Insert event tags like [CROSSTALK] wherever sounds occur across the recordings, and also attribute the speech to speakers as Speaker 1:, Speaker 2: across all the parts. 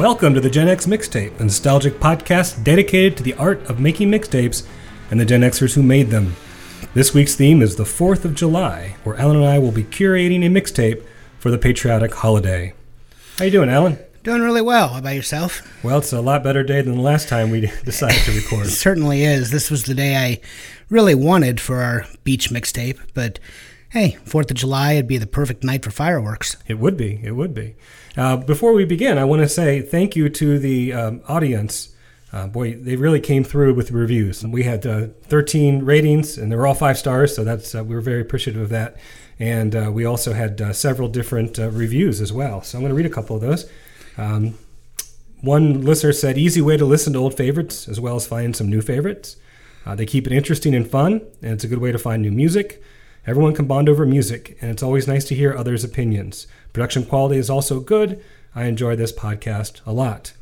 Speaker 1: Welcome to the Gen X Mixtape, a nostalgic podcast dedicated to the art of making mixtapes and the Gen Xers who made them. This week's theme is the 4th of July, where Alan and I will be curating a mixtape for the patriotic holiday. How you doing, Alan?
Speaker 2: Doing really well. How about yourself?
Speaker 1: Well, it's a lot better day than the last time we [LAUGHS] decided to record.
Speaker 2: It [LAUGHS] certainly is. This was the day I really wanted for our beach mixtape, but hey, 4th of July, it'd be the perfect night for fireworks.
Speaker 1: It would be. It would be. Uh, before we begin, I want to say thank you to the um, audience. Uh, boy, they really came through with the reviews. We had uh, 13 ratings, and they were all five stars, so that's uh, we were very appreciative of that. And uh, we also had uh, several different reviews as well. So I'm going to read a couple of those. Um, one listener said, "Easy way to listen to old favorites as well as find some new favorites. they keep it interesting and fun, and it's a good way to find new music." Everyone can bond over music, and it's always nice to hear others' opinions. Production quality is also good. I enjoy this podcast a lot.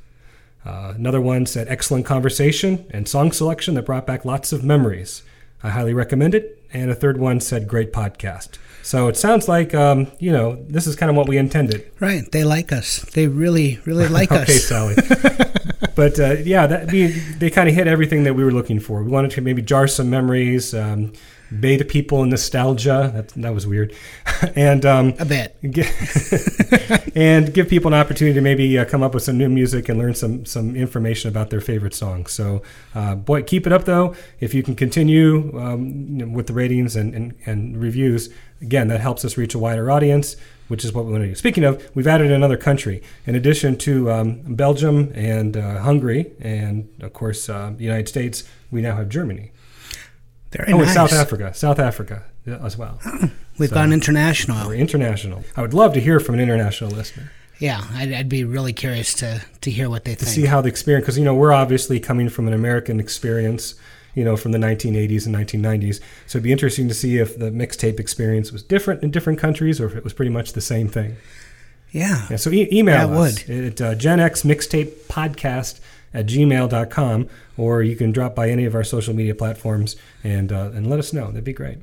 Speaker 1: Uh, another one said, excellent conversation and song selection that brought back lots of memories. I highly recommend it. And a third one said, great podcast. So it sounds like, um, you know, this is kind of what we intended.
Speaker 2: Right. They like us. They really, really [LAUGHS] like
Speaker 1: okay,
Speaker 2: us.
Speaker 1: Okay, Sally. [LAUGHS] but uh, yeah, that, we, they kind of hit everything that we were looking for. We wanted to maybe jar some memories. Um, bathe people in nostalgia. That, that was weird. [LAUGHS] and um,
Speaker 2: a bit. [LAUGHS] [LAUGHS]
Speaker 1: and give people an opportunity to maybe uh, come up with some new music and learn some some information about their favorite songs. So, uh, boy, keep it up though. If you can continue um, with the ratings and, and, and reviews, again, that helps us reach a wider audience. Which is what we want to do. Speaking of, we've added another country. In addition to um, Belgium and uh, Hungary, and of course, uh, the United States, we now have Germany.
Speaker 2: Very
Speaker 1: oh,
Speaker 2: nice.
Speaker 1: South Africa, South Africa as well.
Speaker 2: We've so gone international.
Speaker 1: We're international. I would love to hear from an international listener.
Speaker 2: Yeah, I'd, I'd be really curious to to hear what they
Speaker 1: to
Speaker 2: think.
Speaker 1: see how the experience, because you know we're obviously coming from an American experience, you know, from the 1980s and 1990s. So it'd be interesting to see if the mixtape experience was different in different countries, or if it was pretty much the same thing.
Speaker 2: Yeah.
Speaker 1: yeah so e- email
Speaker 2: yeah,
Speaker 1: us
Speaker 2: would.
Speaker 1: at uh, Gen X Mixtape Podcast at gmail.com, or you can drop by any of our social media platforms and, uh, and let us know. That'd be great.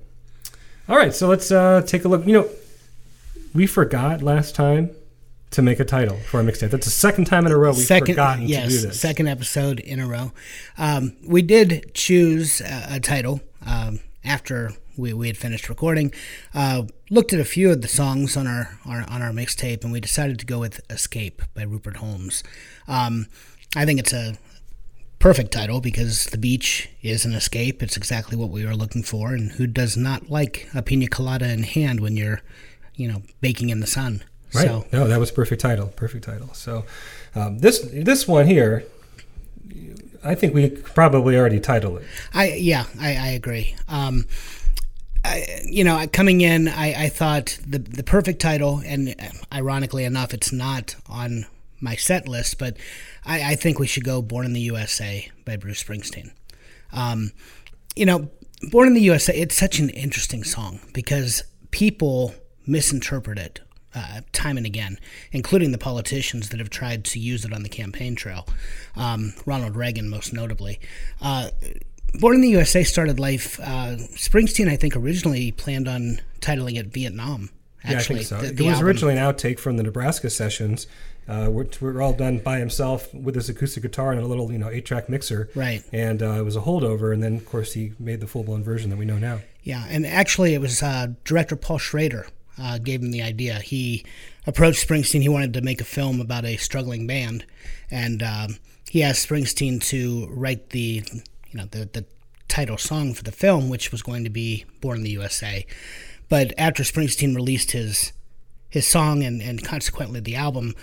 Speaker 1: All right, so let's uh, take a look. You know, we forgot last time to make a title for our mixtape. That's the second time in a row we've
Speaker 2: second,
Speaker 1: forgotten
Speaker 2: yes,
Speaker 1: to do this.
Speaker 2: Second episode in a row. Um, we did choose a, a title um, after we, we had finished recording. Uh, looked at a few of the songs on our, our on our mixtape, and we decided to go with "Escape" by Rupert Holmes. Um, I think it's a perfect title because the beach is an escape. It's exactly what we were looking for. And who does not like a pina colada in hand when you're, you know, baking in the sun?
Speaker 1: Right.
Speaker 2: So,
Speaker 1: no, that was perfect title. Perfect title. So um, this this one here, I think we probably already titled it.
Speaker 2: I yeah, I, I agree. Um, I, you know, coming in, I, I thought the the perfect title, and ironically enough, it's not on my set list, but I, I, think we should go Born in the USA by Bruce Springsteen. Um, you know, Born in the USA, it's such an interesting song because people misinterpret it uh, time and again, including the politicians that have tried to use it on the campaign trail. Um, Ronald Reagan, most notably. Uh, Born in the USA started life. Uh, Springsteen, I think, originally planned on titling it Vietnam.
Speaker 1: Actually, yeah, I think so. The, the it was album. originally an outtake from the Nebraska sessions, uh, we're, we're, all done by himself with his acoustic guitar and a little, you know, eight-track mixer.
Speaker 2: Right.
Speaker 1: And uh, it was a holdover, and then of course he made the full-blown version that we know now.
Speaker 2: Yeah, and actually it was uh, director Paul Schrader uh, gave him the idea. He approached Springsteen. He wanted to make a film about a struggling band, and um, he asked Springsteen to write the, you know, the the title song for the film, which was going to be "Born in the USA." But after Springsteen released his his song and, and consequently the album,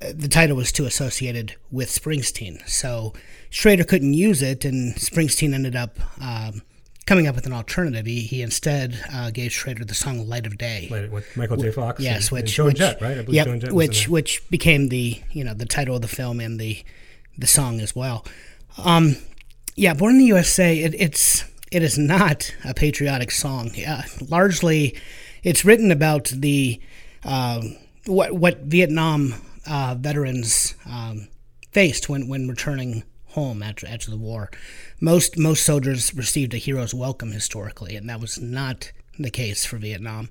Speaker 2: the title was too associated with Springsteen. So Schrader couldn't use it, and Springsteen ended up um, coming up with an alternative. He, he instead uh, gave Schrader the song "Light of Day"
Speaker 1: with Michael J. Fox.
Speaker 2: Yes,
Speaker 1: and,
Speaker 2: which
Speaker 1: and
Speaker 2: which,
Speaker 1: Jett, right?
Speaker 2: yep, which which became the you know the title of the film and the the song as well. Um, yeah, "Born in the USA." It, it's it is not a patriotic song. Uh, largely, it's written about the uh, what what Vietnam uh, veterans um, faced when, when returning home after, after the war. Most most soldiers received a hero's welcome historically, and that was not the case for Vietnam.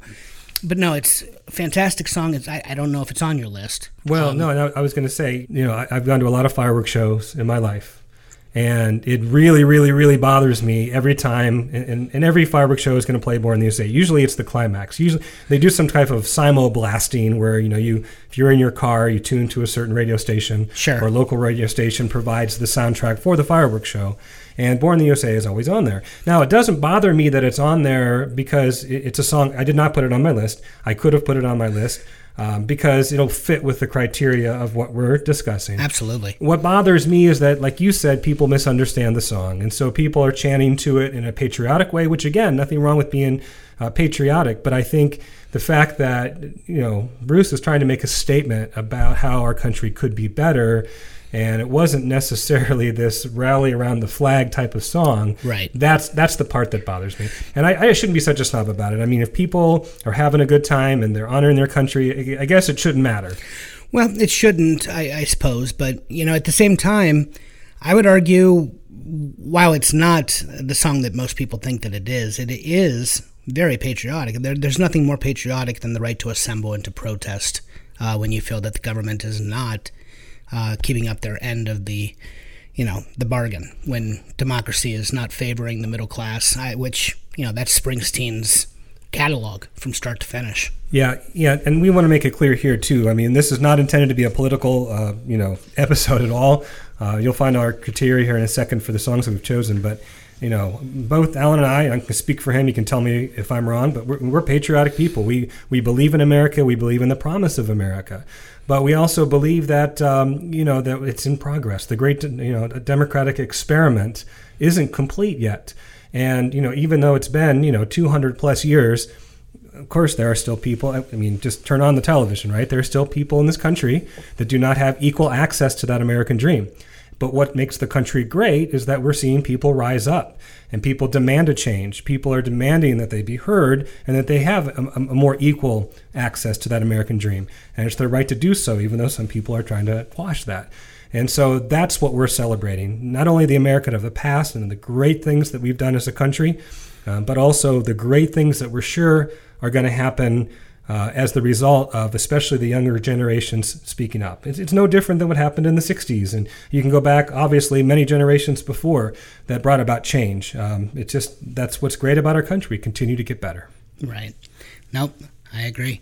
Speaker 2: But no, it's a fantastic song. It's, I, I don't know if it's on your list.
Speaker 1: Well, um, no, no, I was going to say, you know, I, I've gone to a lot of fireworks shows in my life and it really, really, really bothers me every time. And, and every fireworks show is going to play Born in the USA. Usually, it's the climax. Usually, they do some type of simul blasting where you know you if you're in your car, you tune to a certain radio station,
Speaker 2: sure.
Speaker 1: or a local radio station provides the soundtrack for the fireworks show. And Born in the USA is always on there. Now, it doesn't bother me that it's on there because it's a song. I did not put it on my list. I could have put it on my list um, because it'll fit with the criteria of what we're discussing.
Speaker 2: Absolutely.
Speaker 1: What bothers me is that, like you said, people misunderstand the song. And so people are chanting to it in a patriotic way, which, again, nothing wrong with being uh, patriotic. But I think the fact that, you know, Bruce is trying to make a statement about how our country could be better and it wasn't necessarily this rally around the flag type of song.
Speaker 2: Right.
Speaker 1: That's that's the part that bothers me, and I, I, shouldn't be such a snob about it. I mean, if people are having a good time and they're honoring their country, I guess it shouldn't matter.
Speaker 2: Well, it shouldn't, I, I suppose, but you know, at the same time, I would argue, while it's not the song that most people think that it is, it is very patriotic. There, there's nothing more patriotic than the right to assemble and to protest uh, when you feel that the government is not uh, keeping up their end of the, you know, the bargain when democracy is not favoring the middle class, I, which you know that's Springsteen's catalog from start to finish.
Speaker 1: Yeah, yeah, and we want to make it clear here too. I mean, this is not intended to be a political, uh, you know, [LAUGHS] episode at all. Uh, you'll find our criteria here in a second for the songs that we've chosen, but you know, both Alan and I, I can speak for him. You can tell me if I'm wrong, but we're, we're patriotic people. We we believe in America. We believe in the promise of America but we also believe that um, you know that it's in progress. The great you know democratic experiment isn't complete yet, and you know even though it's been you know 200 plus years, of course there are still people. I mean, just turn on the television, right? There are still people in this country that do not have equal access to that American dream. But what makes the country great is that we're seeing people rise up and people demand a change. People are demanding that they be heard and that they have a, a, more equal access to that American dream. And it's their right to do so, even though some people are trying to quash that. And so that's what we're celebrating. Not only the American of the past and the great things that we've done as a country, uh, but also the great things that we're sure are going to happen uh, as the result of especially the younger generations speaking up. It's, it's, no different than what happened in the 60s. And you can go back, obviously, many generations before that brought about change. Um, it's just that's what's great about our country, continue to get better.
Speaker 2: Right. Nope, I agree.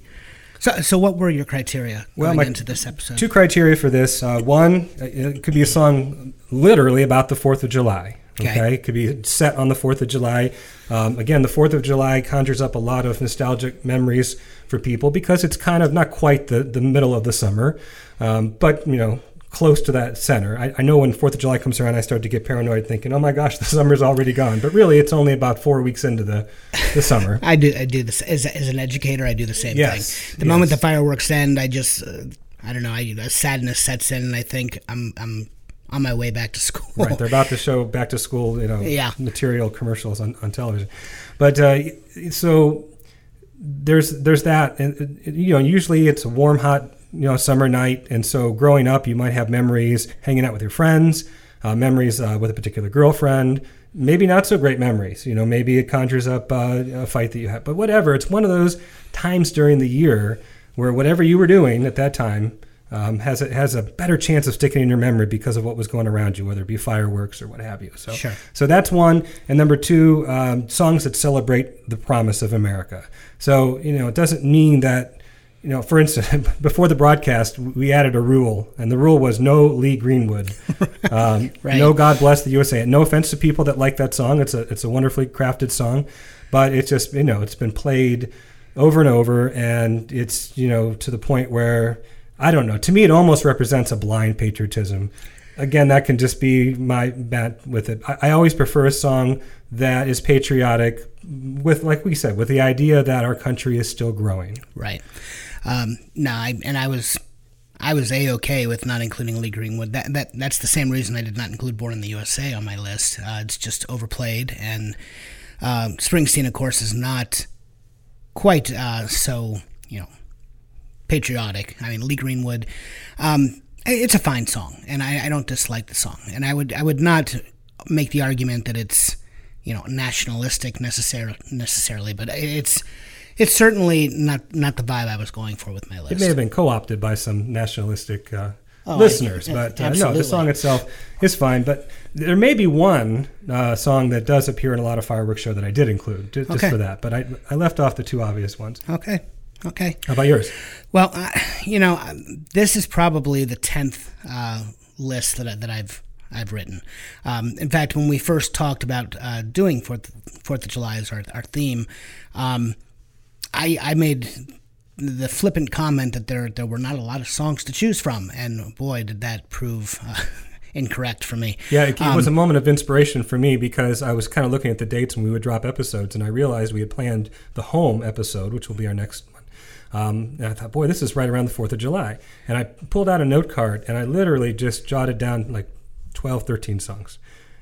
Speaker 2: So, so what were your criteria well, going into this episode?
Speaker 1: Two criteria for this. Uh, one, it could be a song literally about the 4th of July. Okay. okay. It could be set on the 4th of July. Um, again, the 4th of July conjures up a lot of nostalgic memories for people because it's kind of not quite the, the middle of the summer, um, but, you know, close to that center. I, I, know when Fourth of July comes around, I start to get paranoid, thinking, "Oh my gosh, the [LAUGHS] summer's already gone." But really, it's only about four weeks into the the summer. [LAUGHS]
Speaker 2: I do I do this as, as an educator. I do the same
Speaker 1: yes,
Speaker 2: thing. The yes. moment the fireworks end, I just uh, I don't know. I, a sadness sets in, and I think I'm I'm on my way back to school.
Speaker 1: Right, they're about to show back to school, you know,
Speaker 2: yeah.
Speaker 1: material commercials on, on television. But uh, so there's there's that, and you know, usually it's a warm, hot, you know, summer night, and so growing up, you might have memories hanging out with your friends, uh, memories uh, with a particular girlfriend. Maybe not so great memories. You know, maybe it conjures up uh, a fight that you had, but whatever. It's one of those times during the year where whatever you were doing at that time um, has a, has a better chance of sticking in your memory because of what was going around you, whether it be fireworks or what have you. So,
Speaker 2: sure.
Speaker 1: so that's one. And number two, um, songs that celebrate the promise of America. So you know, it doesn't mean that you know, for instance, [LAUGHS] before the broadcast, we added a rule, and the rule was no Lee Greenwood, [LAUGHS] um, right. no God bless the USA. No offense to people that like that song; it's a it's a wonderfully crafted song, but it's just you know it's been played over and over, and it's you know to the point where I don't know. To me, it almost represents a blind patriotism. Again, that can just be my bat with it. I, I always prefer a song that is patriotic, with like we said, with the idea that our country is still growing.
Speaker 2: Right. Um, no, I, and I was I was a okay with not including Lee Greenwood. That that that's the same reason I did not include Born in the USA on my list. Uh, it's just overplayed, and uh, Springsteen, of course, is not quite uh, so you know patriotic. I mean, Lee Greenwood. Um, it's a fine song, and I, I, don't dislike the song. And I would I would not make the argument that it's you know nationalistic necessarily necessarily, but it's it's certainly not not the vibe I was going for with my list.
Speaker 1: It may have been co-opted by some nationalistic uh,
Speaker 2: Oh,
Speaker 1: listeners,
Speaker 2: I-
Speaker 1: but uh, no, the song itself is fine. But there may be one uh, song that does appear in a lot of fireworks show that I did include ju- just
Speaker 2: Okay.
Speaker 1: for that. But I, I left off the two obvious ones.
Speaker 2: Okay, okay.
Speaker 1: How about yours?
Speaker 2: Well, I, you know, um, this is probably the tenth uh, list that I, that I've I've written. Um, in fact, when we first talked about uh, doing Fourth Fourth of July as our our theme, um, I I made the flippant comment that there there were not a lot of songs to choose from, and boy, did that prove. Uh, [LAUGHS] Incorrect for me.
Speaker 1: Yeah, it, it
Speaker 2: Um,
Speaker 1: was a moment of inspiration for me because I was kind of looking at the dates when we would drop episodes, and I realized we had planned the home episode, which will be our next. Um, and I thought, boy, this is right around the 4th of July. And I pulled out a note card and I literally just jotted down like 12, 13 songs,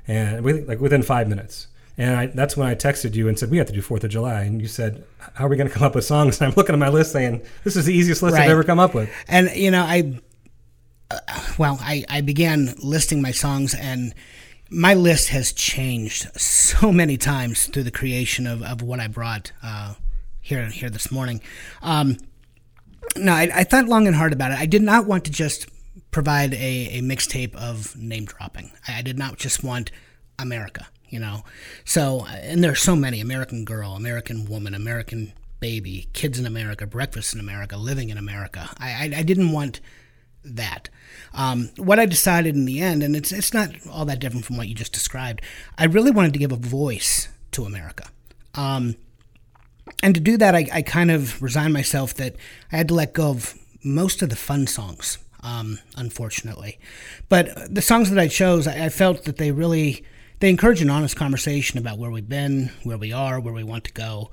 Speaker 1: and we, like within five minutes. And I, that's when I texted you and said, we have to do 4th of July. And you said, how are we going to come up with songs? [LAUGHS] And I'm looking at my list saying, this is the easiest list
Speaker 2: Right.
Speaker 1: I've ever come up with.
Speaker 2: And you know, I uh, well, I I began listing my songs, and my list has changed so many times through the creation of, of what I brought uh, here here this morning. Um, no, I, I thought long and hard about it. I did not want to just provide a, a mixtape of name dropping. I, I did not just want America, you know. So, and there are so many American Girl, American Woman, American Baby, Kids in America, Breakfast in America, Living in America. I, I, I didn't want that. Um, what I decided in the end, and it's it's not all that different from what you just described. I really wanted to give a voice to America. Um, and to do that, I, I kind of resigned myself that I had to let go of most of the fun songs, um, unfortunately. But the songs that I chose, I, I felt that they really they encourage an honest conversation about where we've been, where we are, where we want to go.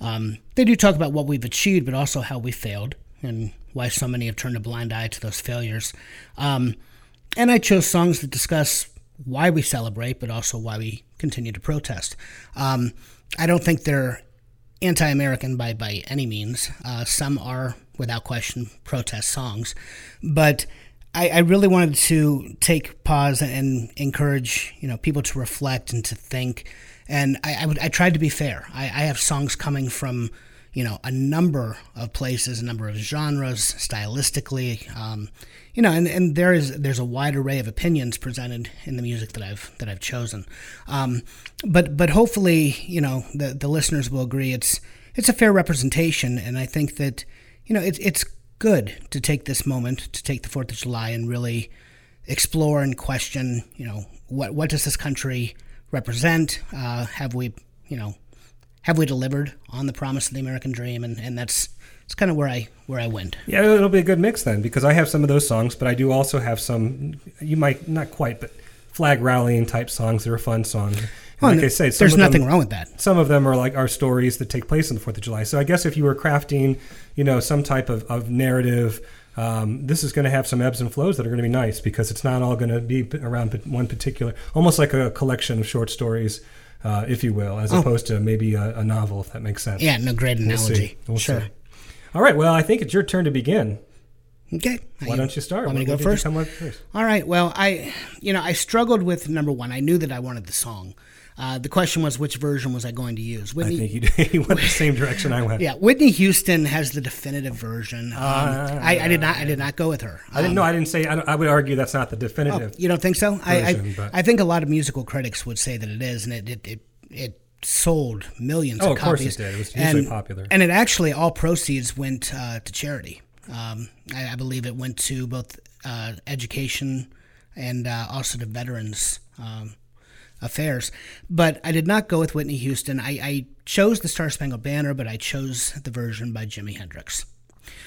Speaker 2: Um, they do talk about what we've achieved, but also how we failed and why so many have turned a blind eye to those failures. Um, and I chose songs that discuss why we celebrate, but also why we continue to protest. Um, I don't think they're anti-American by by any means. Uh, some are, without question, protest songs, but I, I really wanted to take pause and encourage you know people to reflect and to think. And I, I would I tried to be fair. I, I have songs coming from you know a number of places, a number of genres, stylistically, um, you know, and, and there is there's a wide array of opinions presented in the music that I've that I've chosen, um, but but hopefully you know the the listeners will agree it's it's a fair representation, and I think that you know it's it's good to take this moment to take the Fourth of July and really explore and question you know what what does this country represent? Uh, have we you know have we delivered on the promise of the American dream? And, and that's it's kind of where I where I went.
Speaker 1: Yeah, it'll be a good mix then because I have some of those songs, but I do also have some. You might not quite, but flag rallying type songs that are fun songs.
Speaker 2: Well,
Speaker 1: like I say,
Speaker 2: there's
Speaker 1: of them-
Speaker 2: nothing wrong with that.
Speaker 1: Some of them are like our stories that take place on the Fourth of July. So I guess if you were crafting, you know, some type of, of narrative, um, this is going to have some ebbs and flows that are going to be nice because it's not all going to be around one particular, almost like a collection of short stories, uh, if you will, as opposed to maybe a, a novel, if that makes sense.
Speaker 2: Oh. Yeah, no great
Speaker 1: We'll
Speaker 2: analogy.
Speaker 1: We'll
Speaker 2: sure.
Speaker 1: see. All right. Well, I think it's your turn to begin.
Speaker 2: Okay.
Speaker 1: Why don't you start?
Speaker 2: Want me to go first?
Speaker 1: first?
Speaker 2: All right. Well, I, you know, I struggled with number one. I knew that I wanted the song. Uh, the question was, which version was I going to use? Whitney, I
Speaker 1: think you, [LAUGHS] you went the [LAUGHS] same direction I went.
Speaker 2: yeah, Whitney Houston has the definitive version. Um, I, I did not. I did not go with her.
Speaker 1: I didn't know. I didn't say. I, I would argue that's not the definitive.
Speaker 2: You don't think so? I,
Speaker 1: version,
Speaker 2: I,
Speaker 1: but-
Speaker 2: I think a lot of musical critics would say that it is, and it it, it, it sold millions
Speaker 1: Oh,
Speaker 2: of
Speaker 1: of course
Speaker 2: copies.
Speaker 1: it did. It was hugely
Speaker 2: and,
Speaker 1: popular.
Speaker 2: and it actually all proceeds went uh, to charity. Um, I, I believe it went to both uh, education and uh, also to veterans. Um, affairs but i did not go with whitney houston I, I chose the star spangled banner but i chose the version by jimi hendrix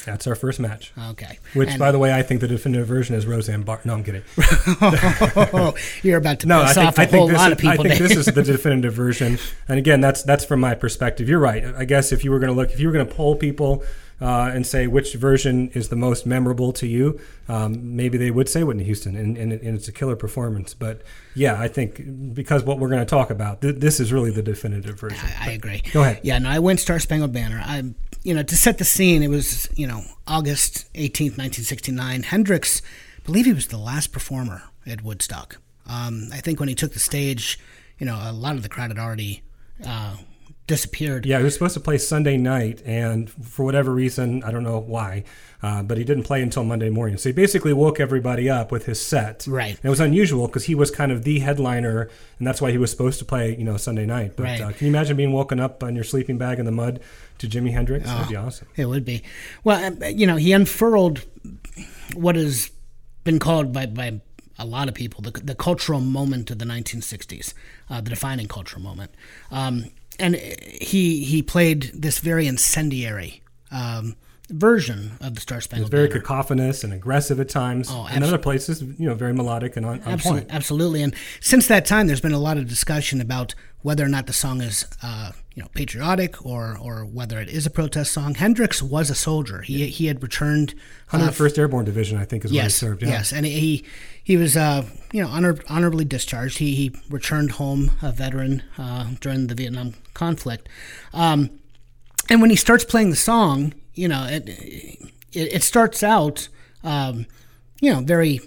Speaker 1: That's our first match.
Speaker 2: okay
Speaker 1: Which,
Speaker 2: And-
Speaker 1: by the way, I think the definitive version is Roseanne Barr. No, I'm kidding. [LAUGHS]
Speaker 2: you're about to
Speaker 1: No, I
Speaker 2: piss
Speaker 1: think,
Speaker 2: off a
Speaker 1: I think,
Speaker 2: whole
Speaker 1: this,
Speaker 2: lot
Speaker 1: is,
Speaker 2: of people
Speaker 1: I think this is the [LAUGHS] definitive version. And again, that's that's from my perspective. You're right. I guess if you were going to look, if you were going to poll people uh, and say which version is the most memorable to you, um, maybe they would say Whitney Houston, and, and, and it's a killer performance. But yeah, I think because what we're going to talk about, th- this is really the definitive version.
Speaker 2: I agree.
Speaker 1: Go ahead.
Speaker 2: Yeah, no, I went Star Spangled Banner. I, you know, to set the scene, it was you know August eighteenth, nineteen sixty nine. Hendrix, I believe he was the last performer at Woodstock. Um, I think when he took the stage, you know, a lot of the crowd had already uh, disappeared.
Speaker 1: Yeah, he was supposed to play Sunday night, and for whatever reason, I don't know why, uh, but he didn't play until Monday morning. So he basically woke everybody up with his set.
Speaker 2: Right.
Speaker 1: And it was unusual because he was kind of the headliner, and that's why he was supposed to play, you know, Sunday night. But
Speaker 2: Right.
Speaker 1: uh, can you imagine being woken up on your sleeping bag in the mud to Jimi Hendrix? That'd be awesome.
Speaker 2: It would be. Well, um, you know, he unfurled what has been called by, by a lot of people the, the cultural moment of the 1960s, uh, the defining cultural moment. Um, and he he played this very incendiary um, version of the Star Spangled banner.
Speaker 1: It's Very
Speaker 2: Banner.
Speaker 1: cacophonous and aggressive at times.
Speaker 2: Oh,
Speaker 1: and other places, you know, very melodic and on, on
Speaker 2: Absolutely,
Speaker 1: point.
Speaker 2: absolutely. And since that time, there's been a lot of discussion about whether or not the song is, uh, you know, patriotic or or whether it is a protest song. Hendrix was a soldier. He he had returned. uh,
Speaker 1: 101st Airborne Division, I think, is where he served. Yeah.
Speaker 2: yes, and he he was uh, you know honor, honorably discharged. He he returned home a veteran uh, during the Vietnam conflict. Um, and when he starts playing the song, you know, it it, it starts out, um, you know, very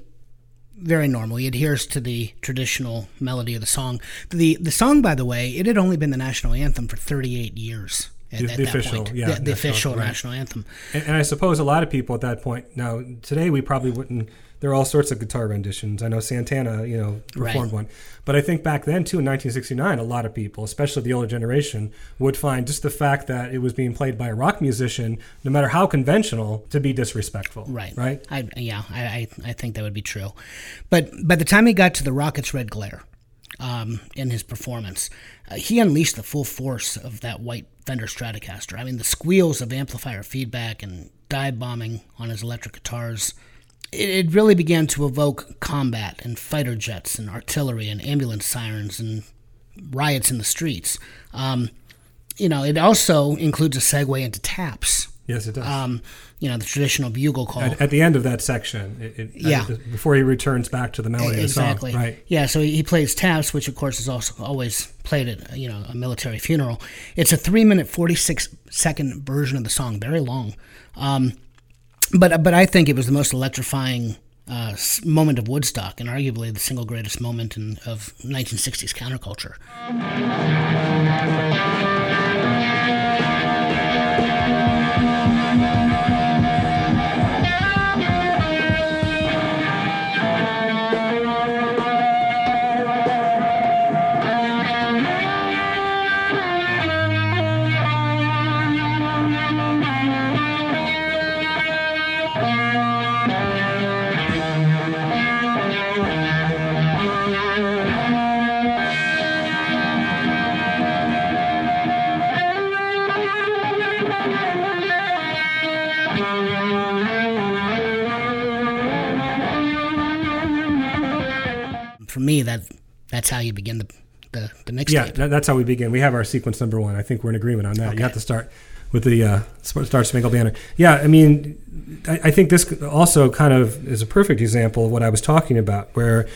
Speaker 2: very normal. He adheres to the traditional melody of the song. The the song, by the way, it had only been the national anthem for 38 years. At,
Speaker 1: The-
Speaker 2: at
Speaker 1: the
Speaker 2: that
Speaker 1: official,
Speaker 2: point.
Speaker 1: yeah,
Speaker 2: the, the
Speaker 1: national
Speaker 2: official
Speaker 1: anthem, right.
Speaker 2: national anthem.
Speaker 1: And, and I suppose a lot of people at that point. Now today we probably wouldn't. There are all sorts of guitar renditions. I know Santana, you know, performed
Speaker 2: Right.
Speaker 1: one. But I think back then too, in 1969, a lot of people, especially the older generation, would find just the fact that it was being played by a rock musician, no matter how conventional, to be disrespectful.
Speaker 2: Right.
Speaker 1: Right.
Speaker 2: I, yeah, I, I, I think that would be true. But by the time he got to the Rockets' Red Glare um, in his performance, uh, he unleashed the full force of that white Fender Stratocaster. I mean, the squeals of amplifier feedback and dive bombing on his electric guitars. It, it really began to evoke combat and fighter jets and artillery and ambulance sirens and riots in the streets. Um, you know, it also includes a segue into taps.
Speaker 1: Yes, it does.
Speaker 2: Um, you know, the traditional bugle call.
Speaker 1: at, at the end of that section, it, it,
Speaker 2: Yeah.
Speaker 1: before he returns back to the melody
Speaker 2: exactly.
Speaker 1: of the song, right?
Speaker 2: Yeah, so he plays taps, which of course is also always played at you know a military funeral. It's a three minute forty six second version of the song, very long. Um, but but I think it was the most electrifying uh, moment of Woodstock, and arguably the single greatest moment in, of 1960s counterculture. For me, that that's how you begin the the, the mixtape.
Speaker 1: Yeah, that, that's how we begin. We have our sequence number one. I think we're in agreement on that. You have to start with the uh, Star Spangled Banner. Yeah, I mean, I, I think this also kind of is a perfect example of what I was talking about, where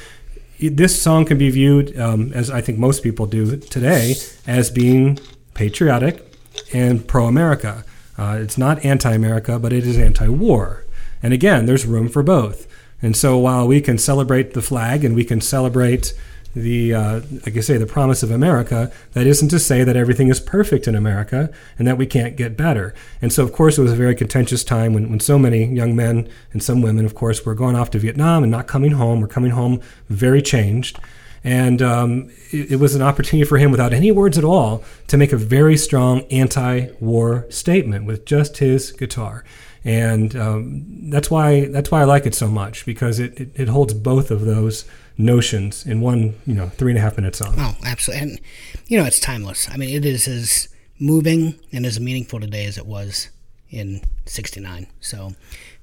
Speaker 1: this song can be viewed, um, as I think most people do today, as being patriotic and pro-America. Uh, it's not anti-America, but it is anti-war. And again, there's room for both. And so while we can celebrate the flag and we can celebrate the, uh, like say, the promise of America, that isn't to say that everything is perfect in America and that we can't get better. And so, of course, it was a very contentious time when, when so many young men and some women, of course, were going off to Vietnam and not coming home, or coming home very changed. And um, it, it was an opportunity for him, without any words at all, to make a very strong anti war statement with just his guitar and um, that's why that's why I like it so much because it, it, it holds both of those notions in one you know three and a half minute song.
Speaker 2: Oh, absolutely. And, you know, it's timeless. I mean, it is as moving and as meaningful today as it was in 69. So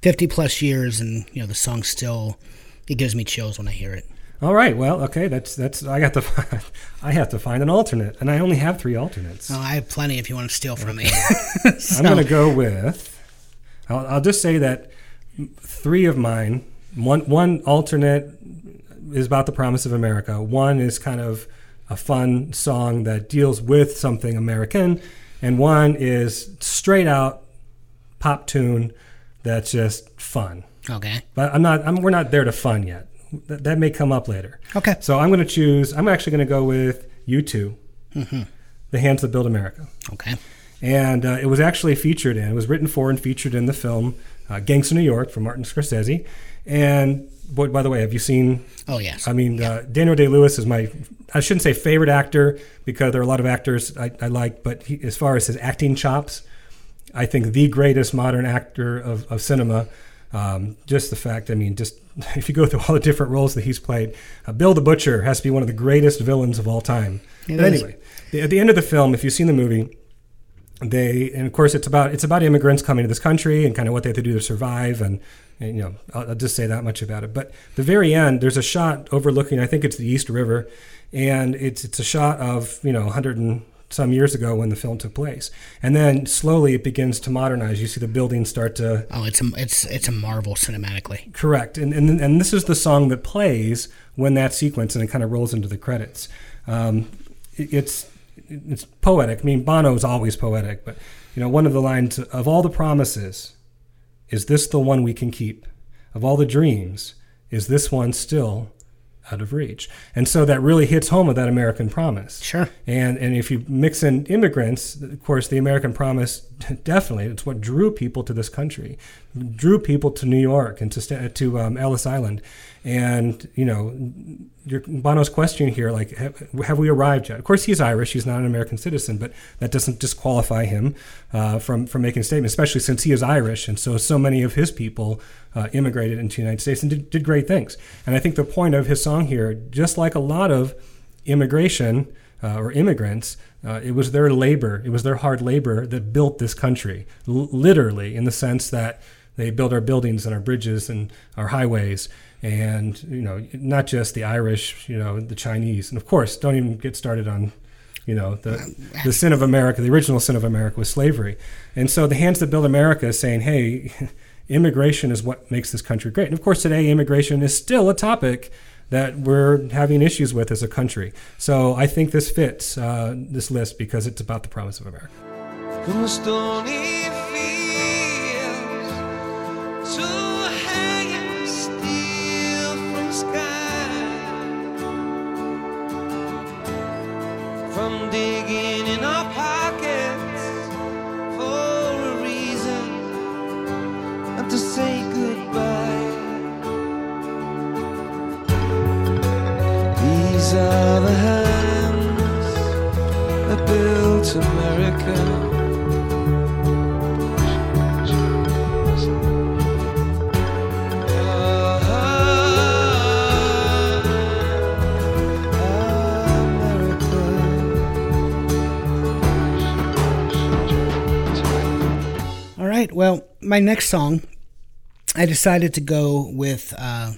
Speaker 2: 50 plus years, and, you know, the song still, it gives me chills when I hear it.
Speaker 1: All right, well, okay, that's that's I got to find, [LAUGHS] I have to find an alternate, and I only have three alternates.
Speaker 2: Oh, I have plenty if you want to steal from me. [LAUGHS]
Speaker 1: I'm going to go with. I'll, I'll just say that three of mine. One one alternate is about the promise of America. One is kind of a fun song that deals with something American, and one is straight out pop tune that's just fun.
Speaker 2: okay.
Speaker 1: But I'm not. I'm, we're not there to fun yet. That, that may come up later.
Speaker 2: Okay.
Speaker 1: So I'm going to choose. I'm actually going to go with U2 mm-hmm. The Hands That Built America.
Speaker 2: Okay.
Speaker 1: And uh, it was actually featured in, it was written for and featured in the film uh, Gangs of New York from Martin Scorsese. And boy, by the way, have you seen?
Speaker 2: Oh yes.
Speaker 1: I mean, uh, Daniel Day Lewis is my, I shouldn't say favorite actor because there are a lot of actors I, I like, but he, as far as his acting chops, I think the greatest modern actor of, of cinema. Um, just the fact, I mean, just [LAUGHS] if you go through all the different roles that he's played, uh, Bill the Butcher has to be one of the greatest villains of all time.
Speaker 2: It
Speaker 1: but
Speaker 2: is.
Speaker 1: anyway, the, at the end of the film, if you've seen the movie, they and of course it's about it's about immigrants coming to this country and kind of what they have to do to survive and, and you know I'll, I'll just say that much about it. But the very end, there's a shot overlooking I think it's the East River, and it's it's a shot of you know 100 and some years ago when the film took place, and then slowly it begins to modernize. You see the buildings start to
Speaker 2: Oh, it's a it's it's a marvel cinematically.
Speaker 1: Correct, and and and this is the song that plays when that sequence and it kind of rolls into the credits. Um, it- it's it's poetic. I mean, Bono is always poetic, but you know, one of the lines of all the promises, is this the one we can keep? Of all the dreams, is this one still out of reach? And so that really hits home with that American promise.
Speaker 2: Sure.
Speaker 1: And and if you mix in immigrants, of course, the American promise [LAUGHS] definitely it's what drew people to this country, drew people to New York and to to um, Ellis Island, and you know, your Bono's question here, like, have, have we arrived yet? Of course, he's Irish; he's not an American citizen, but that doesn't disqualify him uh, from from making a statement, especially since he is Irish, and so so many of his people uh, immigrated into the United States and did, did great things. And I think the point of his song here, just like a lot of immigration uh, or immigrants, uh, it was their labor, it was their hard labor that built this country, L- literally, in the sense that they built our buildings and our bridges and our highways, and you know, not just the Irish, you know, the Chinese, and of course, don't even get started on. You know the the sin of America, the original sin of America was slavery, and so the hands that build America is saying, "Hey, [LAUGHS] immigration is what makes this country great." And of course, today immigration is still a topic that we're having issues with as a country. So I think this fits uh, this list because it's about the promise of America.
Speaker 3: Digging in our pockets for a reason and to say goodbye. These are the hands that built America.
Speaker 2: Right. Well, my next song, I decided to go with uh,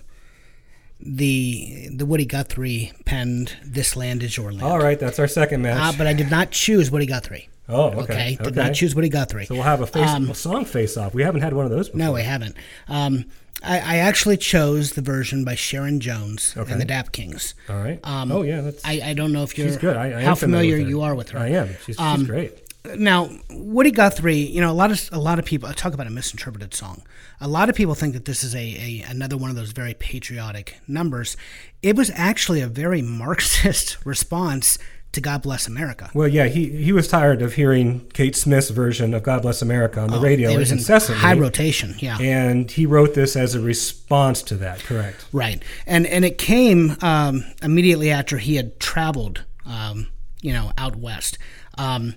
Speaker 2: the the Woody Guthrie penned "This Land Is Your Land."
Speaker 1: All right, that's our second match.
Speaker 2: Uh, but I did not choose Woody Guthrie.
Speaker 1: oh, okay.
Speaker 2: Okay, did
Speaker 1: okay.
Speaker 2: not choose Woody Guthrie.
Speaker 1: So we'll have a, face, a song face off. We haven't had one of those before.
Speaker 2: No, I haven't. Um, I, I actually chose the version by Sharon Jones
Speaker 1: Okay.
Speaker 2: and the Dap Kings.
Speaker 1: All right.
Speaker 2: Um,
Speaker 1: oh yeah, that's
Speaker 2: I, I don't know if you're
Speaker 1: she's good. I, I
Speaker 2: how familiar
Speaker 1: with her.
Speaker 2: you are with her.
Speaker 1: I am. She's, she's
Speaker 2: Um,
Speaker 1: great.
Speaker 2: Now, Woody Guthrie, you know, a lot of a lot of people talk about a misinterpreted song. A lot of people think that this is a, a another one of those very patriotic numbers. It was actually a very Marxist [LAUGHS] response to "God Bless America."
Speaker 1: Well, yeah, he he was tired of hearing Kate Smith's version of "God Bless America" on the radio
Speaker 2: Oh, it was in
Speaker 1: incessantly,
Speaker 2: high rotation. Yeah,
Speaker 1: and he wrote this as a response to that. Correct.
Speaker 2: Right, and and it came um, immediately after he had traveled, um, you know, out west. Um,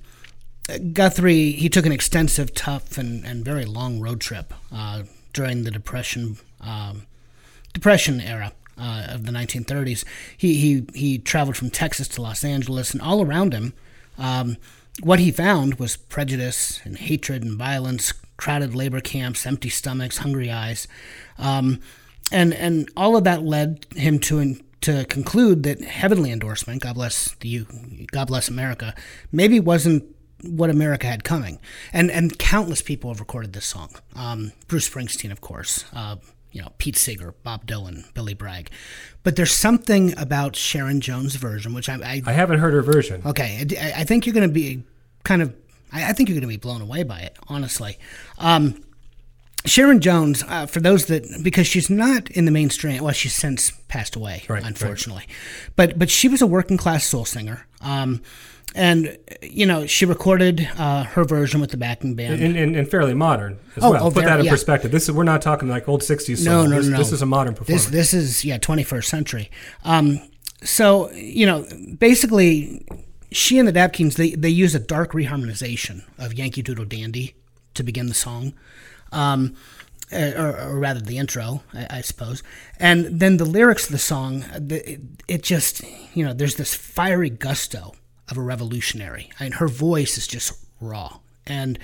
Speaker 2: Guthrie he took an extensive, tough, and, and very long road trip uh, during the depression um, depression era uh, of the 1930s. He he he traveled from Texas to Los Angeles, and all around him, um, what he found was prejudice and hatred and violence, crowded labor camps, empty stomachs, hungry eyes, um, and and all of that led him to. to conclude that heavenly endorsement, God bless the God bless America, maybe wasn't what America had coming, and and countless people have recorded this song. Um, Bruce Springsteen, of course, uh, you know Pete Seeger, Bob Dylan, Billy Bragg, but there's something about Sharon Jones' version, which I, I
Speaker 1: I haven't heard her version.
Speaker 2: okay, I, I think you're going to be kind of, I, I think you're going to be blown away by it, honestly. Um, Sharon Jones, uh, for those that because she's not in the mainstream. Well, she's since passed away,
Speaker 1: Right,
Speaker 2: unfortunately. But but she was a working class soul singer. Um, and you know she recorded uh, her version with the backing band.
Speaker 1: and, and, and fairly modern as
Speaker 2: Oh,
Speaker 1: well.
Speaker 2: oh,
Speaker 1: Put that in
Speaker 2: yeah.
Speaker 1: perspective. This is we're not talking like old '60s.
Speaker 2: No,
Speaker 1: song.
Speaker 2: no,
Speaker 1: this,
Speaker 2: no, no.
Speaker 1: This is a modern performance.
Speaker 2: This this is yeah, 21st century. Um, so you know, basically, she and the Dap Kings they they use a dark reharmonization of Yankee Doodle Dandy to begin the song. Um, uh, or, or rather the intro, I, I suppose, and then the lyrics of the song, the, it, it just, you know, there's this fiery gusto of a revolutionary. I mean, her voice is just raw, and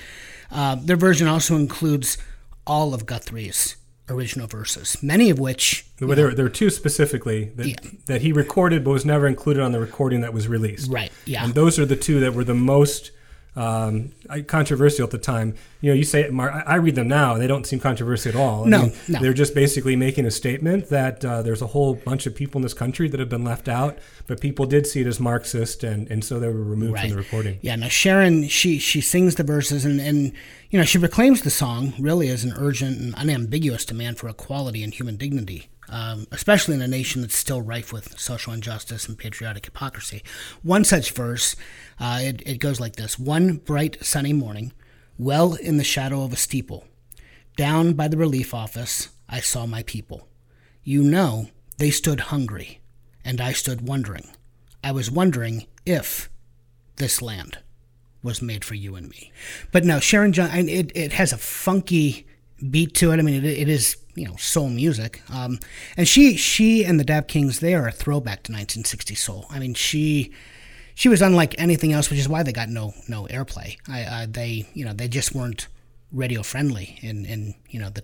Speaker 2: uh, their version also includes all of Guthrie's original verses, many of which
Speaker 1: But there, there are two specifically that,
Speaker 2: Yeah.
Speaker 1: that he recorded but was never included on the recording that was released.
Speaker 2: Right, yeah.
Speaker 1: And those are the two that were the most um, controversial at the time. You know, you say Mar- I I read them now; they don't seem controversial at all. I
Speaker 2: No,
Speaker 1: mean,
Speaker 2: no.
Speaker 1: they're just basically making a statement that uh, there's a whole bunch of people in this country that have been left out, but people did see it as Marxist, and, and so they were removed from the recording.
Speaker 2: Yeah, now Sharon, she she sings the verses and, and you know she proclaims the song really as an urgent and unambiguous demand for equality and human dignity, um, especially in a nation that's still rife with social injustice and patriotic hypocrisy. One such verse, uh, it, it goes like this: One bright sunny morning, well in the shadow of a steeple, down by the relief office, I saw my people. You know, they stood hungry, and I stood wondering. I was wondering if this land was made for you and me. But no, Sharon Jones, it, it has a funky beat to it. I mean, it, it is you know soul music. Um, and she she and the Dap Kings they are a throwback to 1960 soul. I mean, she she was unlike anything else, which is why they got no no airplay. I, I they you know they just weren't radio friendly in in you know the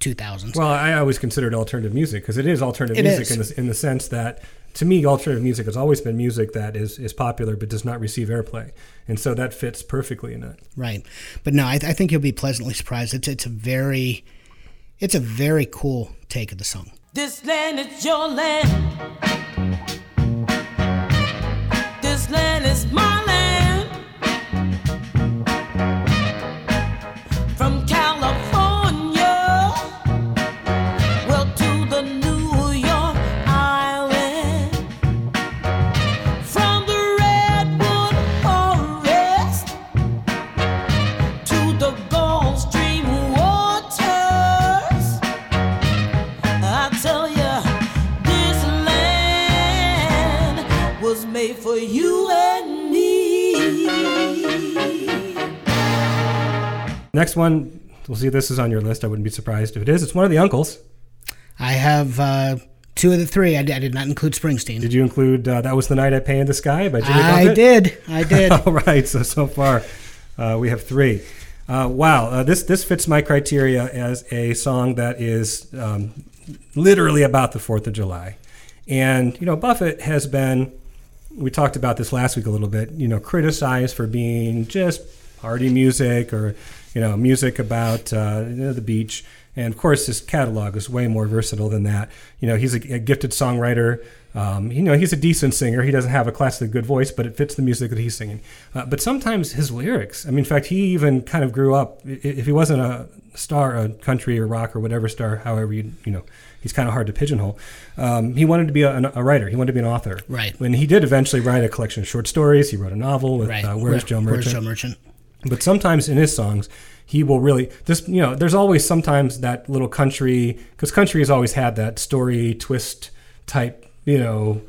Speaker 2: 2000s.
Speaker 1: Well, I always considered alternative music because it is alternative
Speaker 2: It
Speaker 1: music
Speaker 2: is.
Speaker 1: in the in the sense that to me, alternative music has always been music that is is popular but does not receive airplay, and so that fits perfectly in it.
Speaker 2: Right, but no, I, I think you'll be pleasantly surprised. It's it's a very, it's a very cool take of the song.
Speaker 4: This land is your land.
Speaker 1: Next one, we'll see if this is on your list. I wouldn't be surprised if it is. It's one of the uncles.
Speaker 2: I have uh, two of the three. I did, I did not include Springsteen.
Speaker 1: Did you include uh, "That Was the Night I Painted the Sky" by Jimmy
Speaker 2: I
Speaker 1: Buffett?
Speaker 2: did. I [LAUGHS] did.
Speaker 1: All right. So so far, uh, we have three. Uh, wow, uh, this this fits my criteria as a song that is um, literally about the Fourth of July, and you know Buffett has been. We talked about this last week a little bit. You know, criticized for being just party music or you know music about uh, you know, the beach. And of course, his catalog is way more versatile than that. You know, he's a, a gifted songwriter. Um, you know, he's a decent singer. He doesn't have a classically good voice, but it fits the music that he's singing. Uh, but sometimes his lyrics. I mean, in fact, he even kind of grew up. If he wasn't a star, a country or rock or whatever star, however you you know, he's kind of hard to pigeonhole. Um, he wanted to be a, a writer. He wanted to be an author.
Speaker 2: Right.
Speaker 1: When he did eventually write a collection of short stories, he wrote a novel with
Speaker 2: right.
Speaker 1: uh, Where's
Speaker 2: Where-
Speaker 1: Joe Merchant.
Speaker 2: Where's Joe Merchant?
Speaker 1: But sometimes in his songs, he will really this you know there's always sometimes that little country because country has always had that story twist type you know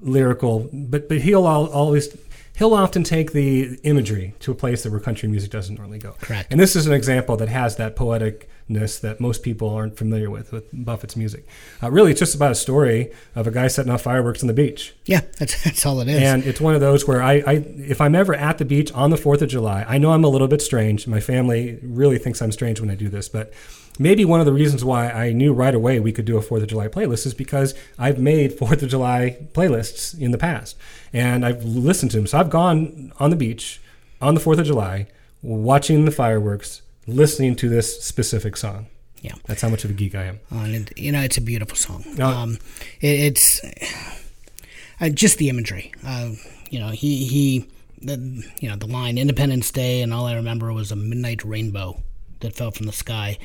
Speaker 1: lyrical but but he'll al- always he'll often take the imagery to a place that where country music doesn't normally go
Speaker 2: Correct.
Speaker 1: and this is an example that has that poeticness that most people aren't familiar with with buffett's music uh, really it's just about a story of a guy setting off fireworks on the beach
Speaker 2: Yeah, that's that's all it is.
Speaker 1: and it's one of those where I, I, if I'm ever at the beach on the 4th of July, I know I'm a little bit strange. My family really thinks I'm strange when I do this, but maybe one of the reasons why I knew right away we could do a 4th of July playlist is because I've made 4th of July playlists in the past and I've listened to them. So I've gone on the beach on the 4th of July, watching the fireworks, listening to this specific song.
Speaker 2: yeah.
Speaker 1: That's how much of a geek I am.
Speaker 2: Oh, and you know, it's a beautiful song.
Speaker 1: No.
Speaker 2: Um, it, it's uh, just the imagery. Uh, you know, he he, the, you know, the line "Independence Day," and all I remember was a midnight rainbow that fell from the sky.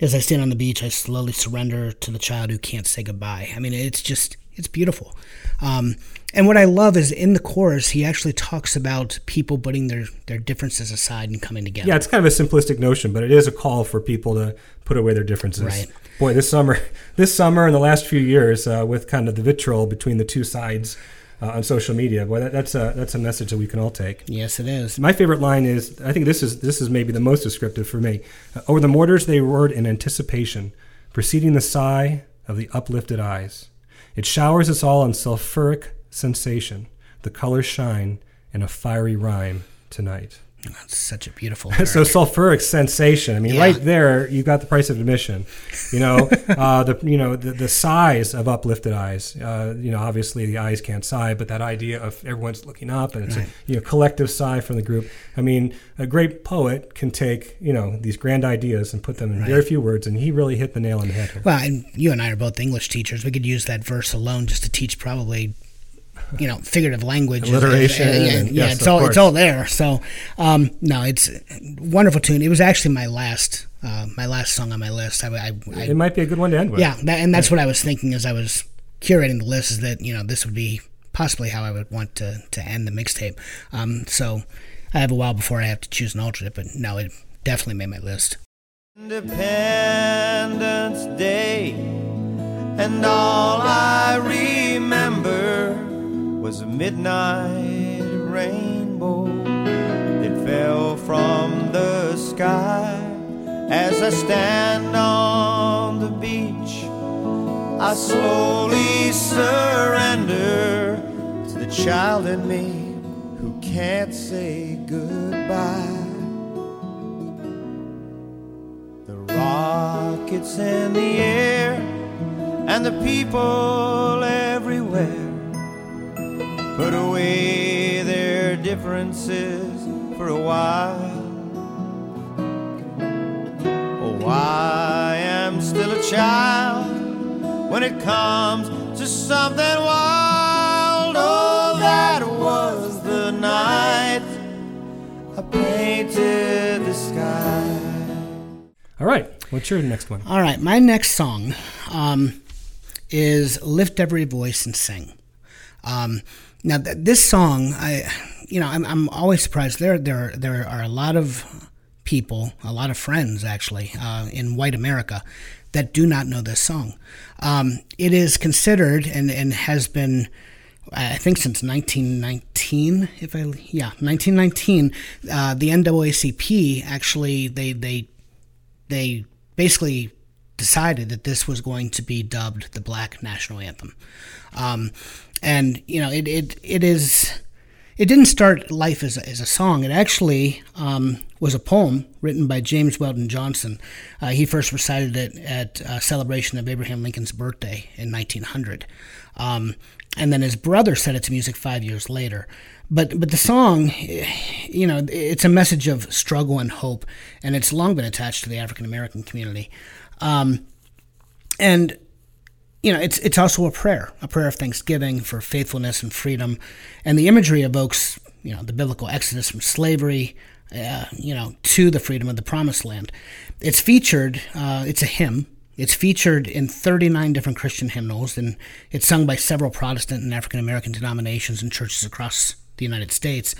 Speaker 2: As I stand on the beach, I slowly surrender to the child who can't say goodbye. I mean, it's just, it's beautiful. Um, and what I love is in the chorus, he actually talks about people putting their, their differences aside and coming together.
Speaker 1: Yeah, it's kind of a simplistic notion, but it is a call for people to put away their differences.
Speaker 2: Right.
Speaker 1: Boy, this summer, [LAUGHS] this summer and the last few years, uh, with kind of the vitriol between the two sides uh, on social media, boy, that, that's a that's a message that we can all take.
Speaker 2: Yes, it is.
Speaker 1: My favorite line is I think this is this is maybe the most descriptive for me. Uh, Over the mortars they roared in anticipation, preceding the sigh of the uplifted eyes. It showers us all on sulfuric sensation. The colors shine in a fiery rhyme tonight.
Speaker 2: That's such a beautiful. [LAUGHS]
Speaker 1: So sulfuric sensation. I mean,
Speaker 2: Yeah.
Speaker 1: right there, you got the price of admission. You know, [LAUGHS] uh, the you know the, the size of uplifted eyes. Uh, you know, obviously the eyes can't sigh, but that idea of everyone's looking up and it's
Speaker 2: Right.
Speaker 1: a you know collective sigh from the group. I mean, a great poet can take you know these grand ideas and put them in very few words, and he really hit the nail on the head here.
Speaker 2: Well, and you and I are both English teachers. We could use that verse alone just to teach probably, you know, figurative language,
Speaker 1: Alliteration
Speaker 2: Yeah, yeah,
Speaker 1: and-
Speaker 2: yeah,
Speaker 1: yes,
Speaker 2: it's all
Speaker 1: course.
Speaker 2: it's all there. So, um, no, it's a wonderful tune. It was actually my last uh, my last song on my list. I, I, I
Speaker 1: It might be a good one to end with.
Speaker 2: yeah, that, and that's what I was thinking as I was curating the list. Is that you know this would be possibly how I would want to to end the mixtape. Um, so I have a while before I have to choose an alternate, but no, it definitely made my list.
Speaker 3: Independence Day, and all I remember was a midnight rainbow that fell from the sky as I stand on the beach. I slowly surrender to the child in me who can't say goodbye. The rockets in the air and the people everywhere put away their differences for a while. Oh, I am still a child when it comes to something wild. Oh, that was the night I painted the sky.
Speaker 1: All right. What's your next one?
Speaker 2: All right, my next song um, is "Lift Every Voice and Sing." Um, now, th- this song, I, you know, I'm, I'm always surprised. There, there, there are a lot of people, a lot of friends, actually, uh, in white America that do not know this song. Um, it is considered and and has been. I think since 1919, if I yeah 1919, uh, the NAACP actually they they they basically decided that this was going to be dubbed the Black National Anthem. Um, and you know, it, it it is it didn't start life as a, as a song. It actually um, was a poem written by James Weldon Johnson. Uh, he first recited it at a celebration of Abraham Lincoln's birthday in 1900. Um, and then his brother set it to music five years later. But but the song, you know, it's a message of struggle and hope, and it's long been attached to the African American community. Um, and you know, it's it's also a prayer, a prayer of thanksgiving for faithfulness and freedom, and the imagery evokes you know the biblical exodus from slavery, uh, you know, to the freedom of the promised land. It's featured. Uh, it's a hymn. It's featured in 39 different Christian hymnals, and it's sung by several Protestant and African American denominations and churches across the United States.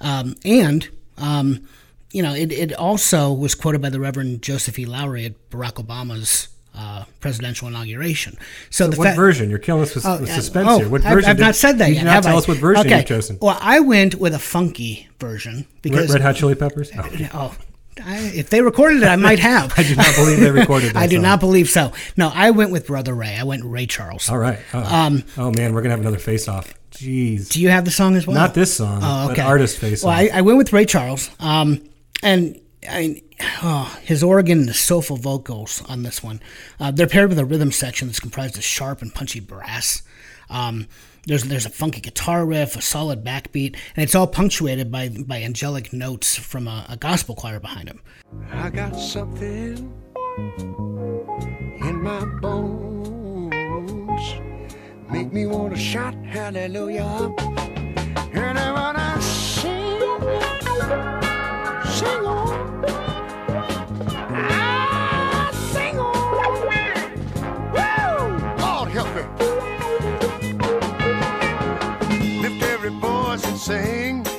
Speaker 2: Um, and um, you know, it, it also was quoted by the Reverend Joseph E. Lowery at Barack Obama's uh, presidential inauguration. So, the
Speaker 1: what
Speaker 2: fa-
Speaker 1: version? You're killing us with,
Speaker 2: Oh,
Speaker 1: with
Speaker 2: uh,
Speaker 1: suspense
Speaker 2: oh,
Speaker 1: here. What
Speaker 2: I've-
Speaker 1: version?
Speaker 2: I've,
Speaker 1: did-
Speaker 2: not said that
Speaker 1: you
Speaker 2: yet.
Speaker 1: did not tell
Speaker 2: I?
Speaker 1: us what version
Speaker 2: okay.
Speaker 1: you've chosen.
Speaker 2: Well, I went with a funky version because
Speaker 1: Red, Red Hot Chili Peppers? Oh.
Speaker 2: oh, I, if they recorded it, I might have. [LAUGHS]
Speaker 1: I do not believe they recorded [LAUGHS]
Speaker 2: I do
Speaker 1: song.
Speaker 2: not believe so. No, I went with Brother Ray. I went Ray Charles.
Speaker 1: All right. Oh,
Speaker 2: Um,
Speaker 1: oh man, we're gonna have another face off. Jeez.
Speaker 2: Do you have the song as well?
Speaker 1: Not this song,
Speaker 2: Oh,
Speaker 1: but
Speaker 2: okay.
Speaker 1: artist face
Speaker 2: Well,
Speaker 1: off.
Speaker 2: I, I went with Ray Charles, um, and I, oh, his organ and the soulful vocals on this one. Uh, they're paired with a rhythm section that's comprised of sharp and punchy brass. Um, there's there's a funky guitar riff, a solid backbeat, and it's all punctuated by by angelic notes from a, a gospel choir behind him.
Speaker 5: I got something in my bones. Make me wanna shout hallelujah. And I wanna sing, sing on. Ah, sing on. Woo! Help me.
Speaker 2: Lift every voice and sing.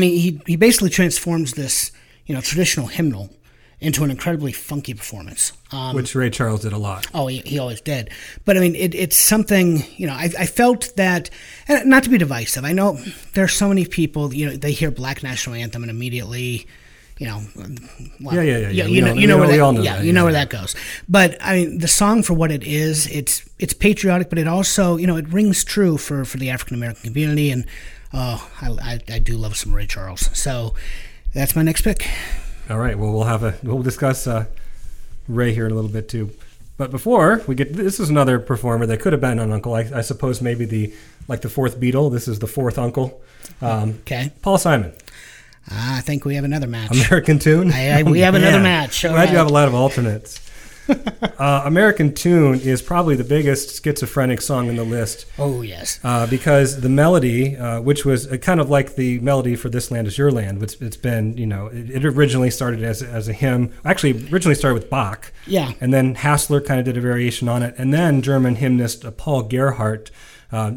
Speaker 2: He, he he basically transforms this you know traditional hymnal into an incredibly funky performance. Um,
Speaker 1: Which Ray Charles did a lot.
Speaker 2: Oh, he, he always did. But I mean, it, it's something, you know, I, I felt that, and not to be divisive, I know there are so many people, you know, they hear Black National Anthem and immediately, you know, well,
Speaker 1: Yeah, yeah, yeah, yeah.
Speaker 2: You, know, you know where that,
Speaker 1: all know
Speaker 2: yeah,
Speaker 1: that,
Speaker 2: you know where that goes. But I mean, the song for what it is, it's it's patriotic, but it also, you know, it rings true for for the African American community, and oh, I, I I do love some Ray Charles. So that's my next pick.
Speaker 1: All right. Well, we'll have a we'll discuss uh, Ray here in a little bit too. But before we get, this is another performer that could have been an uncle. I, I suppose maybe the like the fourth Beatle. This is the fourth uncle. Um,
Speaker 2: Okay,
Speaker 1: Paul Simon,
Speaker 2: Ah, I think we have another match.
Speaker 1: American Tune.
Speaker 2: I- I- we have [LAUGHS] another match.
Speaker 1: Glad you have a lot of alternates. [LAUGHS] uh, American Tune is probably the biggest schizophrenic song in the list.
Speaker 2: Oh yes.
Speaker 1: uh, because the melody, uh, which was uh, kind of like the melody for "This Land Is Your Land," which it's been, you know, it, it originally started as, as a hymn. Actually, originally started with Bach.
Speaker 2: Yeah.
Speaker 1: And then Hassler kind of did a variation on it, and then German hymnist uh, Paul Gerhardt. Uh,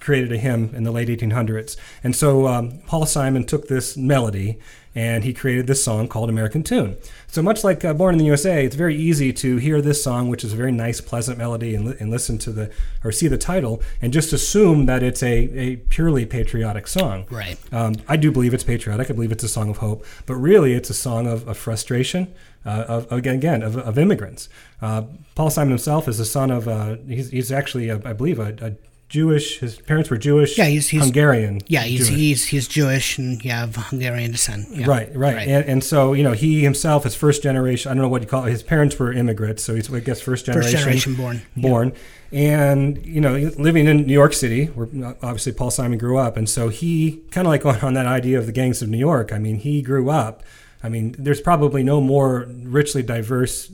Speaker 1: created a hymn in the late 1800s. And so um, Paul Simon took this melody and he created this song called American Tune. So much like uh, Born in the USA, it's very easy to hear this song, which is a very nice, pleasant melody, and, li- and listen to the or see the title and just assume that it's a, a purely patriotic song.
Speaker 2: Right.
Speaker 1: Um, I do believe it's patriotic. I believe it's a song of hope, but really it's a song of, of frustration. Uh, of again, again of, of immigrants. Uh, Paul Simon himself is the son of. Uh, he's, he's actually, a, I believe, a, a Jewish. His parents were Jewish.
Speaker 2: Yeah, he's- he's-
Speaker 1: Hungarian.
Speaker 2: Yeah, he's
Speaker 1: Jewish.
Speaker 2: he's he's Jewish and yeah, of Hungarian descent. Yeah.
Speaker 1: Right, right,
Speaker 2: Right.
Speaker 1: And, and so you know he himself is first generation. I don't know what you call it. His parents were immigrants, so he's I guess first generation.
Speaker 2: First generation born.
Speaker 1: Born, and you know living in New York City, where obviously Paul Simon grew up, and so he kind of like [LAUGHS] on, on that idea of the gangs of New York. I mean, he grew up. I mean, there's probably no more richly diverse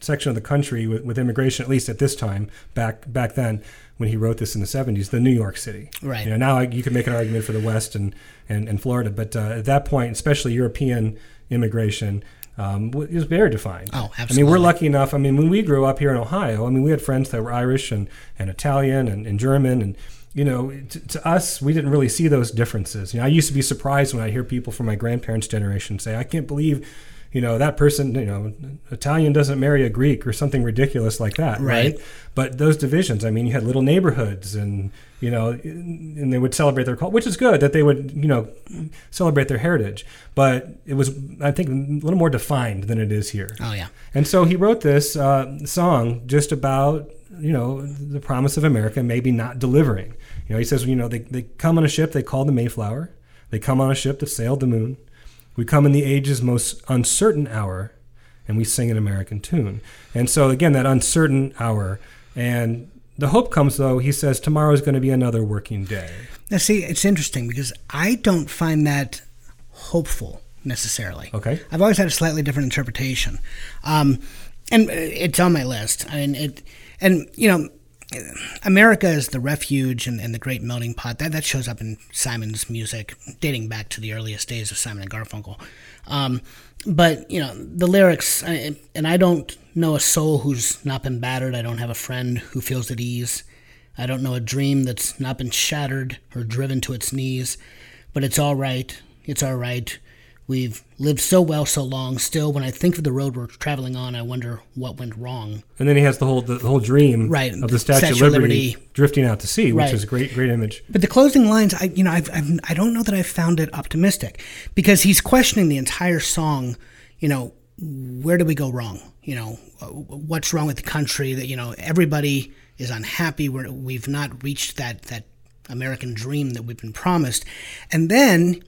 Speaker 1: section of the country with, with immigration, at least at this time back back then when he wrote this in the 70s, than New York City.
Speaker 2: Right.
Speaker 1: You know, now you can make an argument for the West and, and, and Florida, but uh, at that point, especially European immigration, um, w- is very defined.
Speaker 2: Oh, absolutely.
Speaker 1: I mean, we're lucky enough. I mean, when we grew up here in Ohio, I mean, we had friends that were Irish and, and Italian and, and German. And, you know, to, to us, we didn't really see those differences. You know, I used to be surprised when I hear people from my grandparents' generation say, I can't believe, you know, that person, you know, Italian doesn't marry a Greek or something ridiculous like that.
Speaker 2: Right.
Speaker 1: right? But those divisions, I mean, you had little neighborhoods, and you know, and they would celebrate their culture, which is good that they would, you know, celebrate their heritage. But it was, I think, a little more defined than it is here.
Speaker 2: Oh yeah.
Speaker 1: And so he wrote this uh, song just about, you know, the promise of America maybe not delivering. You know, he says, you know, they, they come on a ship they call the Mayflower. They come on a ship that sailed the moon. We come in the age's most uncertain hour, and we sing an American tune. And so, again, that uncertain hour. And the hope comes, though, he says, tomorrow is going to be another working day.
Speaker 2: Now see, it's interesting because I don't find that hopeful necessarily.
Speaker 1: Okay.
Speaker 2: I've always had a slightly different interpretation, um, and it's on my list. I mean, it, and you know, America is the refuge and, and the great melting pot. That that shows up in Simon's music, dating back to the earliest days of Simon and Garfunkel. Um, but you know, the lyrics, and I don't know a soul who's not been battered. I don't have a friend who feels at ease. I don't know a dream that's not been shattered or driven to its knees. But it's all right. It's all right. We've lived so well so long. Still, when I think of the road we're traveling on, I wonder what went wrong.
Speaker 1: And then he has the whole the, whole dream
Speaker 2: Right.
Speaker 1: of the Statue,
Speaker 2: Statue
Speaker 1: of Liberty,
Speaker 2: Liberty.
Speaker 1: drifting out to sea, which
Speaker 2: Right.
Speaker 1: is a great, great image.
Speaker 2: But the closing lines, I you know, I've, I've, I don't know that I've found it optimistic because he's questioning the entire song. You know, where did we go wrong? You know, what's wrong with the country? That you know, everybody is unhappy. We're, we've not reached that that American dream that we've been promised. And then,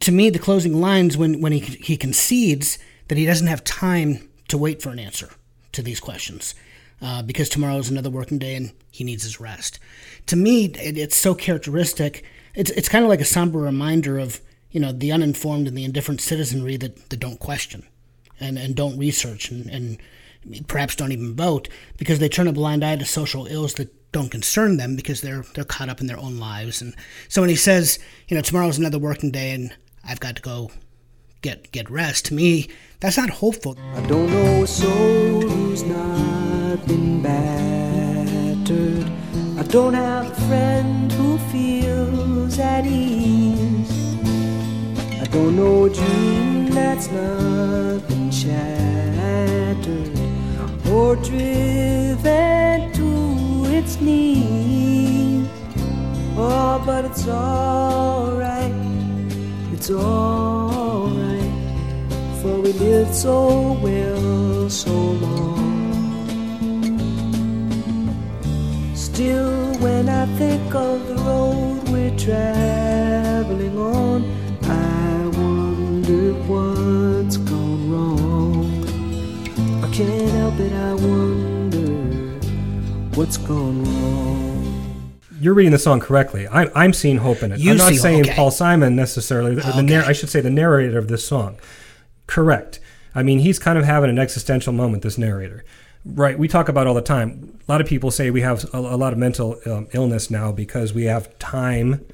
Speaker 2: to me, the closing lines when when he he concedes that he doesn't have time to wait for an answer to these questions uh, because tomorrow is another working day and he needs his rest. To me, it, it's so characteristic. It's it's kind of like a somber reminder of you know the uninformed and the indifferent citizenry that, that don't question and, and don't research and, and perhaps don't even vote because they turn a blind eye to social ills that don't concern them because they're they're caught up in their own lives. And so when he says, you know, tomorrow's another working day and I've got to go get get rest, to me, that's not hopeful.
Speaker 6: I don't know a soul who's not been battered. I don't have a friend who feels at ease. I don't know a dream that's not been shattered or driven to its knees. Oh, but it's alright, it's alright, for we lived so well so long. Still, when I think of the road we're traveling on, I wonder what's gone wrong. I can't help it, I wonder what's gone wrong.
Speaker 1: You're reading the song correctly. I'm, I'm seeing hope in it.
Speaker 2: You
Speaker 1: I'm not saying
Speaker 2: okay.
Speaker 1: Paul Simon necessarily. The, the narr- I should say the narrator of this song. Correct. I mean, he's kind of having an existential moment. This narrator, right? We talk about all the time. A lot of people say we have a, a lot of mental um, illness now because we have time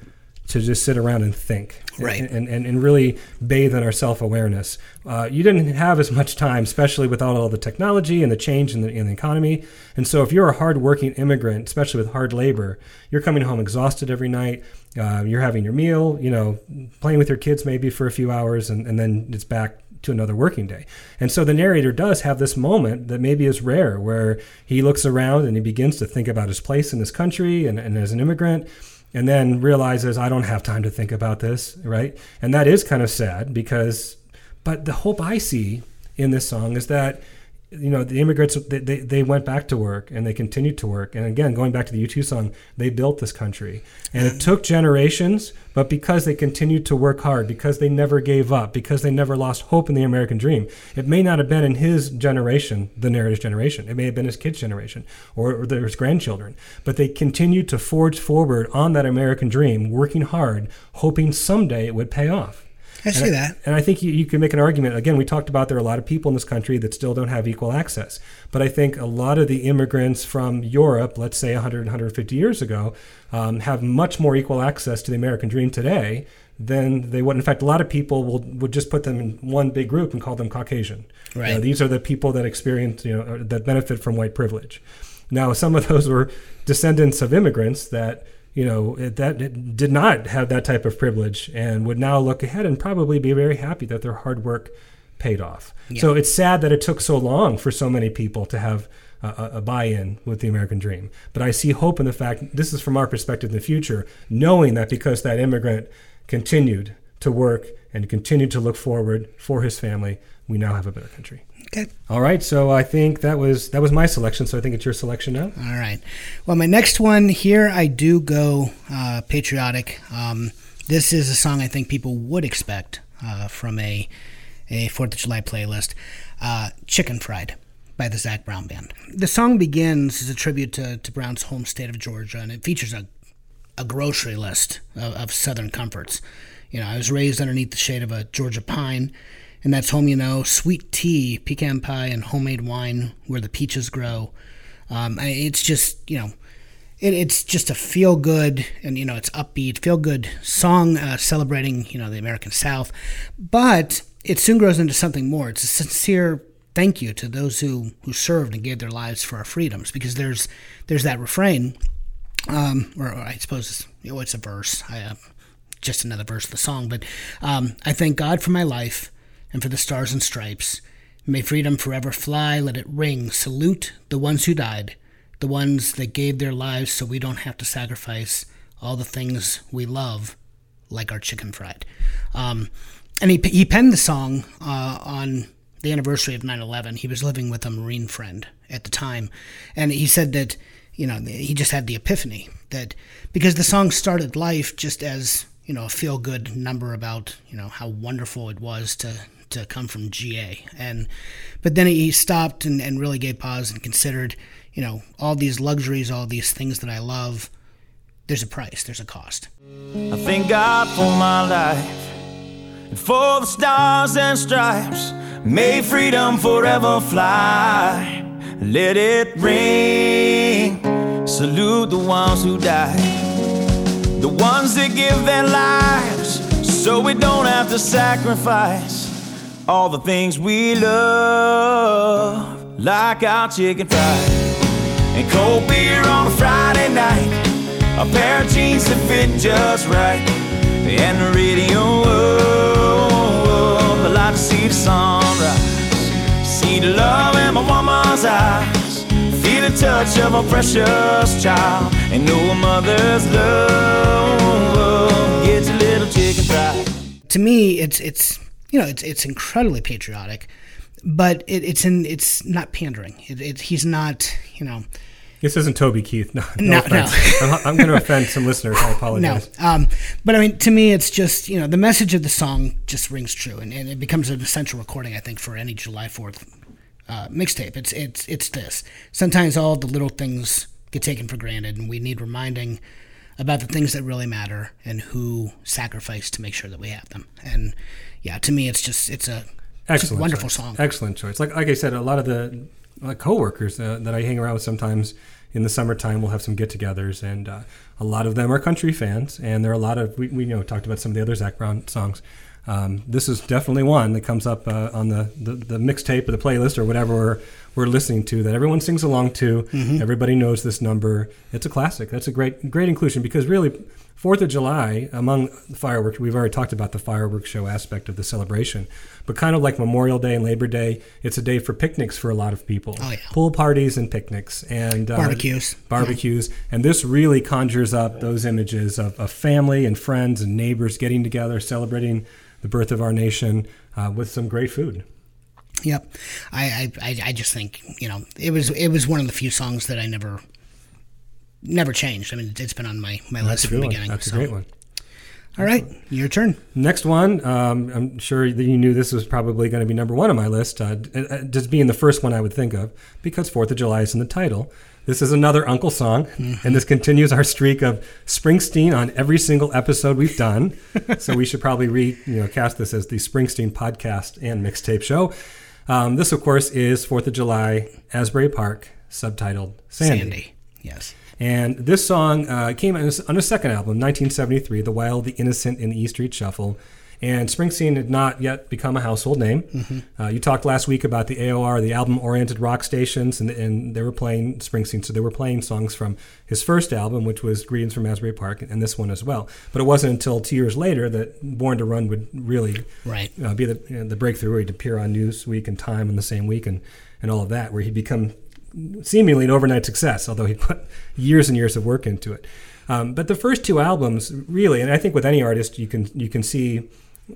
Speaker 1: to just sit around and think,
Speaker 2: Right.
Speaker 1: And and, and really bathe in our self awareness. Uh, you didn't have as much time, especially without all the technology and the change in the, in the economy. And so, if you're a hardworking immigrant, especially with hard labor, you're coming home exhausted every night. Uh, you're having your meal, you know, playing with your kids maybe for a few hours, and, and then it's back to another working day. And so the narrator does have this moment that maybe is rare where he looks around and he begins to think about his place in this country and, and as an immigrant and then realizes I don't have time to think about this, right? And that is kind of sad because but the hope I see in this song is that you know the immigrants they, they, they went back to work and they continued to work. And again going back to the u2 song they built this country. And it took generations but because they continued to work hard because they never gave up because they never lost hope in the american dream it may not have been in his generation the narrator's generation. It may have been his kids generation or, or their grandchildren. But they continued to forge forward on that american dream working hard hoping someday it would pay off
Speaker 2: I see
Speaker 1: and
Speaker 2: that.
Speaker 1: and I think you, you can make an argument. Again, we talked about there are a lot of people in this country that still don't have equal access. But I think a lot of the immigrants from Europe, let's say 100, 150 years ago, um, have much more equal access to the American dream today than they would. In fact, a lot of people will, would just put them in one big group and call them Caucasian. You know,
Speaker 2: Right.
Speaker 1: these are the people that experience, you know, that benefit from white privilege. Now, some of those were descendants of immigrants that you know it- that it did not have that type of privilege and would now look ahead and probably be very happy that their hard work paid off. So it's sad that it took so long for so many people to have a, a- a buy-in with the American dream. But I see hope in the fact this is from our perspective in the future, knowing that because that immigrant continued to work and continued to look forward for his family, we now have a better country.
Speaker 2: Okay.
Speaker 1: All right, so I think that was that was my selection. So I think it's your selection now.
Speaker 2: All right. Well, my next one here, I do go uh, patriotic. Um, this is a song I think people would expect uh, from a a Fourth of July playlist. Uh, Chicken Fried by the Zac Brown Band. The song begins as a tribute to, to Brown's home state of Georgia, and it features a a grocery list of, of Southern comforts. You know, I was raised underneath the shade of a Georgia pine, and that's home, you know, sweet tea, pecan pie, and homemade wine where the peaches grow. Um, it's just, you know, it, it's just a feel good and, you know, it's upbeat, feel good song uh, celebrating, you know, the American South. But it soon grows into something more. It's a sincere thank you to those who, who served and gave their lives for our freedoms because there's there's that refrain um, or, I suppose it's, you know, it's a verse, I, uh, just another verse of the song. But um, I thank God for my life and for the stars and stripes. May freedom forever fly, let it ring. Salute the ones who died, the ones that gave their lives so we don't have to sacrifice all the things we love, like our chicken fried. Um, and he, he penned the song uh, on the anniversary of 9-11 he was living with a marine friend at the time and he said that you know he just had the epiphany that because the song started life just as you know a feel good number about you know how wonderful it was to to come from GA and but then he stopped and, and really gave pause and considered you know all these luxuries all these things that I love there's a price there's a cost
Speaker 3: I thank God for my life and for the stars and stripes. May freedom forever fly. Let it ring. Salute the ones who died, the ones that give their lives so we don't have to sacrifice all the things we love, like our chicken fried. And cold beer on a Friday night, a pair of jeans that fit just right, and the radio. Oh, I like to see the sunrise, see the love in my eyes, feel the touch of a precious child, and know a mother's love gets a little chicken fried.
Speaker 2: To me, it's it's you know it's it's incredibly patriotic, but it, it's in it's not pandering. It, it, he's not you know
Speaker 1: This isn't Toby Keith. [LAUGHS] No, no,
Speaker 2: No,
Speaker 1: offense. I'm, I'm going to offend some listeners. I [LAUGHS]
Speaker 2: no.
Speaker 1: apologize.
Speaker 2: Um, but I mean, to me, it's just you know the message of the song just rings true, and, and it becomes an essential recording. I think for any July Fourth uh, mixtape, it's it's it's this. Sometimes all the little things get taken for granted, and we need reminding about the things that really matter and who sacrificed to make sure that we have them. And yeah, to me, it's just it's a it's a
Speaker 1: Excellent,
Speaker 2: wonderful
Speaker 1: choice.
Speaker 2: song.
Speaker 1: Excellent choice. Like like I said, a lot of the like coworkers uh, that I hang around with sometimes in the summertime, we'll have some get-togethers, and uh, a lot of them are country fans, and there are a lot of we, we you know talked about some of the other Zac Brown songs. Um, this is definitely one that comes up uh, on the, the, the mixtape or the playlist or whatever we're, listening to that everyone sings along to.
Speaker 2: Mm-hmm.
Speaker 1: Everybody knows this number. It's a classic. That's a great great inclusion because really, Fourth of July among the fireworks, we've already talked about the fireworks show aspect of the celebration, but kind of like Memorial Day and Labor Day, it's a day for picnics for a lot of people.
Speaker 2: Oh, yeah.
Speaker 1: Pool parties and picnics and uh,
Speaker 2: Barbecues.
Speaker 1: barbecues, and this really conjures up those images of, of family and friends and neighbors getting together, celebrating the birth of our nation uh, with some great food.
Speaker 2: Yep, I, I, I, just think you know it was it was one of the few songs that I never, never changed. I mean, it's been on my, my
Speaker 1: That's
Speaker 2: list from the
Speaker 1: one.
Speaker 2: beginning.
Speaker 1: That's a great one.
Speaker 2: All right, your turn.
Speaker 1: Next one, um, I'm sure that you knew this was probably going to be number one on my list, uh, uh, just being the first one I would think of, because Fourth of July is in the title. This is another Uncle song, and this continues our streak of Springsteen on every single episode we've done. [LAUGHS] so we should probably re, you know, cast this as the Springsteen podcast and mixtape show. Um, this, of course, is Fourth of July, Asbury Park, subtitled Sandy.
Speaker 2: Sandy. Yes.
Speaker 1: And this song uh, came on his second album, 1973, The Wild, the Innocent, and the E Street Shuffle. And Springsteen had not yet become a household name. Uh, you talked last week about the AOR, the album oriented rock stations, and, and they were playing Springsteen. So they were playing songs from his first album, which was Greetings from Asbury Park, and this one as well. But it wasn't until two years later that Born to Run would really
Speaker 2: Right.
Speaker 1: uh, be the, you know, the breakthrough where he'd appear on Newsweek and Time in the same week and, and all of that, where he'd become seemingly an overnight success, although he put years and years of work into it. Um, but the first two albums, really, and I think with any artist, you can you can see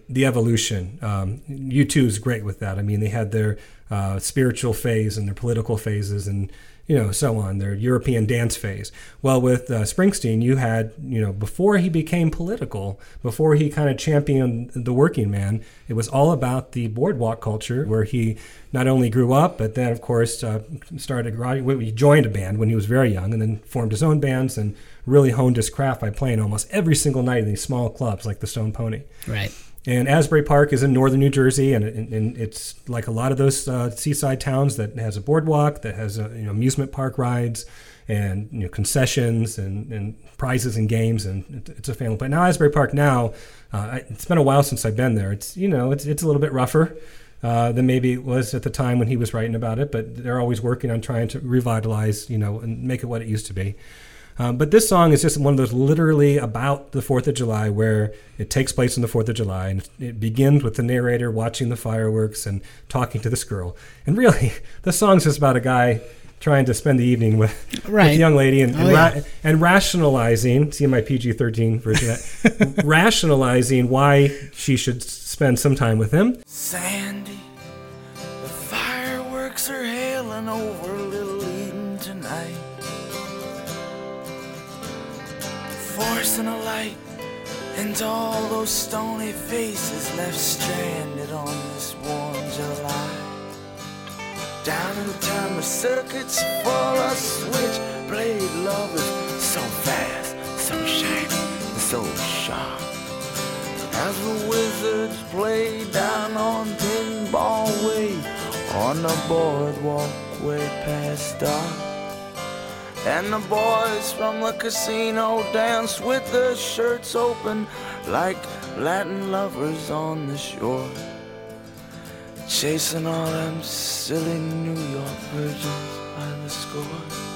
Speaker 1: the evolution. Um, U2 is great with that. I mean, they had their uh, spiritual phase and their political phases, and you know so on. Their European dance phase. Well, with uh, Springsteen, you had you know before he became political, before he kind of championed the working man, it was all about the boardwalk culture where he not only grew up, but then of course uh, started. A garage he joined a band when he was very young, and then formed his own bands and really honed his craft by playing almost every single night in these small clubs like the Stone Pony.
Speaker 2: Right.
Speaker 1: And Asbury Park is in northern New Jersey, and, and, and it's like a lot of those uh, seaside towns that has a boardwalk, that has a, you know, amusement park rides, and you know, concessions and, and prizes and games, and it's a family. But now Asbury Park now, uh, it's been a while since I've been there. It's you know it's it's a little bit rougher uh, than maybe it was at the time when he was writing about it, but they're always working on trying to revitalize you know and make it what it used to be. Um, but this song is just one of those literally about the Fourth of July, where it takes place on the Fourth of July, and it begins with the narrator watching the fireworks and talking to this girl. And really, [LAUGHS] the song's just about a guy trying to spend the evening with, with
Speaker 2: Right.
Speaker 1: a young lady and, and,
Speaker 2: Oh,
Speaker 1: ra-
Speaker 2: yeah.
Speaker 1: and rationalizing. See my PG thirteen version of that, [LAUGHS] rationalizing why she should spend some time with him.
Speaker 3: Sandy, the fireworks are hailing over Little Eden tonight. Forcing a light into all those stony faces left stranded on this warm July. Down in the town, the circuits full of switchblade lovers, so fast, so shiny, and so sharp. As the wizards play down on Pinball Way on the boardwalk way past dark. And the boys from the casino dance with their shirts open like Latin lovers on the shore. Chasing all them silly New York virgins by the score.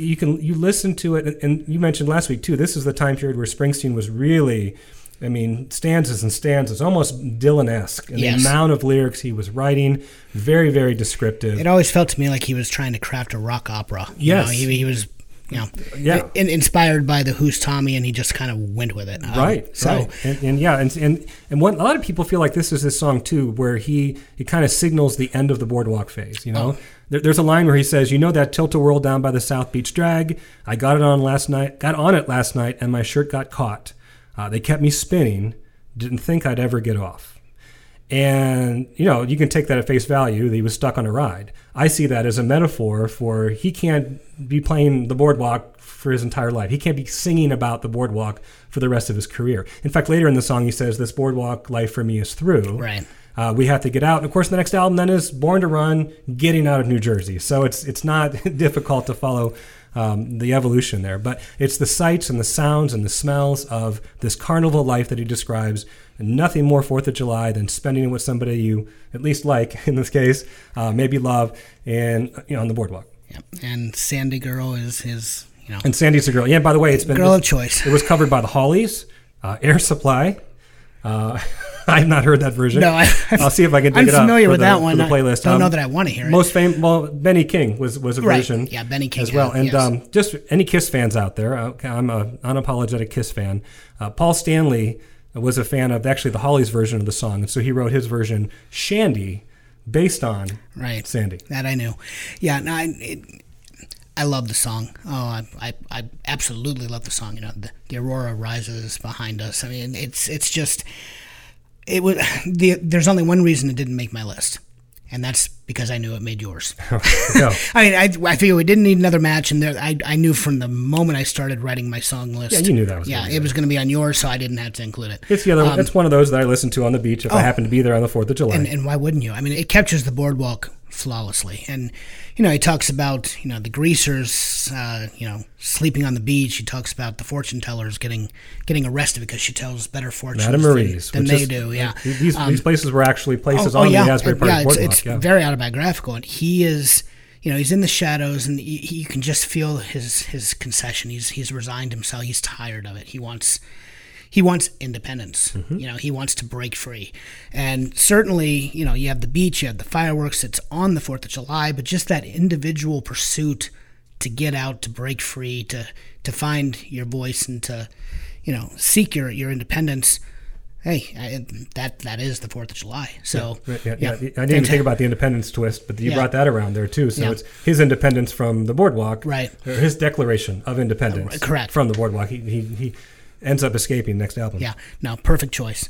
Speaker 1: you can you listen to it and you mentioned last week too this is the time period where springsteen was really I mean, stanzas and stanzas, almost Dylan-esque. And
Speaker 2: Yes.
Speaker 1: the amount of lyrics he was writing, very, very descriptive.
Speaker 2: It always felt to me like he was trying to craft a rock opera. You
Speaker 1: Yes.
Speaker 2: know, he, he was, you know,
Speaker 1: Yeah.
Speaker 2: in, inspired by the Who's Tommy, and he just kind of went with it. Um,
Speaker 1: right
Speaker 2: So
Speaker 1: right and, and yeah and and and what a lot of people feel like this is this song too where he he kind of signals the end of the boardwalk phase you know there, there's a line where he says you know that tilt-a-whirl down by the south beach drag i got it on last night got on it last night and my shirt got caught uh, they kept me spinning didn't think i'd ever get off. And you know you can take that at face value that he was stuck on a ride. I see that as a metaphor for he can't be playing the boardwalk for his entire life. He can't be singing about the boardwalk for the rest of his career. In fact later in the song he says this boardwalk life for me is through.
Speaker 2: Right.
Speaker 1: uh, we have to get out. And of course the next album then is born to run getting out of new jersey. So it's it's not [LAUGHS] difficult to follow um, the evolution there. But it's the sights and the sounds and the smells of this carnival life that he describes. And nothing more fourth of july than spending it with somebody you at least like [LAUGHS] in this case uh, maybe love and you know on the boardwalk.
Speaker 2: Yeah. and Sandy Girl is his, you know,
Speaker 1: and sandy's a girl. Yeah by the way it's been
Speaker 2: girl of choice.
Speaker 1: it was covered by the hollies uh, air supply uh, [LAUGHS] [LAUGHS] I've not heard that version.
Speaker 2: No, I- [LAUGHS]
Speaker 1: will see if I can dig
Speaker 2: I'm
Speaker 1: it up.
Speaker 2: I'm
Speaker 1: familiar
Speaker 2: with
Speaker 1: the,
Speaker 2: that one.
Speaker 1: The playlist.
Speaker 2: I don't know that I wanna hear it.
Speaker 1: Most famous. Well, Benny King was was a
Speaker 2: Right.
Speaker 1: version.
Speaker 2: Yeah, Benny King
Speaker 1: as well.
Speaker 2: had-
Speaker 1: And
Speaker 2: yes.
Speaker 1: um, just any Kiss fans out there, uh, I'm a unapologetic Kiss fan. Uh, Paul Stanley was a fan of actually the Hollies version of the song, and so he wrote his version, Shandy, based on
Speaker 2: Right.
Speaker 1: Sandy.
Speaker 2: That I knew. Yeah, no, I, it, I love the song. Oh, I, I, I absolutely love the song. You know, the, the aurora rises behind us. I mean, it's it's just it was [SIGHS] the. There's only one reason it didn't make my list, and that's because I knew it made yours. [LAUGHS]
Speaker 1: No. [LAUGHS]
Speaker 2: I mean, I, I figure we didn't need another match, and there, I, I knew from the moment I started writing my song list.
Speaker 1: Yeah, you knew that was
Speaker 2: Yeah, it was going to be on yours, so I didn't have to include it.
Speaker 1: It's the other. Um, it's one of those that I listen to on the beach if I oh. happen to be there on the Fourth of July.
Speaker 2: Oh. and, and why wouldn't you? I mean, it captures the boardwalk flawlessly. And you know, he talks about you know the greasers, uh, you know, sleeping on the beach. He talks about the fortune tellers getting getting arrested because she tells better fortunes
Speaker 1: Madame
Speaker 2: than-
Speaker 1: Marie's,
Speaker 2: than, they
Speaker 1: is-
Speaker 2: do. Yeah,
Speaker 1: These,
Speaker 2: Um,
Speaker 1: these places were actually places
Speaker 2: oh,
Speaker 1: on
Speaker 2: yeah,
Speaker 1: the Asbury
Speaker 2: uh,
Speaker 1: Park
Speaker 2: yeah, it's, it's
Speaker 1: yeah.
Speaker 2: very autobiographical, and he is. You know, he's in the shadows, and you can just feel his his concession. He's he's resigned himself. He's tired of it. He wants he wants independence. You know, he wants to break free. And certainly, you know, you have the beach, you have the fireworks, it's on the 4th of July, but just that individual pursuit to get out, to break free, to to find your voice and to, you know, seek your your independence. Hey, I, that that is the 4th of July. So,
Speaker 1: Right, yeah, yeah. I didn't even think about the independence twist, but you
Speaker 2: Yeah.
Speaker 1: brought that around there too. So
Speaker 2: Yeah.
Speaker 1: it's his independence from the boardwalk,
Speaker 2: Right.
Speaker 1: Or his declaration of independence,
Speaker 2: Uh, correct.
Speaker 1: from the boardwalk. He, he he ends up escaping next album.
Speaker 2: Yeah, no, perfect choice.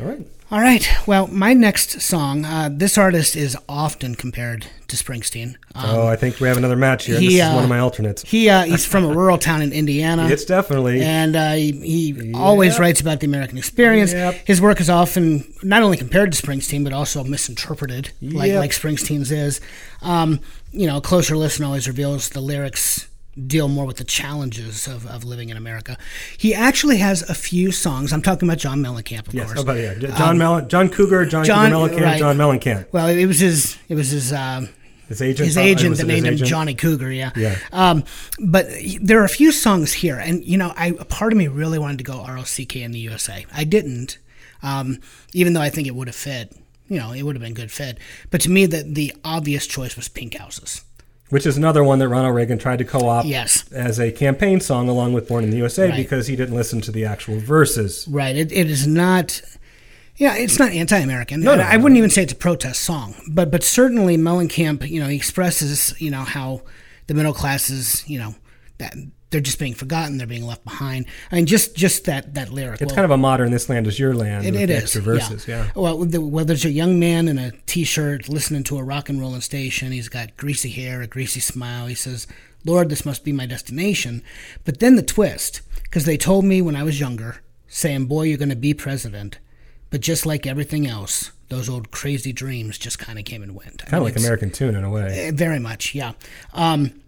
Speaker 1: All right.
Speaker 2: All right. Well, my next song, uh, this artist is often compared to Springsteen. Um,
Speaker 1: oh, I think we have another match here.
Speaker 2: he,
Speaker 1: this is
Speaker 2: uh,
Speaker 1: one of my alternates.
Speaker 2: He uh, he's from a rural town in Indiana.
Speaker 1: it's definitely
Speaker 2: and uh, he, he always writes about the American experience.
Speaker 1: Yep.
Speaker 2: His work is often not only compared to Springsteen, but also misinterpreted, like like Springsteen's is. Um, you know, a closer listen always reveals the lyrics deal more with the challenges of, of living in America. He actually has a few songs. I'm talking about John Mellencamp, of
Speaker 1: yes.
Speaker 2: course.
Speaker 1: Oh, yeah, John Mellon, John Cougar, John,
Speaker 2: Um, John-
Speaker 1: Cougar Mellencamp,
Speaker 2: right.
Speaker 1: John Mellencamp.
Speaker 2: Well, it was his. It was his. Um,
Speaker 1: His agent.
Speaker 2: his agent that named him
Speaker 1: agent?
Speaker 2: Johnny Cougar. Yeah.
Speaker 1: Yeah.
Speaker 2: Um, but there are a few songs here, and you know, I a part of me really wanted to go ROCK in the USA. I didn't, um, even though I think it would have fit. You know, it would have been good fit. But to me, the the obvious choice was Pink Houses.
Speaker 1: Which is another one that Ronald Reagan tried to co-opt
Speaker 2: Yes.
Speaker 1: as a campaign song along with Born in the USA
Speaker 2: Right.
Speaker 1: because he didn't listen to the actual verses.
Speaker 2: Right. It, it is not. Yeah, it's not anti-American.
Speaker 1: No, no,
Speaker 2: I, wouldn't even say it's a protest song, but but certainly Mellencamp, you know, he expresses, you know, how the middle classes, you know, that they're just being forgotten, they're being left behind. I mean, just just that that lyric.
Speaker 1: It's kind of a modern "This Land Is Your Land"
Speaker 2: It,
Speaker 1: with
Speaker 2: it
Speaker 1: the
Speaker 2: is.
Speaker 1: extra verses. Yeah.
Speaker 2: Well, the, well, there's a young man in a t-shirt listening to a rock and rollin' station. He's got greasy hair, a greasy smile. He says, "Lord, this must be my destination." But then the twist, because they told me when I was younger, saying, "Boy, you're going to be president," but just like everything else, those old crazy dreams just kind of came and went.
Speaker 1: Kind of like American Tune in a way.
Speaker 2: Uh, Very much, yeah. Um,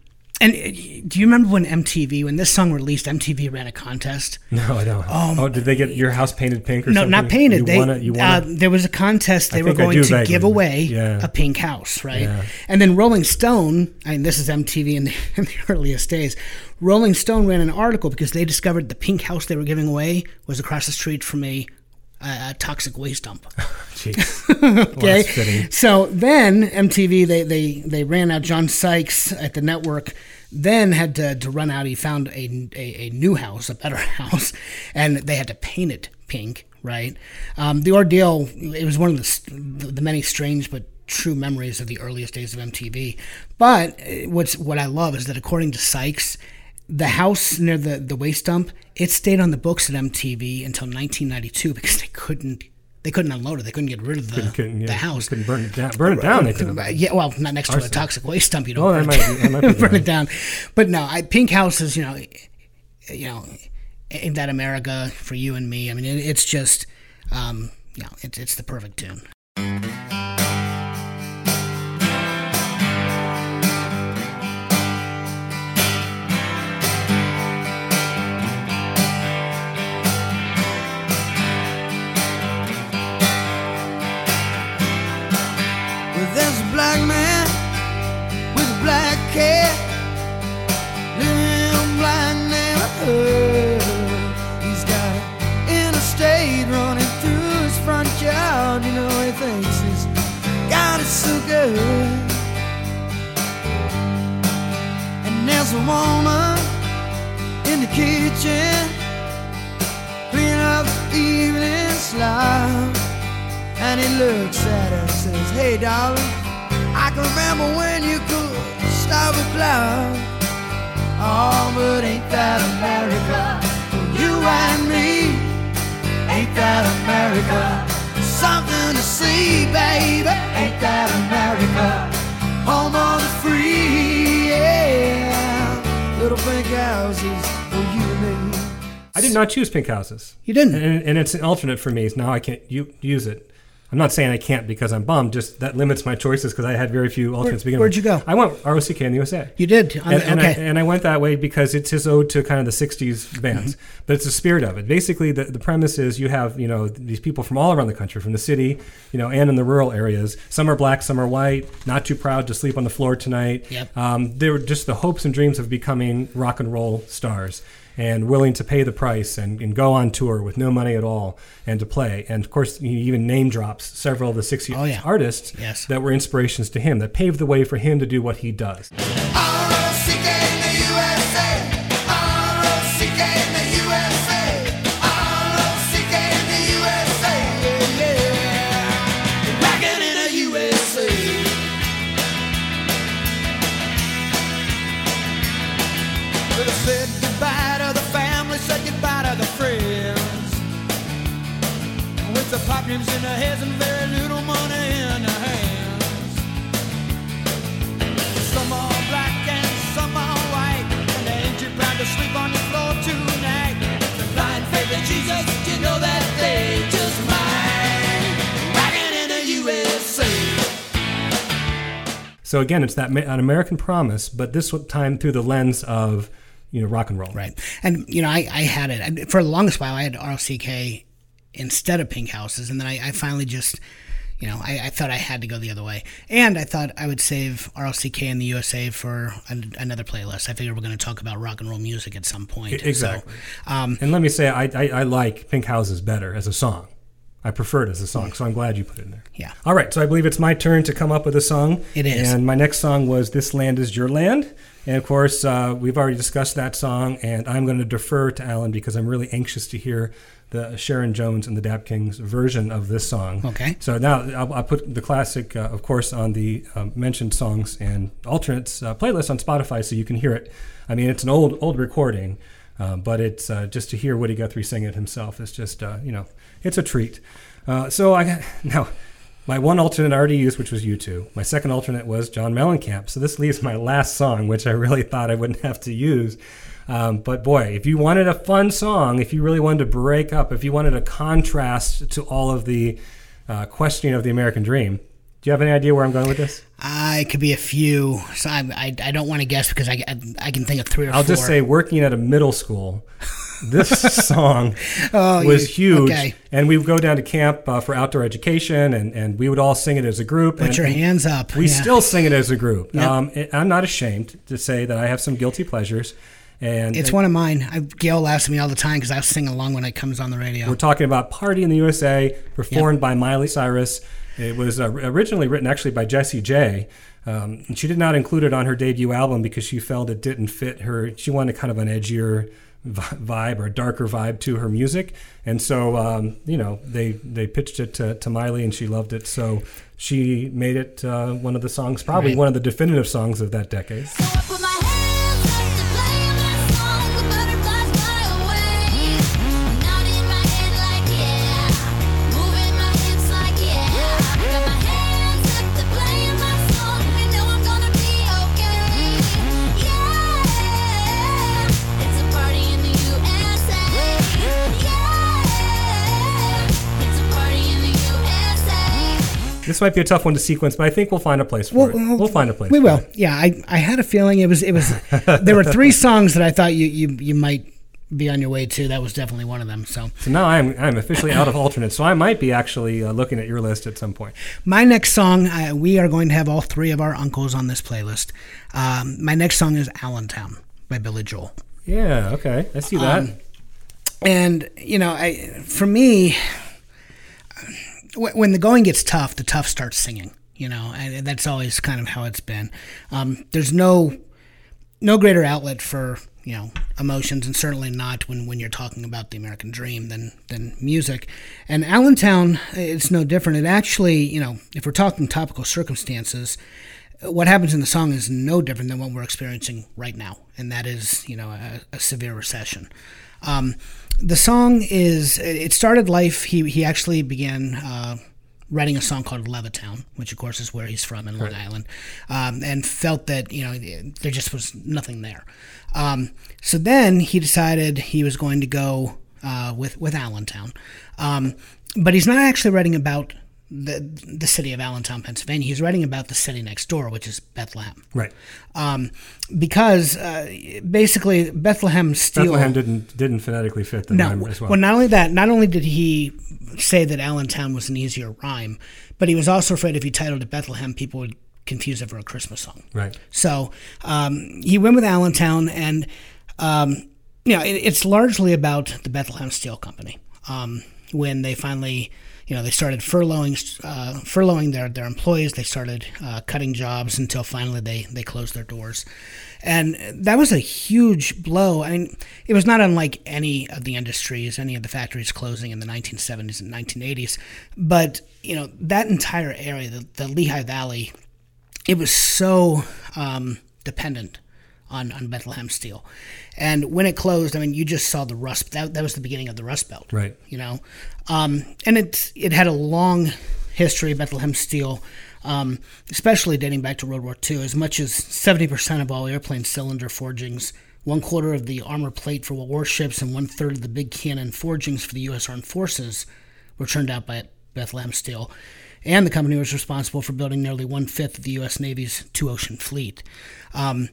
Speaker 2: And uh, do you remember when MTV, when this song released, MTV ran a contest?
Speaker 1: No, I don't. oh, did they get your house painted pink or
Speaker 2: No,
Speaker 1: something?
Speaker 2: No, not painted.
Speaker 1: You
Speaker 2: they
Speaker 1: it. You won
Speaker 2: uh, there was a contest. They
Speaker 1: I
Speaker 2: were going to give away
Speaker 1: Yeah.
Speaker 2: a pink house, right?
Speaker 1: Yeah.
Speaker 2: And then Rolling Stone. I mean, this is MTV in the, [LAUGHS] in the earliest days. Rolling Stone ran an article because they discovered the pink house they were giving away was across the street from a, toxic waste dump. [LAUGHS]
Speaker 1: Jeez. [LAUGHS] Well,
Speaker 2: Okay.
Speaker 1: that's.
Speaker 2: So then MTV they, they they ran out John Sykes at the network. Then had to, to run out. He found a, a, a new house, a better [LAUGHS] house, and they had to paint it pink. Right. Um, the ordeal. It was one of the, the many strange but true memories of the earliest days of MTV. But uh, what's what I love is that according to Sykes, the house near the the waste dump it stayed on the books at MTV until 1992 because they couldn't they couldn't unload it. They couldn't get rid of the,
Speaker 1: Couldn't, yeah,
Speaker 2: the house.
Speaker 1: Couldn't burn it down. Burn it down. They could have.
Speaker 2: Yeah, well, not next to a toxic waste dump. You don't
Speaker 1: Oh,
Speaker 2: burn,
Speaker 1: might that might [LAUGHS]
Speaker 2: burn it down. But no, I, pink houses. You know, you know, ain't that America for you and me? I mean, it, it's just, um, you know, it's it's the perfect tune.
Speaker 7: And there's a woman in the kitchen cleaning up the evening slime. And he looks at her and says, Hey, darling, I can remember when you could stop a cloud. Oh, but ain't that America you and me? Ain't that America? Something to see, baby. Ain't that America? Home of the free, yeah. Little pink houses for you and me.
Speaker 1: I did not choose pink houses.
Speaker 2: You didn't.
Speaker 1: and, and it's an alternate for me. Now I can't u- use it. I'm not saying I can't because I'm bummed. Just that limits my choices because I had very few alternates. begin
Speaker 2: where'd you go?
Speaker 1: I went ROCK in the USA.
Speaker 2: You did.
Speaker 1: And,
Speaker 2: the-
Speaker 1: and I,
Speaker 2: okay.
Speaker 1: and I went that way because it's his ode to kind of the '60s bands,
Speaker 2: Mm-hmm.
Speaker 1: but it's the spirit of it. Basically, the, the premise is you have you know these people from all around the country, from the city, you know, and in the rural areas. Some are black, some are white. Not too proud to sleep on the floor tonight.
Speaker 2: Yep.
Speaker 1: Um, they were just the hopes and dreams of becoming rock and roll stars. And willing to pay the price and, and go on tour with no money at all and to play. And of course, he even name drops several of the 60s
Speaker 2: Oh, yeah.
Speaker 1: artists
Speaker 2: Yes.
Speaker 1: that were inspirations to him, that paved the way for him to do what he does.
Speaker 7: R-O-C-K in With the pop dreams in their heads and very little money in their hands. Some are black and some are white. And they ain't too proud to sleep on the floor tonight. The blind faith in Jesus, you know that they just might. Rockin' in the USA.
Speaker 1: So again, it's that an American promise, but this time through the lens of you know rock and roll.
Speaker 2: Right. And, you know, I, I had it. I- For the longest while, I had ROCK instead of Pink Houses. And then I, I finally just, you know, I, I thought I had to go the other way. And I thought I would save ROCK in the USA for an, another playlist. I figured we're going to talk about rock and roll music at some point.
Speaker 1: Exactly.
Speaker 2: So, um,
Speaker 1: And let me say, I, I, I like Pink Houses better as a song. I prefer it as a song, so I'm glad you put it in there.
Speaker 2: Yeah.
Speaker 1: All right, so I believe it's my turn to come up with a song.
Speaker 2: It is.
Speaker 1: And my next song was "This Land Is Your Land," and of course, uh, we've already discussed that song, and I'm going to defer to Alan because I'm really anxious to hear the Sharon Jones and the Dap Kings version of this song.
Speaker 2: Okay.
Speaker 1: So now I'll, I'll put the classic, uh, of course, on the um, mentioned songs and alternates uh, playlist on Spotify, so you can hear it. I mean, it's an old old recording, uh, but it's uh, just to hear Woody Guthrie sing it himself. It's just uh, you know, it's a treat. Uh, so I got [LAUGHS] now. My one alternate I already used, which was U2. My second alternate was John Mellencamp. So this leaves my last song, which I really thought I wouldn't have to use. Um, but boy, if you wanted a fun song, if you really wanted to break up, if you wanted a contrast to all of the uh, questioning of the American dream, Do you have any idea where I'm going with this?
Speaker 2: I could be a few. So I, I, I don't want to guess because I, I, I can think of three or
Speaker 1: I'll
Speaker 2: four.
Speaker 1: just say, working at a middle school, this [LAUGHS] song
Speaker 2: Oh,
Speaker 1: was
Speaker 2: you-
Speaker 1: huge.
Speaker 2: okay.
Speaker 1: And we would go down to camp uh, for outdoor education, and, and we would all sing it as a group.
Speaker 2: Put your hands up.
Speaker 1: We
Speaker 2: Yeah.
Speaker 1: still sing it as a group.
Speaker 2: Yep.
Speaker 1: Um, I'm not ashamed to say that I have some guilty pleasures. And
Speaker 2: It's one of mine. I, Gail laughs at me all the time because I sing along when it comes on the radio.
Speaker 1: We're talking about Party in the USA, performed by Miley Cyrus. It was uh, originally written actually by Jessie J. Um, and she did not include it on her debut album because she felt it didn't fit her. She wanted kind of an edgier vibe or a darker vibe to her music. And so, um, you know, they, they pitched it to, to Miley and she loved it. So she made it uh, one of the songs, probably
Speaker 2: Right.
Speaker 1: one of the definitive songs of that decade. This might be a tough one to sequence, but I think we'll find a place for
Speaker 2: Well,
Speaker 1: it.
Speaker 2: well,
Speaker 1: find a place.
Speaker 2: We will.
Speaker 1: it.
Speaker 2: Yeah, I, I had a feeling it was it was. [LAUGHS] there were three songs that I thought you, you you might be on your way to. That was definitely one of them. So
Speaker 1: So now I'm I'm officially out of alternates. So I might be actually uh, looking at your list at some point.
Speaker 2: my next song, uh, we are going to have all three of our uncles on this playlist. Um, my next song is Allentown by Billy Joel.
Speaker 1: Yeah. Okay. I see that.
Speaker 2: Um, And you know, I for me, when the going gets tough, the tough starts singing. You know, and that's always kind of how it's been. Um, there's no no greater outlet for you know emotions, and certainly not when, when you're talking about the American dream than than music. And Allentown, it's no different. It actually, you know, if we're talking topical circumstances, what happens in the song is no different than what we're experiencing right now, and that is, you know, a, a severe recession. Um, the song is it started life. He he actually began. Uh, writing a song called Levittown, which of course is where he's from in Long Island, um, and felt that you know there just was nothing there. Um, so then he decided he was going to go uh, with with Allentown, um, but he's not actually writing about the the city of Allentown, Pennsylvania. He's writing about the city next door, which is Bethlehem,
Speaker 1: Right.
Speaker 2: um, because uh, basically Bethlehem Steel.
Speaker 1: Bethlehem didn't didn't phonetically fit the
Speaker 2: No.
Speaker 1: rhyme as well.
Speaker 2: well, not only that, not only did he say that Allentown was an easier rhyme, but he was also afraid if he titled it Bethlehem, people would confuse it for a Christmas song.
Speaker 1: right.
Speaker 2: So um, he went with Allentown, and um, you know it, it's largely about the Bethlehem Steel Company. Um, when they finally, you know, they started furloughing uh, furloughing their, their employees, they started uh, cutting jobs until finally they they closed their doors, and that was a huge blow. I mean, it was not unlike any of the industries, any of the factories closing in the 1970s and 1980s, but you know that entire area, the, the Lehigh Valley it was so um, dependent on, on Bethlehem Steel. And when it closed, I mean, you just saw the rust. That, that was the beginning of the Rust Belt.
Speaker 1: Right.
Speaker 2: You know, um, and it it had a long history. Bethlehem Steel, um, especially dating back to World War II, as much as seventy percent of all airplane cylinder forgings, one quarter of the armor plate for warships, and one third of the big cannon forgings for the U.S. Armed Forces were turned out by Bethlehem Steel. And the company was responsible for building nearly one fifth of the U.S. Navy's two ocean fleet. Um,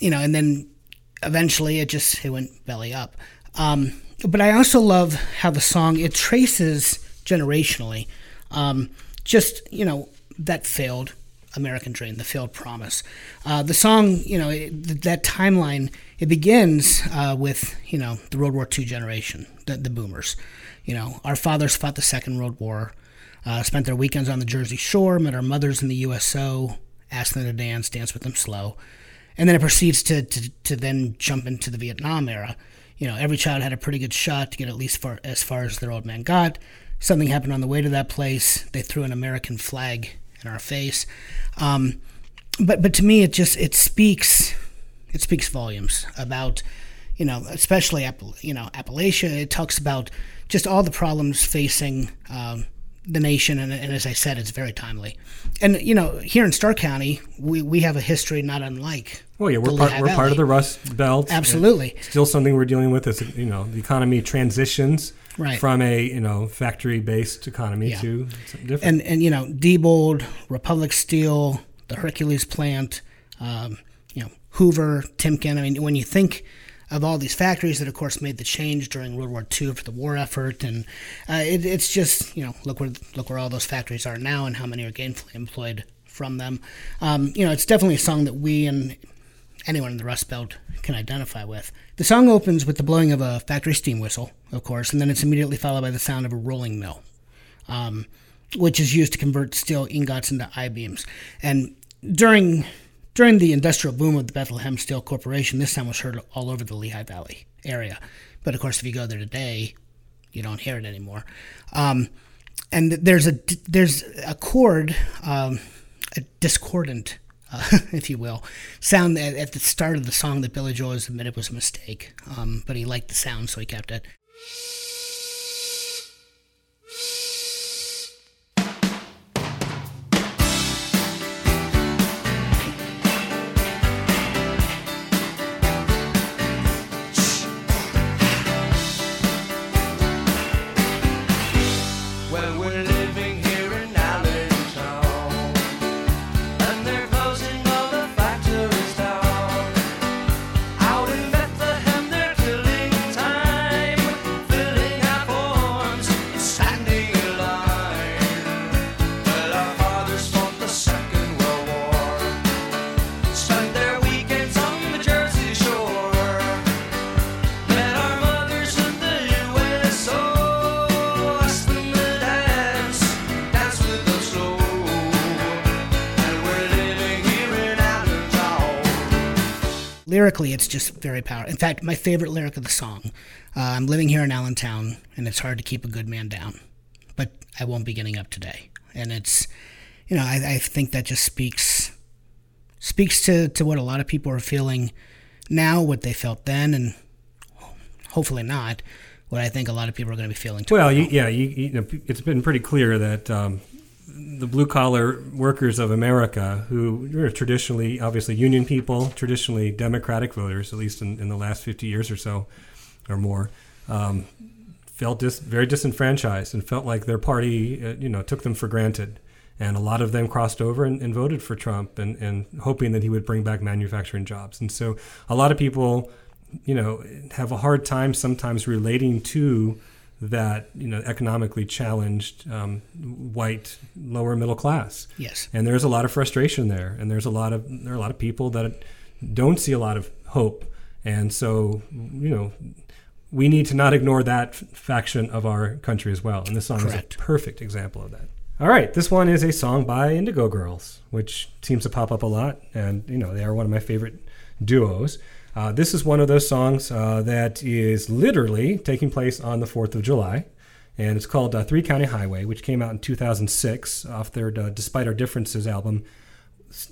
Speaker 2: you know, and then eventually it just it went belly up. Um, but I also love how the song it traces generationally, um, just you know that failed American dream, the failed promise. Uh, the song, you know, it, that timeline it begins uh, with you know the World War II generation, the, the boomers. You know, our fathers fought the Second World War, uh, spent their weekends on the Jersey Shore, met our mothers in the USO, asked them to dance, dance with them slow and then it proceeds to, to, to then jump into the Vietnam era. You know, every child had a pretty good shot to get at least far, as far as their old man got. Something happened on the way to that place. They threw an American flag in our face. Um, but but to me, it just it speaks it speaks volumes about you know especially you know Appalachia. It talks about just all the problems facing. Um, the nation, and, and as I said, it's very timely. And you know, here in Stark County, we, we have a history not unlike.
Speaker 1: Well, yeah, we're part,
Speaker 2: Lehigh
Speaker 1: we're part of the Rust Belt.
Speaker 2: Absolutely.
Speaker 1: Still something we're dealing with as you know the economy transitions.
Speaker 2: Right.
Speaker 1: from a you know factory based economy
Speaker 2: Yeah.
Speaker 1: to something different.
Speaker 2: and and you know Diebold, Republic Steel, the Hercules plant, um, you know Hoover, Timken. I mean, when you think of all these factories that, of course, made the change during World War II for the war effort, and uh, it, it's just you know look where look where all those factories are now and how many are gainfully employed from them. Um, you know, it's definitely a song that we and anyone in the Rust Belt can identify with. The song opens with the blowing of a factory steam whistle, of course, and then it's immediately followed by the sound of a rolling mill um, which is used to convert steel ingots into I-beams. And during during the industrial boom of the Bethlehem Steel Corporation, this sound was heard all over the Lehigh Valley area. But of course, if you go there today, you don't hear it anymore. Um, and there's a there's a chord, um, a discordant, uh, [LAUGHS] if you will, sound at, at the start of the song that Billy Joel admitted was a mistake. Um, but he liked the sound, so he kept it. Lyrically it's just very powerful in fact my favorite lyric of the song uh, i'm living here in allentown and it's hard to keep a good man down but i won't be getting up today and it's you know i, I think that just speaks speaks to, to what a lot of people are feeling now what they felt then and hopefully not what i think a lot of people are going to be feeling tomorrow.
Speaker 1: Well, you, yeah, you, you know, it's been pretty clear that um, the blue collar workers of America, who are traditionally, obviously, union people, traditionally Democratic voters, at least in, in the last 50 years or so or more, um, felt dis- very disenfranchised and felt like their party, uh, you know, took them for granted. And a lot of them crossed over and, and voted for Trump and, and hoping that he would bring back manufacturing jobs. And so a lot of people, you know, have a hard time sometimes relating to that, you know, economically challenged um, white lower middle class.
Speaker 2: yes
Speaker 1: And there's a lot of frustration there, and there's a lot of there are a lot of people that don't see a lot of hope, and so you know we need to not ignore that f- faction of our country as well. And this song
Speaker 2: Correct.
Speaker 1: is a perfect example of that. All right, this one is a song by Indigo Girls, which seems to pop up a lot, and you know they are one of my favorite duos. Uh, this is one of those songs uh, that is literally taking place on the Fourth of July and it's called uh, Three County Highway, which came out in 2006 off their uh, Despite Our Differences album.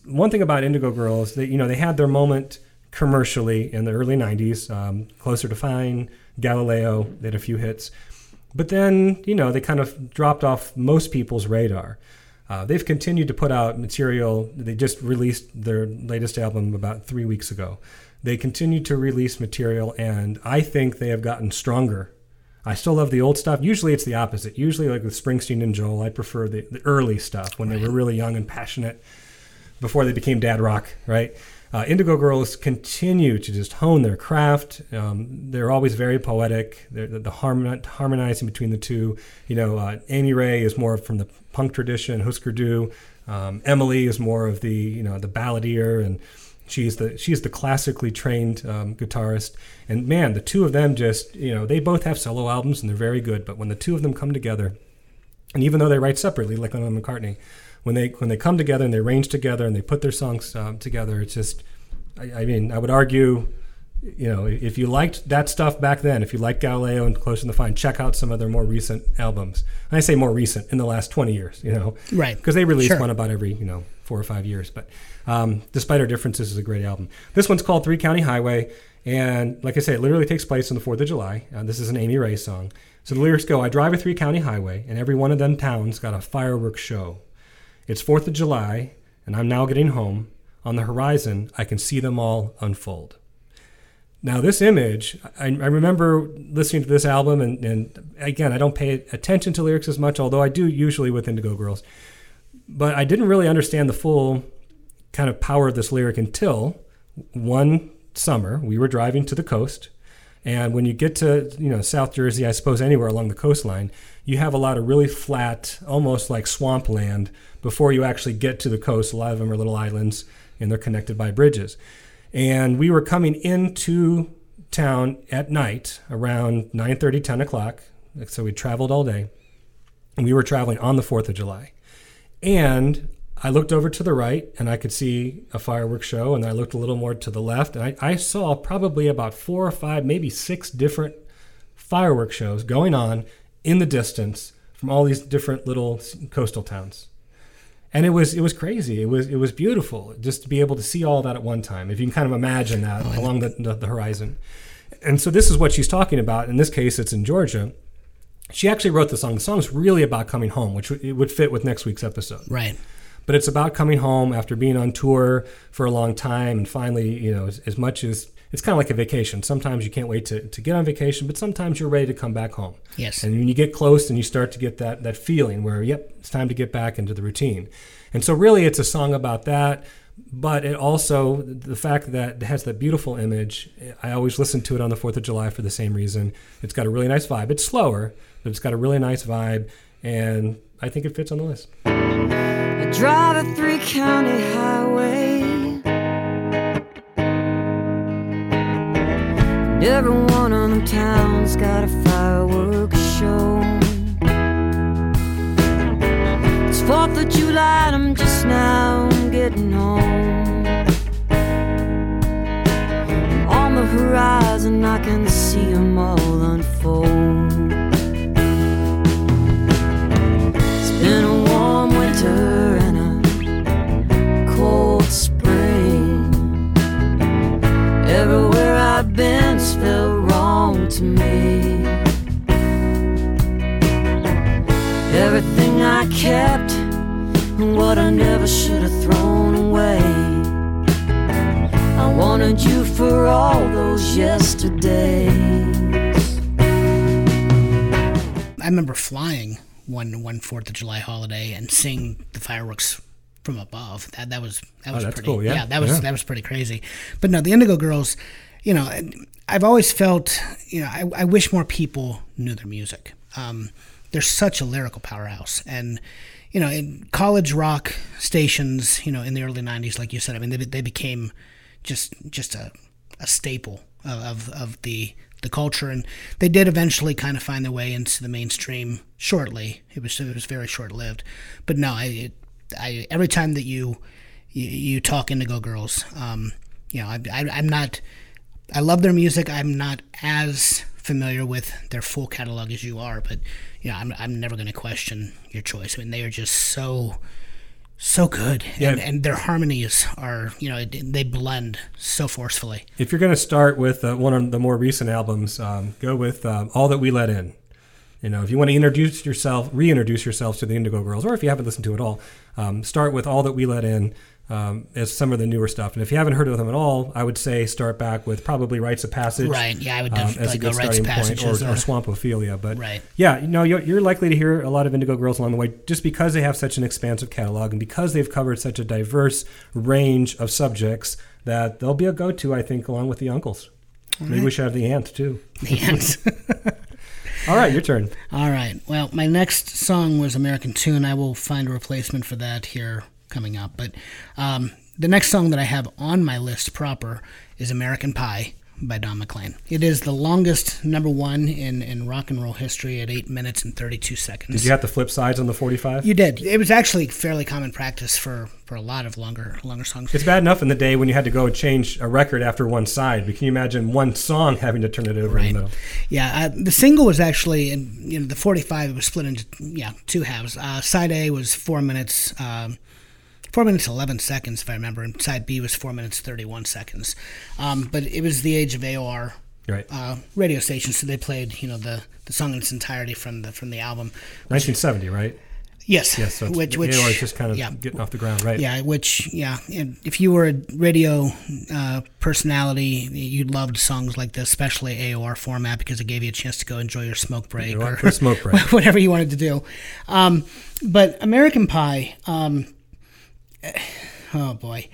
Speaker 1: One thing about Indigo Girls, they you know they had their moment commercially in the early 90s, um, Closer to Fine, Galileo, they had a few hits, but then you know they kind of dropped off most people's radar. Uh, they've continued to put out material. They just released their latest album about three weeks ago. They continue to release material, and I think they have gotten stronger I still love the old stuff. Usually it's the opposite. Usually, like with Springsteen and Joel, I prefer the, the early stuff when they were really young and passionate before they became dad rock, right? Uh, Indigo Girls continue to just hone their craft. Um, they're always very poetic. They're, the, the harmon- harmonizing between the two. You know, uh, Amy Ray is more from the punk tradition. Husker Du. Um, Emily is more of the you know the balladeer, and she's the she's the classically trained um, guitarist. And man, the two of them just you know they both have solo albums and they're very good. But when the two of them come together, and even though they write separately, like Lennon and McCartney, when they when they come together and they arrange together and they put their songs um, together, it's just, I, I mean, I would argue, you know, if you liked that stuff back then, if you liked Galileo and Closer to Fine, check out some of their more recent albums. And I say more recent in the last twenty years, you know,
Speaker 2: Right.
Speaker 1: Because they release
Speaker 2: Sure.
Speaker 1: one about every you know four or five years. But um, despite our differences, is a great album. This one's called Three County Highway, and like I say, it literally takes place on the Fourth of July. Uh, this is an Amy Ray song. So the lyrics go: I drive a three county highway, and every one of them towns got a fireworks show. It's Fourth of July, and I'm now getting home. On the horizon, I can see them all unfold. Now, this image, I, I remember listening to this album, and, and again, I don't pay attention to lyrics as much, although I do usually with Indigo Girls. But I didn't really understand the full kind of power of this lyric until one summer we were driving to the coast. And when you get to you know South Jersey, I suppose anywhere along the coastline, you have a lot of really flat, almost like swampland before you actually get to the coast. A lot of them are little islands, and they're connected by bridges. And we were coming into town at night around 9:30, 10 o'clock. So we traveled all day. And we were traveling on the 4th of July. And I looked over to the right and I could see a fireworks show, and I looked a little more to the left, and I, I saw probably about four or five, maybe six different fireworks shows going on in the distance from all these different little coastal towns. And it was it was crazy. It was it was beautiful just to be able to see all that at one time. If you can kind of imagine that oh, along the, the, the horizon. And so this is what she's talking about. In this case, it's in Georgia. She actually wrote the song. The song's really about coming home, which would- it would fit with next week's episode
Speaker 2: Right.
Speaker 1: but it's about coming home after being on tour for a long time and finally you know as, as much as it's kind of like a vacation sometimes you can't wait to, to get on vacation but sometimes you're ready to come back home
Speaker 2: Yes.
Speaker 1: and when you get close and you start to get that that feeling where yep it's time to get back into the routine and so really it's a song about that but it also the fact that it has that beautiful image i always listen to it on the 4th of july for the same reason it's got a really nice vibe it's slower but it's got a really nice vibe and i think it fits on the list
Speaker 6: I drive a three county highway. And every one of them towns got a fireworks show. It's 4th of July, and I'm just now getting home. And on the horizon, I can see them all unfold. Everything I kept and what I never should have thrown away. I wanted you for all those yesterdays.
Speaker 2: I remember flying one one Fourth of July holiday and seeing the fireworks from above. That that was that was
Speaker 1: Oh,
Speaker 2: pretty.
Speaker 1: cool, yeah.
Speaker 2: that was
Speaker 1: Yeah.
Speaker 2: that was pretty crazy. But no, the Indigo Girls, you know, I've always felt, you know, I, I wish more people knew their music. Um, they're such a lyrical powerhouse, and you know, in college rock stations, you know, in the early '90s, like you said, I mean, they they became just just a a staple of, of, the the culture, and they did eventually kind of find their way into the mainstream. Shortly, it was it was very short lived, but no, I, it, I every time that you you, you talk Indigo Girls, um, you know, I, I, I'm not. I love their music. I'm not as familiar with their full catalog as you are, but you know, I'm I'm never going to question your choice. I mean, they are just so so good,
Speaker 1: Yeah.
Speaker 2: and, and their harmonies are you know they blend so forcefully.
Speaker 1: If you're going to start with uh, one of the more recent albums, um, go with um, All That We Let In. You know, if you want to introduce yourself, reintroduce yourself to the Indigo Girls, or if you haven't listened to it all, um, start with All That We Let In um, as some of the newer stuff. And if you haven't heard of them at all, I would say start back with probably Rites of Passage.
Speaker 2: Right, yeah, I would
Speaker 1: um,
Speaker 2: definitely
Speaker 1: as a
Speaker 2: go
Speaker 1: good
Speaker 2: Rites of
Speaker 1: starting point,
Speaker 2: Passage
Speaker 1: or, or
Speaker 2: a-
Speaker 1: Swamp Ophelia. But
Speaker 2: Right.
Speaker 1: yeah, you know, you're, you're likely to hear a lot of Indigo Girls along the way just because they have such an expansive catalog and because they've covered such a diverse range of subjects that they'll be a go-to, I think, along with the uncles. Maybe we should have the aunt too. [LAUGHS]
Speaker 2: Yes.
Speaker 1: All right, your turn.
Speaker 2: All right. Well, my next song was American Tune. I will find a replacement for that here coming up. But um, the next song that I have on my list proper is American Pie by Don McLean. It is the longest number one in, in rock and roll history at 8 minutes and 32 seconds.
Speaker 1: Did you have to flip sides on the 45?
Speaker 2: You did. It was actually fairly common practice for, for a lot of longer longer songs.
Speaker 1: It's bad enough in the day when you had to go and change a record after one side, but can you imagine one song having to turn it over in the middle?
Speaker 2: Yeah, uh, the single was actually, in, you know, the 45 it was split into yeah two halves. Uh, side A was four minutes, um, four minutes 11 seconds if I remember, and side B was four minutes 31 seconds. Um, but it was the age of AOR
Speaker 1: Right.
Speaker 2: uh, radio stations, so they played you know the, the song in its entirety from the from the album.
Speaker 1: 1970, right?
Speaker 2: Yes,
Speaker 1: Yes, so
Speaker 2: which which
Speaker 1: know, it's just kind of
Speaker 2: yeah.
Speaker 1: getting off the ground, right?
Speaker 2: Yeah, which yeah, if you were a radio uh, personality, you loved songs like this, especially AOR format because it gave you a chance to go enjoy your smoke break
Speaker 1: You
Speaker 2: or
Speaker 1: smoke break. [LAUGHS]
Speaker 2: whatever you wanted to do. Um, but American Pie, um, [SIGHS] oh boy.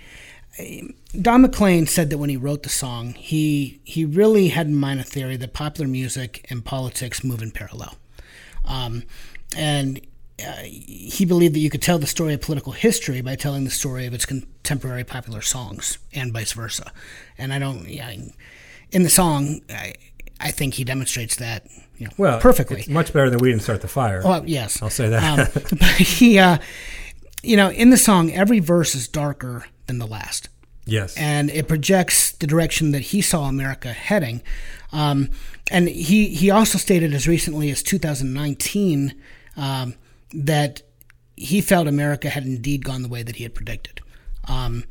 Speaker 2: Don McLean said that when he wrote the song, he he really had in mind a theory that popular music and politics move in parallel, um, and uh, he believed that you could tell the story of political history by telling the story of its contemporary popular songs, and vice versa. And I don't, yeah, in the song, I, I think he demonstrates that you know,
Speaker 1: Well,
Speaker 2: perfectly.
Speaker 1: Much better than we didn't start the fire.
Speaker 2: Well, yes,
Speaker 1: I'll say that.
Speaker 2: Um, [LAUGHS] but he, uh, you know, in the song, every verse is darker than the last,
Speaker 1: yes.
Speaker 2: and it projects the direction that he saw America heading. Um, and he he also stated as recently as 2019 um, that he felt America had indeed gone the way that he had predicted. Um,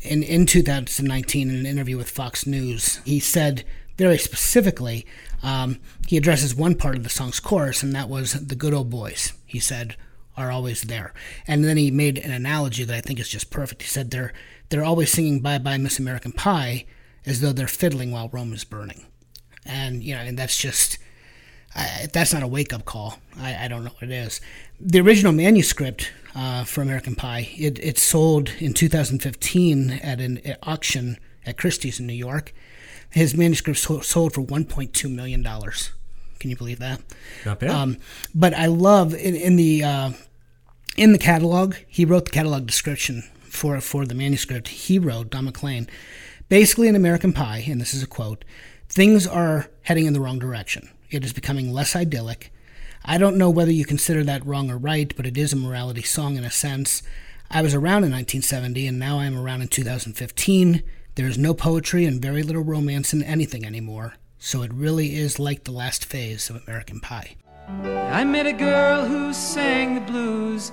Speaker 2: in, in 2019, in an interview with Fox News, he said very specifically, um, he addresses one part of the song's chorus, and that was the good old boys, he said, are always there. And then he made an analogy that I think is just perfect. He said, they're, they're always singing Bye Bye Miss American Pie as though they're fiddling while Rome is burning. And, you know, and that's just, I, that's not a wake up call, I, I don't know what it is. The original manuscript uh, for American Pie, it, it sold in 2015 at an auction at Christie's in New York. His manuscript sold for 1.2 million dollars. Can you believe that?
Speaker 1: Not bad.
Speaker 2: Um, but I love in, in the uh, in the catalog. He wrote the catalog description for for the manuscript. He wrote Don McLean, basically in American Pie, and this is a quote: "Things are heading in the wrong direction. It is becoming less idyllic. I don't know whether you consider that wrong or right, but it is a morality song in a sense. I was around in 1970, and now I am around in 2015. There is no poetry and very little romance in anything anymore. So it really is like the last phase of American Pie."
Speaker 6: I met a girl who sang the blues,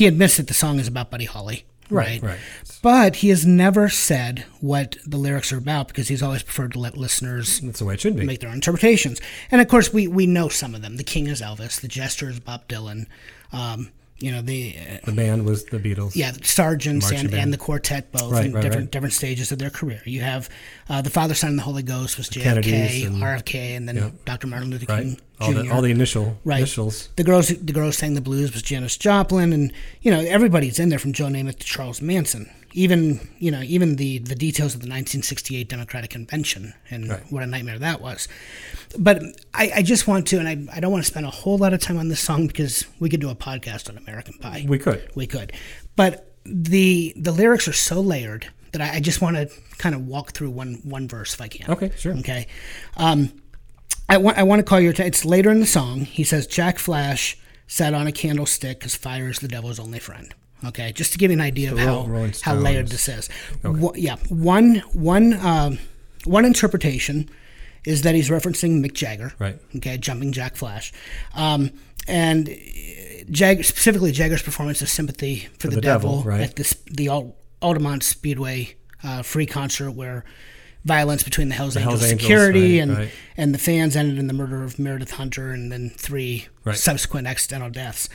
Speaker 2: he admits that the song is about Buddy Holly.
Speaker 1: Right, right.
Speaker 2: But he has never said what the lyrics are about because he's always preferred to let listeners
Speaker 1: That's the way it should be.
Speaker 2: make their own interpretations. And of course, we, we know some of them. The King is Elvis, the Jester is Bob Dylan. Um, you know the uh,
Speaker 1: the band was the Beatles.
Speaker 2: yeah
Speaker 1: Marching
Speaker 2: and,
Speaker 1: band.
Speaker 2: and the quartet both
Speaker 1: Right,
Speaker 2: in
Speaker 1: right,
Speaker 2: different
Speaker 1: right.
Speaker 2: different stages of their career. You have uh, the Father, Son, and the Holy Ghost was JFK,
Speaker 1: and-
Speaker 2: RFK, and then
Speaker 1: Yep.
Speaker 2: Dr. Martin Luther. King
Speaker 1: All
Speaker 2: Jr.
Speaker 1: the all the initial
Speaker 2: Right.
Speaker 1: initials.
Speaker 2: The girls, the girls sang the blues was Janis Joplin, and you know everybody's in there from Joe Namath to Charles Manson. Even you know even the the details of the 1968 Democratic Convention and
Speaker 1: Right.
Speaker 2: what a nightmare that was. But I, I just want to, and I, I don't want to spend a whole lot of time on this song because we could do a podcast on American Pie.
Speaker 1: We could.
Speaker 2: We could, but the the lyrics are so layered that I, I just want to kind of walk through one one verse if I can.
Speaker 1: Okay, sure.
Speaker 2: Okay. Um, I want I want to call your attention. It's later in the song. He says Jack Flash sat on a candlestick because fire is the devil's only friend. Okay, just to give you an idea of how
Speaker 1: Rolling
Speaker 2: how layered this is. Wha- yeah, one one um, one interpretation is that he's referencing Mick Jagger.
Speaker 1: Right.
Speaker 2: Okay, jumping Jack Flash, um, and Jag specifically Jagger's performance of "Sympathy for, the,
Speaker 1: the
Speaker 2: Devil",
Speaker 1: Devil, right.
Speaker 2: at this the Al- Altamont Speedway uh, free concert where violence between the Hell's Angels
Speaker 1: Hells Angels,
Speaker 2: security
Speaker 1: right,
Speaker 2: and
Speaker 1: right.
Speaker 2: and the fans ended in the murder of Meredith Hunter and then three
Speaker 1: Right.
Speaker 2: subsequent accidental deaths.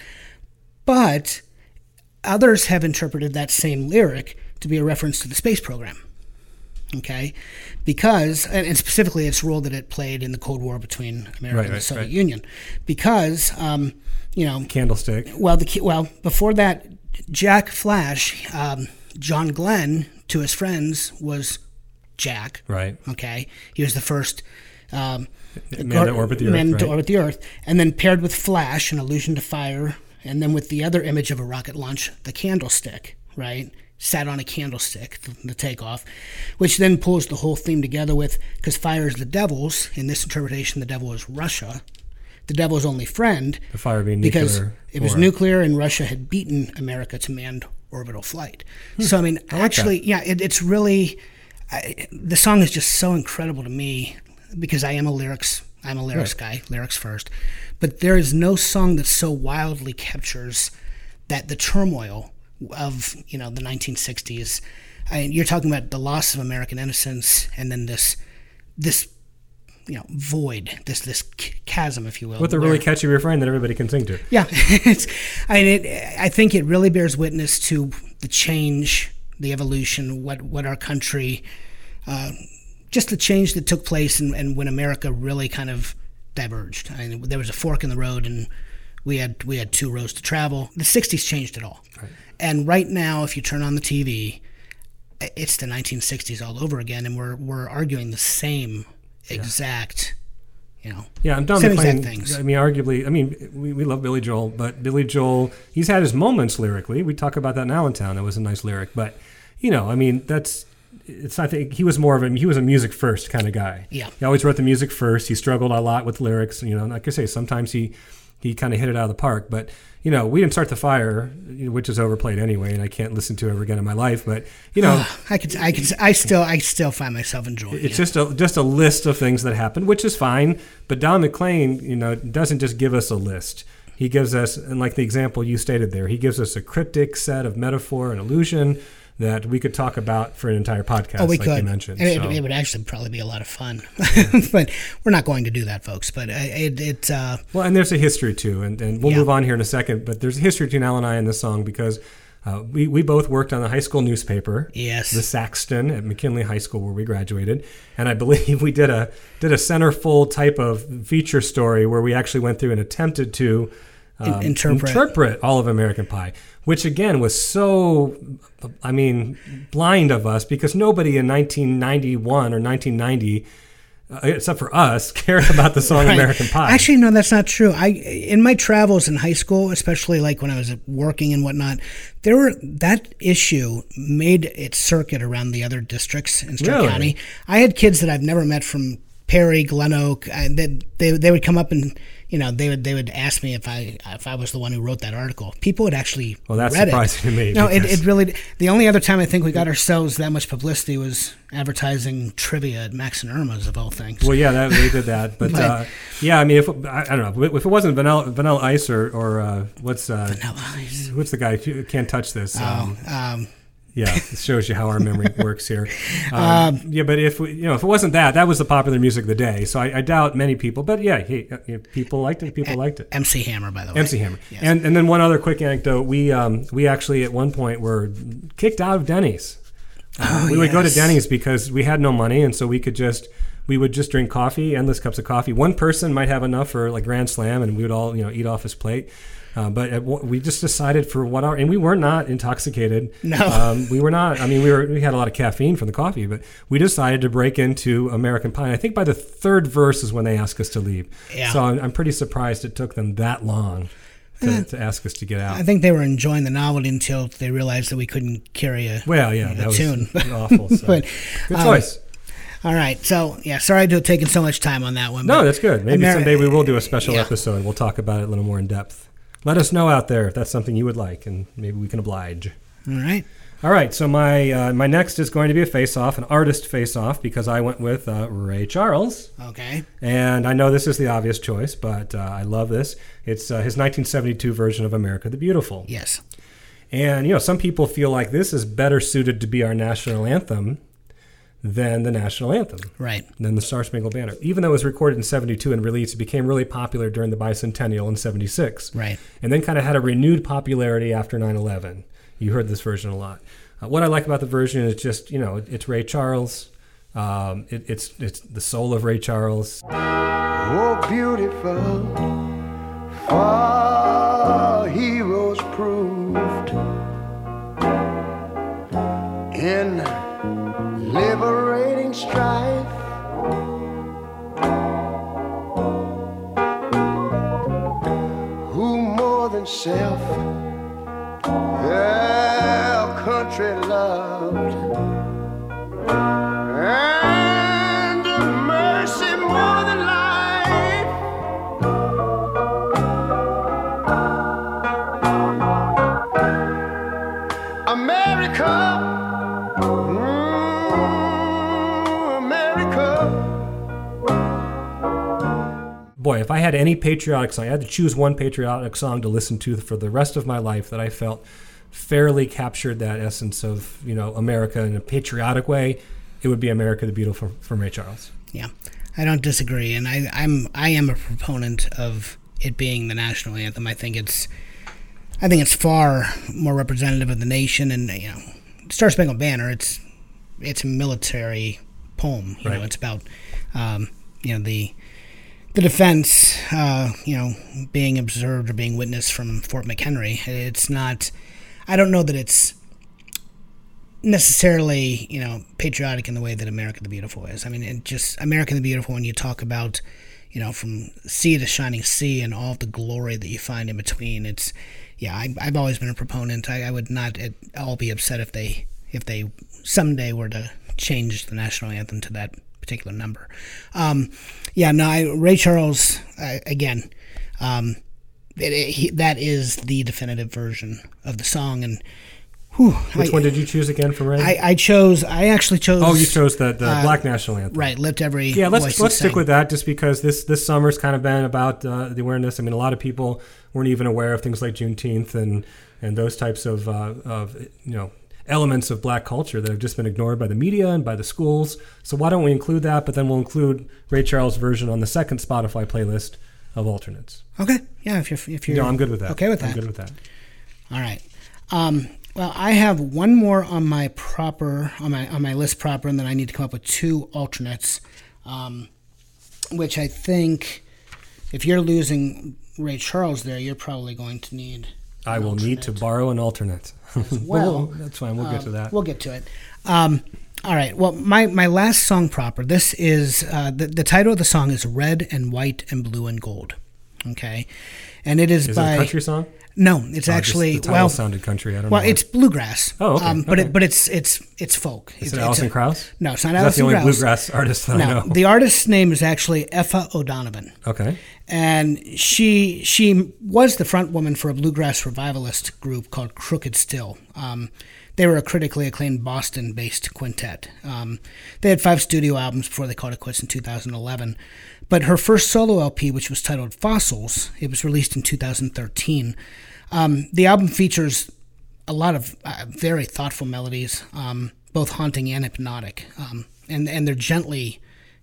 Speaker 2: But others have interpreted that same lyric to be a reference to the space program. Okay, because and, specifically its role that it played in the Cold War between America
Speaker 1: Right,
Speaker 2: and the
Speaker 1: right,
Speaker 2: Soviet
Speaker 1: right.
Speaker 2: Union, because um, you know
Speaker 1: Candlestick.
Speaker 2: well, the well before that, Jack Flash, um, John Glenn, to his friends, was Jack.
Speaker 1: Right.
Speaker 2: Okay. He was the first um,
Speaker 1: Man to orbit the Earth,
Speaker 2: man to orbit the Earth, and then paired with Flash, an allusion to fire, and then with the other image of a rocket launch, the candlestick, right? Sat on a candlestick, the, takeoff, which then pulls the whole theme together with because fire is the devil's. In this interpretation, the devil is Russia, the devil's only friend,
Speaker 1: The fire being
Speaker 2: because
Speaker 1: nuclear.
Speaker 2: it was nuclear and Russia had beaten America to manned orbital flight. So I mean,
Speaker 1: Hmm. like
Speaker 2: actually, yeah, it, it's really I, the song is just so incredible to me because I am a lyrics I'm a lyrics guy, lyrics first. But there is no song that so wildly captures that the turmoil of you know the 1960s. I you're talking about the loss of American innocence and then this this you know void, this this chasm, if you will.
Speaker 1: With a really catchy refrain that everybody can sing to.
Speaker 2: yeah, [LAUGHS] it's. I mean, it, I think it really bears witness to the change, the evolution, what what our country, uh, just the change that took place, and, and when America really kind of diverged. I mean, there was a fork in the road, and we had we had two roads to travel. The '60s changed it all, and right now, if you turn on the TV, it's the 1960s all over again, and we're we're arguing the same exact, you know.
Speaker 1: Yeah, I'm Don
Speaker 2: Same
Speaker 1: McLean.
Speaker 2: exact things.
Speaker 1: I mean, arguably, I mean, we, we love Billy Joel, but Billy Joel, he's had his moments lyrically. We talk about that in Allentown. That was a nice lyric, but you know, I mean, that's it's not. that- He was more of a he was a music first kind of guy.
Speaker 2: Yeah.
Speaker 1: he always wrote the music first. He struggled a lot with lyrics. You know, like I say, sometimes he he kind of hit it out of the park, but. You know, we didn't start the fire, which is overplayed anyway, and I can't listen to it ever again in my life. But you know, [SIGHS]
Speaker 2: I could, I could, I still, I still find myself enjoying it.
Speaker 1: it's
Speaker 2: it.
Speaker 1: just a just a list of things that happened, which is fine. But Don McLean, you know, doesn't just give us a list. He gives us, and like the example you stated there, he gives us a cryptic set of metaphor and illusion that we could talk about for an entire podcast,
Speaker 2: Oh, we
Speaker 1: like
Speaker 2: could.
Speaker 1: you mentioned.
Speaker 2: It,
Speaker 1: So-
Speaker 2: it would actually probably be a lot of fun, [LAUGHS] but we're not going to do that, folks. But uh, it, it uh,
Speaker 1: Well, and there's a history too, and, and we'll
Speaker 2: Yeah.
Speaker 1: move on here in a second. But there's a history between Al and I in this song because uh, we we both worked on the high school newspaper,
Speaker 2: Yes.
Speaker 1: the Saxton at McKinley High School where we graduated, and I believe [LAUGHS] we did a did a centerfold type of feature story where we actually went through and attempted to. um,
Speaker 2: interpret.
Speaker 1: interpret all of American Pie, which again was so, I mean, blind of us because nobody in 1991 or 1990, uh, except for us, [LAUGHS] cared about the song
Speaker 2: right.
Speaker 1: American Pie.
Speaker 2: Actually, no, that's not true. I in my travels in high school, especially like when I was working and whatnot, there were that issue made its circuit around the other districts in Stark
Speaker 1: Really?
Speaker 2: County. I had kids that I've never met from Perry, Glen Oak. I, they, they they would come up and you know they would they would ask me if I if I was the one who wrote that article. People would actually
Speaker 1: Well, that's
Speaker 2: read
Speaker 1: surprising
Speaker 2: it.
Speaker 1: to me,
Speaker 2: No, it, it really. The only other time I think we got ourselves that much publicity was advertising trivia at Max and Irma's of all things.
Speaker 1: Well, yeah, that, we did that, but [LAUGHS] uh, yeah, I mean, if I, I don't know, if it wasn't Vanilla, vanilla Ice or or uh, what's uh,
Speaker 2: Vanilla Ice.
Speaker 1: what's the guy who can't touch this? Um,
Speaker 2: um,
Speaker 1: yeah, it shows you how our memory [LAUGHS] works here. Um, yeah, but if we, you know, if it wasn't that, that was the popular music of the day. So I, I doubt many people, but yeah, hey, uh, you know, people liked it. People liked it.
Speaker 2: MC Hammer, by the way.
Speaker 1: MC Hammer. Yes. And and then one other quick anecdote: we um, we actually at one point were kicked out of Denny's. Uh, we would go to
Speaker 2: Oh.
Speaker 1: Denny's because we had no money, and so we could just we would just drink coffee, endless cups of coffee. One person might have enough for like Grand Slam, and we would all you know eat off his plate. Uh, but at, we just decided for what our and we were not intoxicated.
Speaker 2: No.
Speaker 1: um, we were not. I mean, we were we had a lot of caffeine from the coffee, but we decided to break into American Pie. And I think by the third verse is when they asked us to leave.
Speaker 2: Yeah.
Speaker 1: So I'm, I'm pretty surprised it took them that long to, to ask us to get out.
Speaker 2: I think they were enjoying the novelty until they realized that we couldn't carry a.
Speaker 1: Well, yeah,
Speaker 2: a
Speaker 1: that was
Speaker 2: tune. [LAUGHS]
Speaker 1: awful. [LAUGHS] So.
Speaker 2: But,
Speaker 1: Good
Speaker 2: um,
Speaker 1: choice.
Speaker 2: All right, so yeah, sorry to have taken so much time on that one.
Speaker 1: no, that's good. Maybe
Speaker 2: Ameri-
Speaker 1: someday we will do a special
Speaker 2: yeah.
Speaker 1: episode. We'll talk about it a little more in depth. Let us know out there if that's something you would like, and maybe we can oblige.
Speaker 2: All right,
Speaker 1: All right, so my uh, my next is going to be a face-off, an artist face-off, because I went with uh, Ray Charles,
Speaker 2: okay,
Speaker 1: and I know this is the obvious choice, but uh, I love this. It's uh, his 1972 version of "America the Beautiful."
Speaker 2: yes,
Speaker 1: And you know, some people feel like this is better suited to be our national anthem than the national anthem,
Speaker 2: right?
Speaker 1: Than the Star Spangled Banner. Even though it was recorded in '72 and released, it became really popular during the bicentennial in '76,
Speaker 2: right?
Speaker 1: And then kind of had a renewed popularity after 9/11. You heard this version a lot. Uh, what I like about the version is just you know it, it's Ray Charles. Um, it, it's it's the soul of Ray Charles.
Speaker 5: Oh, beautiful, far heroes proved in strife. Who more than self, their country
Speaker 1: loved. And I had any patriotic song, I had to choose one patriotic song to listen to for the rest of my life that I felt fairly captured that essence of you know America in a patriotic way. It would be "America the Beautiful" from Ray Charles.
Speaker 2: Yeah, I don't disagree, and I, I'm I am a proponent of it being the national anthem. I think it's I think it's far more representative of the nation, and you know, Star Spangled Banner. It's it's a military poem. You know, it's about um, you know the the defense. Uh, you know, being observed or being witnessed from Fort McHenry. It's not. I don't know that it's necessarily, you know, patriotic in the way that America the Beautiful is. I mean, it just America the Beautiful when you talk about, you know, from sea to shining sea and all the glory that you find in between. It's, yeah, I, I've always been a proponent. I, I would not at all be upset if they if they someday were to change the national anthem to that particular number. Um, yeah, no, I, Ray Charles again. Um, it, it, he, that is the definitive version of the song, and whew,
Speaker 1: Which
Speaker 2: I,
Speaker 1: one did you choose again for Ray?
Speaker 2: I, I chose. I actually chose.
Speaker 1: oh, you chose the, the
Speaker 2: uh,
Speaker 1: Black National Anthem.
Speaker 2: Right, lift every.
Speaker 1: Yeah, let's let's stick with that just because this this summer's kind of been about uh, the awareness. I mean, a lot of people weren't even aware of things like Juneteenth and and those types of uh, of you know elements of black culture that have just been ignored by the media and by the schools. So why don't we include that? But then we'll include Ray Charles' version on the second Spotify playlist of alternates.
Speaker 2: Okay, yeah, if you're if you're.
Speaker 1: You know, I'm good with that.
Speaker 2: Okay with that.
Speaker 1: I'm good with that.
Speaker 2: All right. Um, well, I have one more on my proper on my on my list proper, and then I need to come up with two alternates, um, which I think, if you're losing Ray Charles there, you're probably going to need.
Speaker 1: I will need to borrow an alternate. [LAUGHS]
Speaker 2: well.
Speaker 1: that's fine. We'll get to that.
Speaker 2: We'll get to it. Um, all right. Well, my, my last song proper. This is uh, the the title of the song is "Red and White and Blue and Gold." Okay, and it is,
Speaker 1: Is
Speaker 2: by
Speaker 1: it a country song?
Speaker 2: No. It's
Speaker 1: Oh,
Speaker 2: actually well.
Speaker 1: sounded country. I don't
Speaker 2: Well,
Speaker 1: know.
Speaker 2: Well, it's bluegrass.
Speaker 1: Oh, okay,
Speaker 2: Um, but
Speaker 1: okay.
Speaker 2: it, but it's it's it's folk.
Speaker 1: Is
Speaker 2: It's-
Speaker 1: it Alison Krauss?
Speaker 2: No, it's not Alison Krauss.
Speaker 1: That's the only bluegrass artist that I know.
Speaker 2: the artist's name is actually Aoife O'Donovan
Speaker 1: okay.
Speaker 2: and she she was the front woman for a bluegrass revivalist group called Crooked Still. Um, they were a critically acclaimed Boston-based quintet. Um, they had five studio albums before they called it quits in 2011. But her first solo LP, which was titled Fossils, it was released in 2013. Um, the album features a lot of uh, very thoughtful melodies, um, both haunting and hypnotic, um, and and they're gently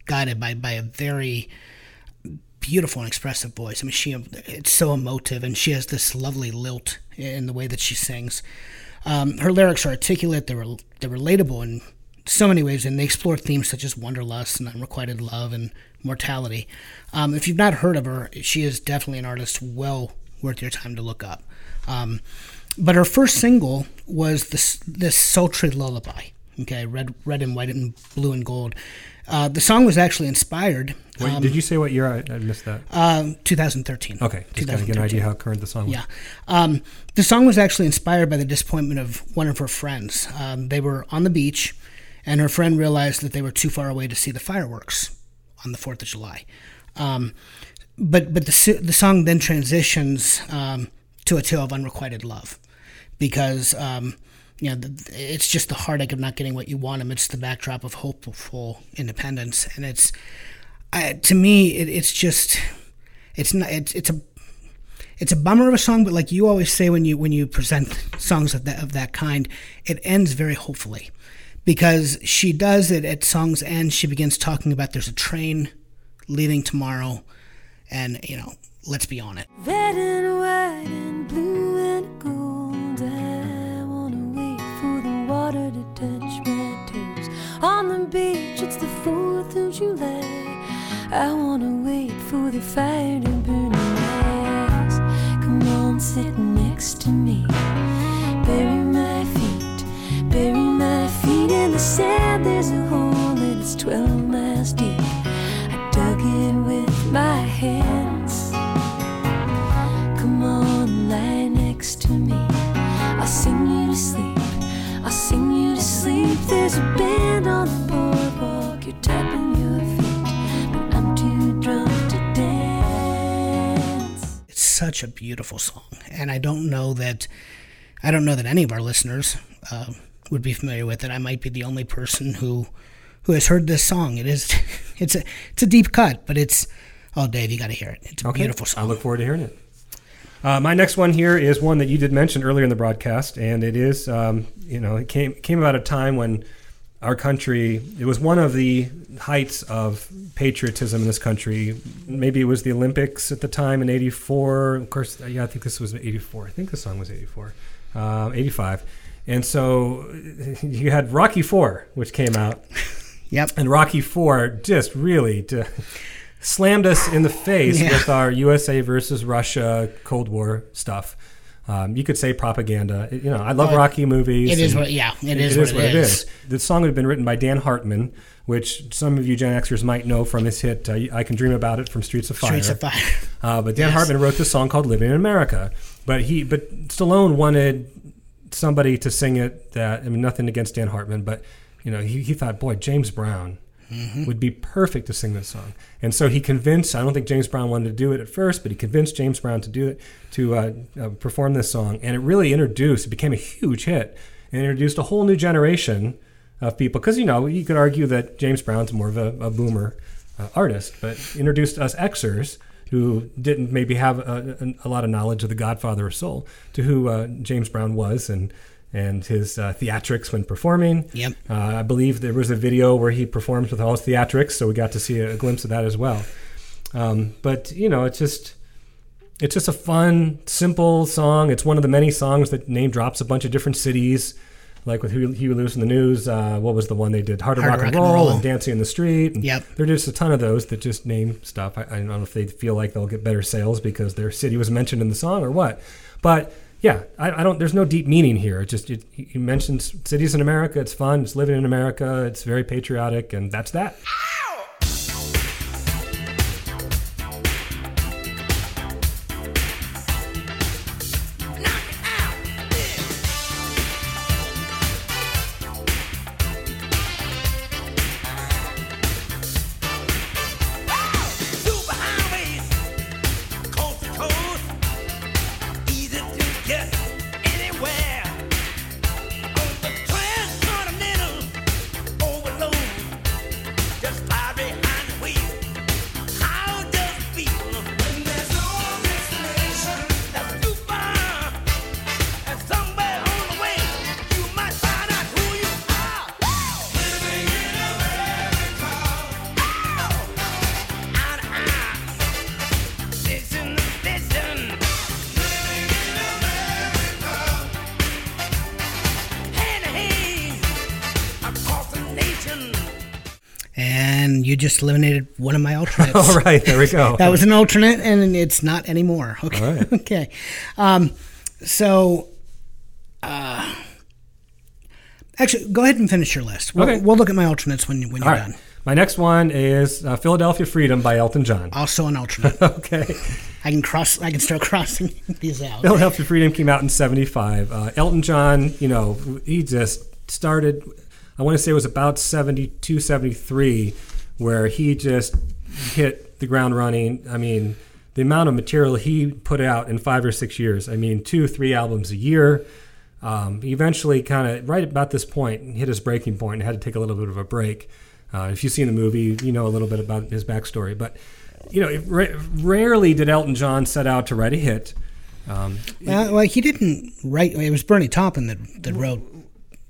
Speaker 2: guided by by a very beautiful and expressive voice. I mean, she it's so emotive, and she has this lovely lilt in the way that she sings. Um, her lyrics are articulate. They're they're relatable in so many ways, and they explore themes such as wanderlust and unrequited love and mortality. Um, if you've not heard of her, she is definitely an artist well worth your time to look up. Um, but her first single was this this sultry lullaby. Okay, red, red and white and blue and gold. Uh, the song was actually inspired.
Speaker 1: Wait, did you say what year? I, I missed that.
Speaker 2: Um, 2013.
Speaker 1: Okay, just kind of get an idea how current the song was.
Speaker 2: Yeah. Um, the song was actually inspired by the disappointment of one of her friends. Um, they were on the beach, and her friend realized that they were too far away to see the fireworks on the 4th of July. Um, but but the, the song then transitions um, to a tale of unrequited love because. Um, you know, the, it's just the heartache of not getting what you want amidst the backdrop of hopeful independence, and it's, I, to me, it, it's just, it's not, it's, it's a it's a bummer of a song, but like you always say when you when you present songs of that of that kind, it ends very hopefully, because she does it at song's end. She begins talking about there's a train leaving tomorrow, and you know, let's be on it.
Speaker 8: Red twelve miles deep. I dug with my hands. Come on, lie next to me. I'll sing you to sleep. I'll sing you to sleep. There's a band on the boardwalk. You're tapping your feet, but I'm too drunk to dance. It's
Speaker 2: such a beautiful song, and I don't know that. I don't know that any of our listeners uh, would be familiar with it. I might be the only person who who has heard this song. It is [LAUGHS] it's a it's a deep cut, but it's oh Dave, you got to hear it. It's a
Speaker 1: Okay.
Speaker 2: beautiful song.
Speaker 1: I look forward to hearing it. Uh, my next one here is one that you did mention earlier in the broadcast, and it is, um, you know, it came came about a time when our country, it was one of the heights of patriotism in this country. Maybe it was the Olympics at the time in '84. Of course, yeah, I think this was '84. I think the song was '84, uh, '85. And so [LAUGHS] you had Rocky Four, which came out,
Speaker 2: Yep.
Speaker 1: and Rocky Four just really d- slammed us in the face
Speaker 2: Yeah.
Speaker 1: with our USA versus Russia Cold War stuff. Um, you could say propaganda. It- you know, I love
Speaker 2: Well,
Speaker 1: Rocky movies.
Speaker 2: It is what yeah, it is what it is.
Speaker 1: The song had been written by Dan Hartman, which some of you Gen Xers might know from his hit uh, "I Can Dream About It" from Streets of Fire.
Speaker 2: Streets of Fire. [LAUGHS]
Speaker 1: Uh, but Dan
Speaker 2: Yes.
Speaker 1: Hartman wrote this song called "Living in America." But he, but Stallone wanted somebody to sing it. That I mean, nothing against Dan Hartman, but you know, he, he thought, boy, James Brown would be perfect to sing this song. And so he convinced. I don't think James Brown wanted to do it at first, but he convinced James Brown to do it to uh, uh, perform this song, and it really introduced. It became a huge hit and introduced a whole new generation of people. Because you know, you could argue that James Brown's more of a, a boomer uh, artist, but introduced us Xers who didn't maybe have a, a, a lot of knowledge of the Godfather of Soul to who uh, James Brown was and and his uh, theatrics when performing.
Speaker 2: Yep.
Speaker 1: Uh, I believe there was a video where he performs with all his theatrics, so we got to see a, glimpse of that as well. Um, but you know, it's just it's just a fun, simple song. It's one of the many songs that name drops a bunch of different cities. Like with Huey Huey Lewis and the News, uh, what was the one they did? Heart Rock, and,
Speaker 2: Rock and
Speaker 1: roll,
Speaker 2: Roll.
Speaker 1: and Dancing in the Street. And
Speaker 2: Yep.
Speaker 1: There are just a ton of those that just name stuff. I, I don't know if they feel like they'll get better sales because their city was mentioned in the song or what. But yeah, I, I don't. There's no deep meaning here. It just it, he mentions cities in America. It's fun. It's living in America. It's very patriotic, and that's that.
Speaker 3: And you
Speaker 2: just eliminated one of my [LAUGHS] alternates.
Speaker 1: All right, there we go. [LAUGHS]
Speaker 2: That was an alternate, and it's not anymore. Okay.
Speaker 1: Right. [LAUGHS]
Speaker 2: okay. Um, so, uh, actually, go ahead and finish your list. We'll,
Speaker 1: Okay.
Speaker 2: we'll look at my alternates when, when
Speaker 1: All
Speaker 2: you're
Speaker 1: right.
Speaker 2: done.
Speaker 1: My next one is uh, Philadelphia Freedom by Elton John.
Speaker 2: Also an alternate.
Speaker 1: Okay.
Speaker 2: I can cross. I can start crossing these out.
Speaker 1: Philadelphia Freedom came out in 75. Uh, Elton John, you know, he just started, I want to say it was about 72, 73, where he just hit the ground running. I mean, the amount of material he put out in five or six years, I mean, two, three albums a year. Um, he eventually kind of, right about this point, hit his breaking point and had to take a little bit of a break. Uh, if you've seen the movie, you know a little bit about his backstory. But, you know, ra- rarely did Elton John set out to write a hit. Um,
Speaker 2: Well, well, he didn't write. It was Bernie Taupin that, that wrote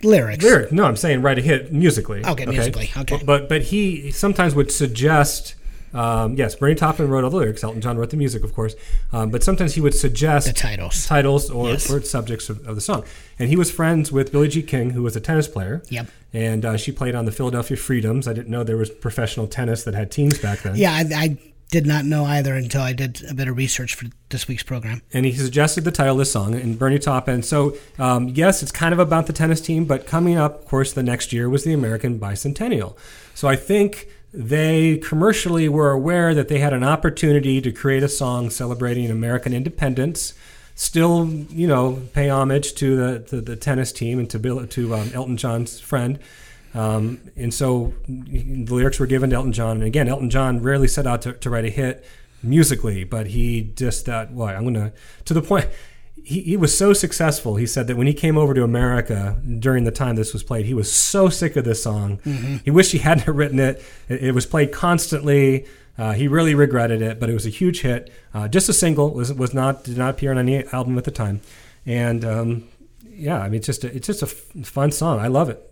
Speaker 2: lyrics.
Speaker 1: Lyric. No, I'm saying write a hit musically.
Speaker 2: Okay, musically, okay.
Speaker 1: But, but but he sometimes would suggest. Um, yes, Bernie Taupin wrote all the lyrics. Elton John wrote the music, of course. Um, but sometimes he would suggest
Speaker 2: The titles.
Speaker 1: titles or,
Speaker 2: Yes.
Speaker 1: or subjects of, of the song. And he was friends with Billie Jean King, who was a tennis player.
Speaker 2: Yep.
Speaker 1: And uh, she played on the Philadelphia Freedoms. I didn't know there was professional tennis that had teams back then.
Speaker 2: Yeah, I, I did not know either until I did a bit of research for this week's program.
Speaker 1: and he suggested the title of this song and Bernie Taupin. So um, yes, it's kind of about the tennis team, but coming up, of course, the next year was the American Bicentennial. So I think they commercially were aware that they had an opportunity to create a song celebrating American independence. Still, you know, pay homage to the, the, the tennis team and to Bill, to um, Elton John's friend. Um, and so the lyrics were given to Elton John. And again, Elton John rarely set out to, to write a hit. musically, but he just thought, "What I'm gonna." To the point, he, he was so successful. He said that when he came over to America during the time this was played, he was so sick of this song. He wished he hadn't [LAUGHS] written it. It, it was played constantly. Uh, he really regretted it, but it was a huge hit. Uh, just a single was was not did not appear on any album at the time, and um, yeah, I mean it's just a, it's just a f- fun song. I love it.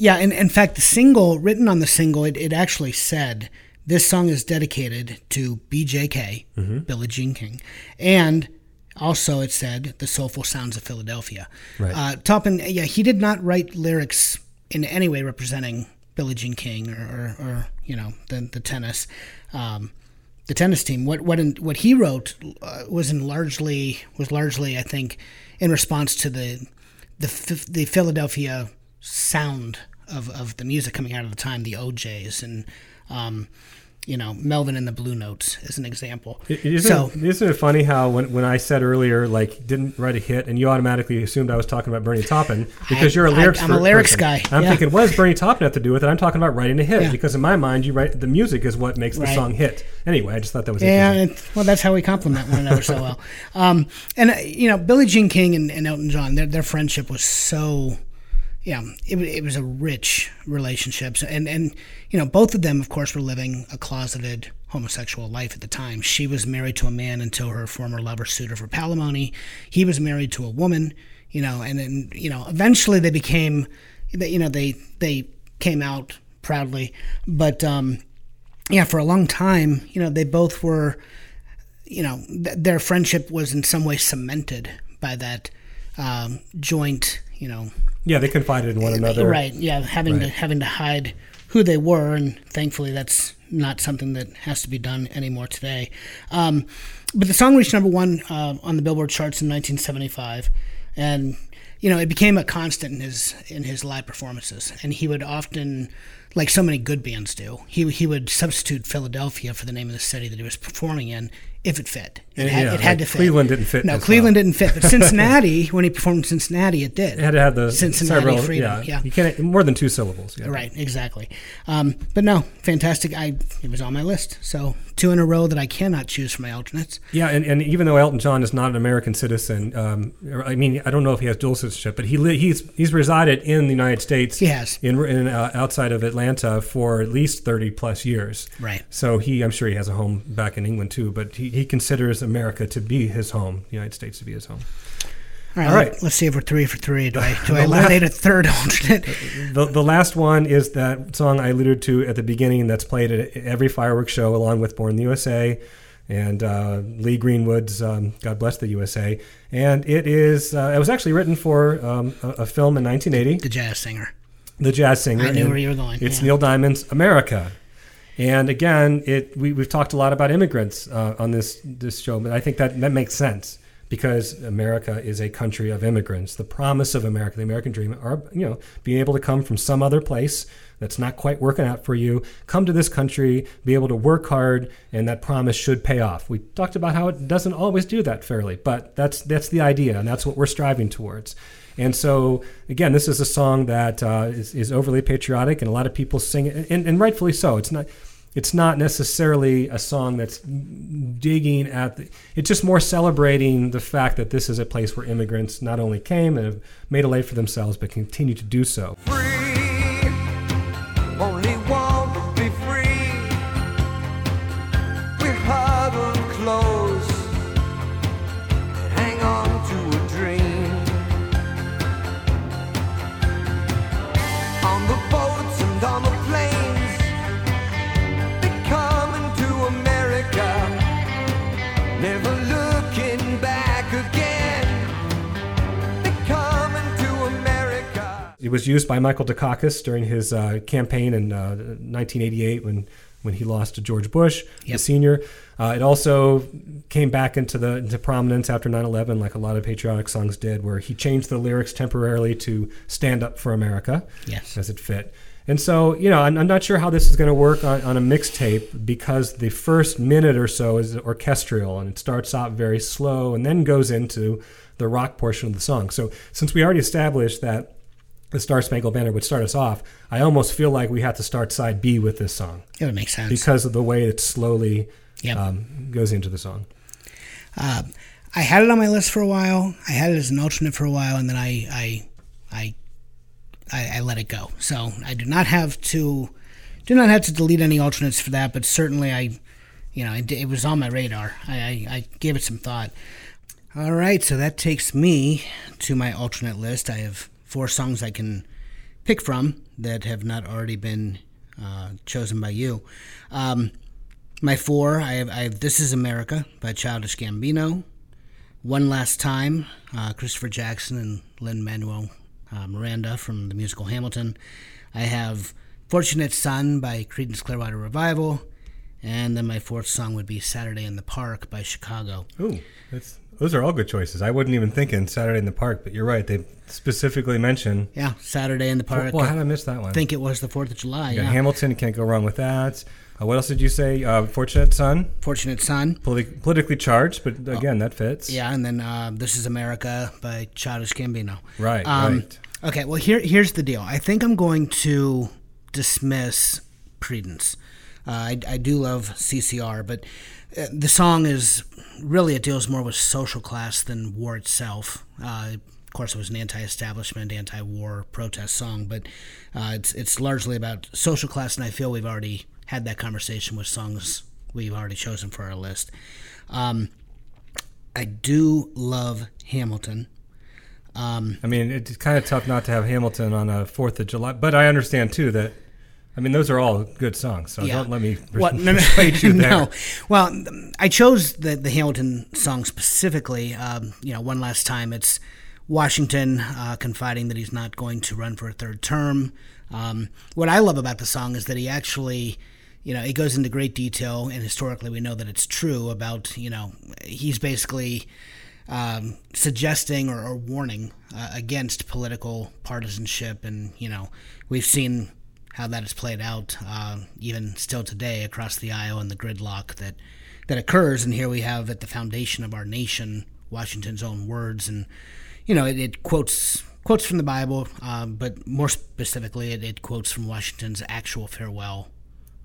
Speaker 2: Yeah, and in fact, the single written on the single, it, it actually said this song is dedicated to BJK,
Speaker 1: Mm-hmm.
Speaker 2: Billie Jean King, and also it said the soulful sounds of Philadelphia.
Speaker 1: Right.
Speaker 2: Uh, Taupin, yeah, he did not write lyrics in any way representing Billie Jean King or, or, or you know the the tennis. Um, the tennis team. What what in, what he wrote uh, was in largely was largely I think in response to the the the Philadelphia sound of, of the music coming out of the time, the O'Jays and um, you know Melvin and the Blue Notes as an example.
Speaker 1: Isn't,
Speaker 2: so
Speaker 1: isn't it funny how when, when I said earlier like didn't write a hit and you automatically assumed I was talking about Bernie Taupin [LAUGHS] because
Speaker 2: I-
Speaker 1: you're a lyrics guy.
Speaker 2: I'm a lyrics
Speaker 1: person.
Speaker 2: guy,
Speaker 1: I'm
Speaker 2: yeah.
Speaker 1: thinking what does Bernie Taupin have to do with it? I'm talking about writing a hit
Speaker 2: Yeah.
Speaker 1: because in my mind you write the music is what makes the
Speaker 2: Right.
Speaker 1: song hit. Anyway, I just thought that was
Speaker 2: Yeah, well, that's how we complement one another so well. [LAUGHS] Um, and uh, you know, Billie Jean King and, and Elton John, their their friendship was so, yeah, it, it was a rich relationship, So- and and you know, both of them, of course, were living a closeted homosexual life at the time. She was married to a man until her former lover sued her for palimony. He was married to a woman, you know, and then you know, eventually they became, you know, they they came out proudly, but. um yeah, for a long time, you know, they both were, you know, th- their friendship was in some way cemented by that um, joint, you know,
Speaker 1: Yeah, they confided in one another.
Speaker 2: right? Yeah, having to having to hide who they were, and thankfully, that's not something that has to be done anymore today. Um, but the song reached number one uh, on the Billboard charts in 1975, and you know, it became a constant in his in his live performances, and he would often. Like so many good bands do, he he would substitute Philadelphia for the name of the city that he was performing in if it fit. It
Speaker 1: Yeah,
Speaker 2: had,
Speaker 1: yeah,
Speaker 2: it had
Speaker 1: like
Speaker 2: to fit.
Speaker 1: Cleveland didn't fit
Speaker 2: No, Cleveland
Speaker 1: well.
Speaker 2: didn't fit, but [LAUGHS] Cincinnati, when he performed in Cincinnati, it did.
Speaker 1: It had to have the
Speaker 2: Cincinnati
Speaker 1: several,
Speaker 2: Freedom.
Speaker 1: Yeah,
Speaker 2: yeah.
Speaker 1: you can't more than two syllables. Yeah.
Speaker 2: Right, exactly. Um, but no, fantastic. I it was on my list. So two in a row that I cannot choose for my alternates.
Speaker 1: Yeah, and, and even though Elton John is not an American citizen, um, I mean, I don't know if he has dual citizenship, but he li- he's he's resided in the United States.
Speaker 2: He has.
Speaker 1: in, in uh, outside of Atlanta for at least thirty plus years.
Speaker 2: Right.
Speaker 1: So he, I'm sure he has a home back in England too, but he, he considers America to be his home, the United States to be his home.
Speaker 2: All right,
Speaker 1: All right.
Speaker 2: let- Let's see if we're three for three. Do I do [LAUGHS] I eliminate a third alternate? [LAUGHS]
Speaker 1: The, the last one is that song I alluded to at the beginning that's played at every fireworks show along with Born in the USA and uh, Lee Greenwood's um, God Bless the USA. And it is, uh, it was actually written for um, a, a film in 1980,
Speaker 2: The jazz singer.
Speaker 1: The Jazz Singer.
Speaker 2: I knew where you were going,
Speaker 1: It's
Speaker 2: yeah.
Speaker 1: Neil Diamond's America. And again, it we, we've talked a lot about immigrants uh, on this this show, but I think that that makes sense because America is a country of immigrants. The promise of America, the American dream, are you know being able to come from some other place that's not quite working out for you, come to this country, be able to work hard, and that promise should pay off. We talked about how it doesn't always do that fairly, but that's that's the idea, and that's what we're striving towards. And so, again, this is a song that uh, is, is overly patriotic, and a lot of people sing it, and, and rightfully so. It's not, it's not necessarily a song that's digging at. The, it's just more celebrating the fact that this is a place where immigrants not only came and have made a life for themselves, but continue to do so.
Speaker 7: Only
Speaker 1: It was used by Michael Dukakis during his uh, campaign in uh, 1988 when when he lost to George Bush, the senior. Uh, it also came back into the into prominence after 9/11, like a lot of patriotic songs did, where he changed the lyrics temporarily to "Stand Up for America."
Speaker 2: Yes.
Speaker 1: as it fit. And so, you know, I'm, I'm not sure how this is going to work on, on a mixtape because the first minute or so is orchestral and it starts out very slow and then goes into the rock portion of the song. So, since we already established that the Star Spangled Banner would start us off, I almost feel like we have to start side B with this song
Speaker 2: It would make sense.
Speaker 1: because of the way it slowly
Speaker 2: Yep.
Speaker 1: um, goes into the song.
Speaker 2: Uh, I had it on my list for a while. I had it as an alternate for a while, and then I I I I, I let it go. So I do not have to do not have to delete any alternates for that. But certainly I, you know, it, it was on my radar. I, I I gave it some thought. All right, so that takes me to my alternate list. I have four songs I can pick from that have not already been uh, chosen by you. Um, my four, I have, I have This Is America by Childish Gambino. One Last Time, uh, Christopher Jackson and Lin Manuel uh, Miranda from the musical Hamilton. I have Fortunate Son by Creedence Clearwater Revival. And then my fourth song would be Saturday in the Park by Chicago.
Speaker 1: Ooh, that's, those are all good choices. I wasn't even thinking Saturday in the Park, but you're right. They specifically mention.
Speaker 2: Yeah, Saturday in the Park.
Speaker 1: Well, how did I miss that one?
Speaker 2: I think it was the 4th of July.
Speaker 1: You got
Speaker 2: Yeah.
Speaker 1: Hamilton, can't go wrong with that. Uh, what else did you say? Uh, Fortunate Son,
Speaker 2: Fortunate Son.
Speaker 1: Politi- politically charged, but again, that fits.
Speaker 2: Yeah, and then uh, This Is America by Childish Gambino.
Speaker 1: Right,
Speaker 2: Um,
Speaker 1: right.
Speaker 2: Okay, well here here's the deal. I think I'm going to dismiss Creedence. Uh, I, I do love CCR, but the song is really it deals more with social class than war itself. Uh, of course, it was an anti-establishment, anti-war protest song, but uh, it's it's largely about social class, and I feel we've already had that conversation with songs we've already chosen for our list. Um, I do love Hamilton. Um,
Speaker 1: I mean, it's kind of tough not to have Hamilton on a Fourth of July, but I understand too that. I mean, those are all good songs, so
Speaker 2: Yeah.
Speaker 1: don't let me
Speaker 2: What? [LAUGHS] No, no,
Speaker 1: persuade you [LAUGHS] there.
Speaker 2: no. Well, I chose the the Hamilton song specifically. Um, you know, one last time, it's Washington uh, confiding that he's not going to run for a third term. Um, what I love about the song is that he actually, you know, it goes into great detail, and historically we know that it's true about, you know, he's basically um, suggesting or, or warning uh, against political partisanship, and you know, we've seen how that has played out, uh, even still today across the aisle and the gridlock that that occurs. And here we have at the foundation of our nation, Washington's own words, and you know, it, it quotes quotes from the Bible, um, but more specifically, it, it quotes from Washington's actual farewell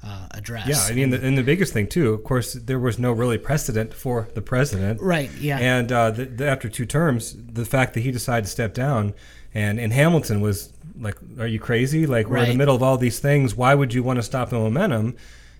Speaker 2: uh, address.
Speaker 1: Yeah, I mean, the, and the biggest thing too, of course, there was no really precedent for the president,
Speaker 2: Right, yeah.
Speaker 1: And uh, the, the, after two terms, the fact that he decided to step down, and and Hamilton was like, "Are you crazy? Like we're in the middle of all these things. Why would you want to stop the momentum?"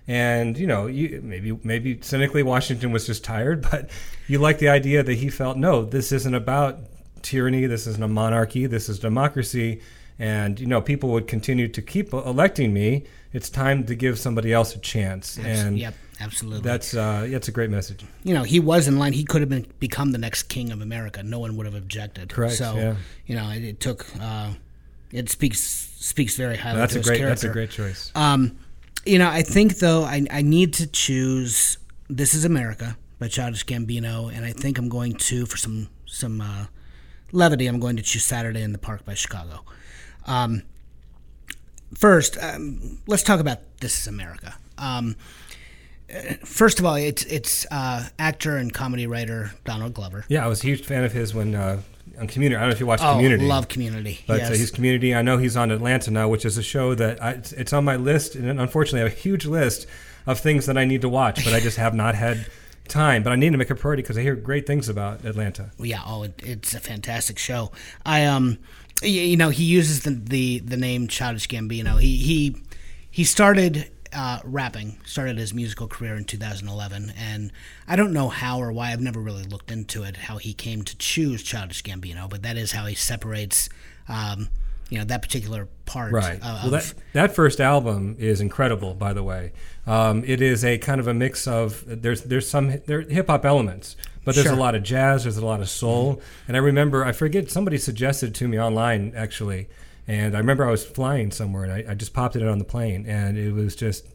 Speaker 1: And you know, you, maybe maybe cynically, Washington was just tired, [LAUGHS] but you like the idea that he felt, no, this isn't about tyranny. This isn't a monarchy. This is democracy. And you know, people would continue to keep electing me. It's time to give somebody else a chance. And
Speaker 2: yep, absolutely.
Speaker 1: that's uh, that's a great message.
Speaker 2: you know, he was in line. He could have been become the next king of America. No one would have objected.
Speaker 1: Correct,
Speaker 2: So,
Speaker 1: yeah.
Speaker 2: you know, it, it took. Uh, it speaks speaks very highly.
Speaker 1: That's
Speaker 2: to
Speaker 1: a great
Speaker 2: character.
Speaker 1: that's a great choice.
Speaker 2: Um, you know, I think though I I need to choose "This Is America" by Childish Gambino, and I think I'm going to for some some uh, levity. I'm going to choose "Saturday in the Park" by Chicago. Um, first, um, let's talk about "This Is America." Um, uh, first of all, it's it's uh, actor and comedy writer Donald Glover.
Speaker 1: Yeah, I was a huge fan of his when uh, on Community. I don't know if you watched
Speaker 2: Oh,
Speaker 1: Community.
Speaker 2: love Community.
Speaker 1: But
Speaker 2: yes.
Speaker 1: uh, he's Community. I know he's on Atlanta now, which is a show that I, it's, it's on my list, and unfortunately, I have a huge list of things that I need to watch, but I just have not had time. But I need to make a priority because I hear great things about Atlanta.
Speaker 2: yeah, oh, it, it's a fantastic show. I um, you know, he uses the the, the name Childish Gambino. He he he started uh, rapping, started his musical career in 2011, and I don't know how or why. I've never really looked into it how he came to choose Childish Gambino, but that is how he separates. Um, you know that particular part
Speaker 1: Right.
Speaker 2: of,
Speaker 1: well, that that first album is incredible. By the way, um, it is a kind of a mix of there's there's some there hip hop elements, but there's
Speaker 2: Sure.
Speaker 1: a lot of jazz. There's a lot of soul. And I remember I forget somebody suggested to me online actually, And I remember I was flying somewhere and I, I just popped it on the plane, and it was just.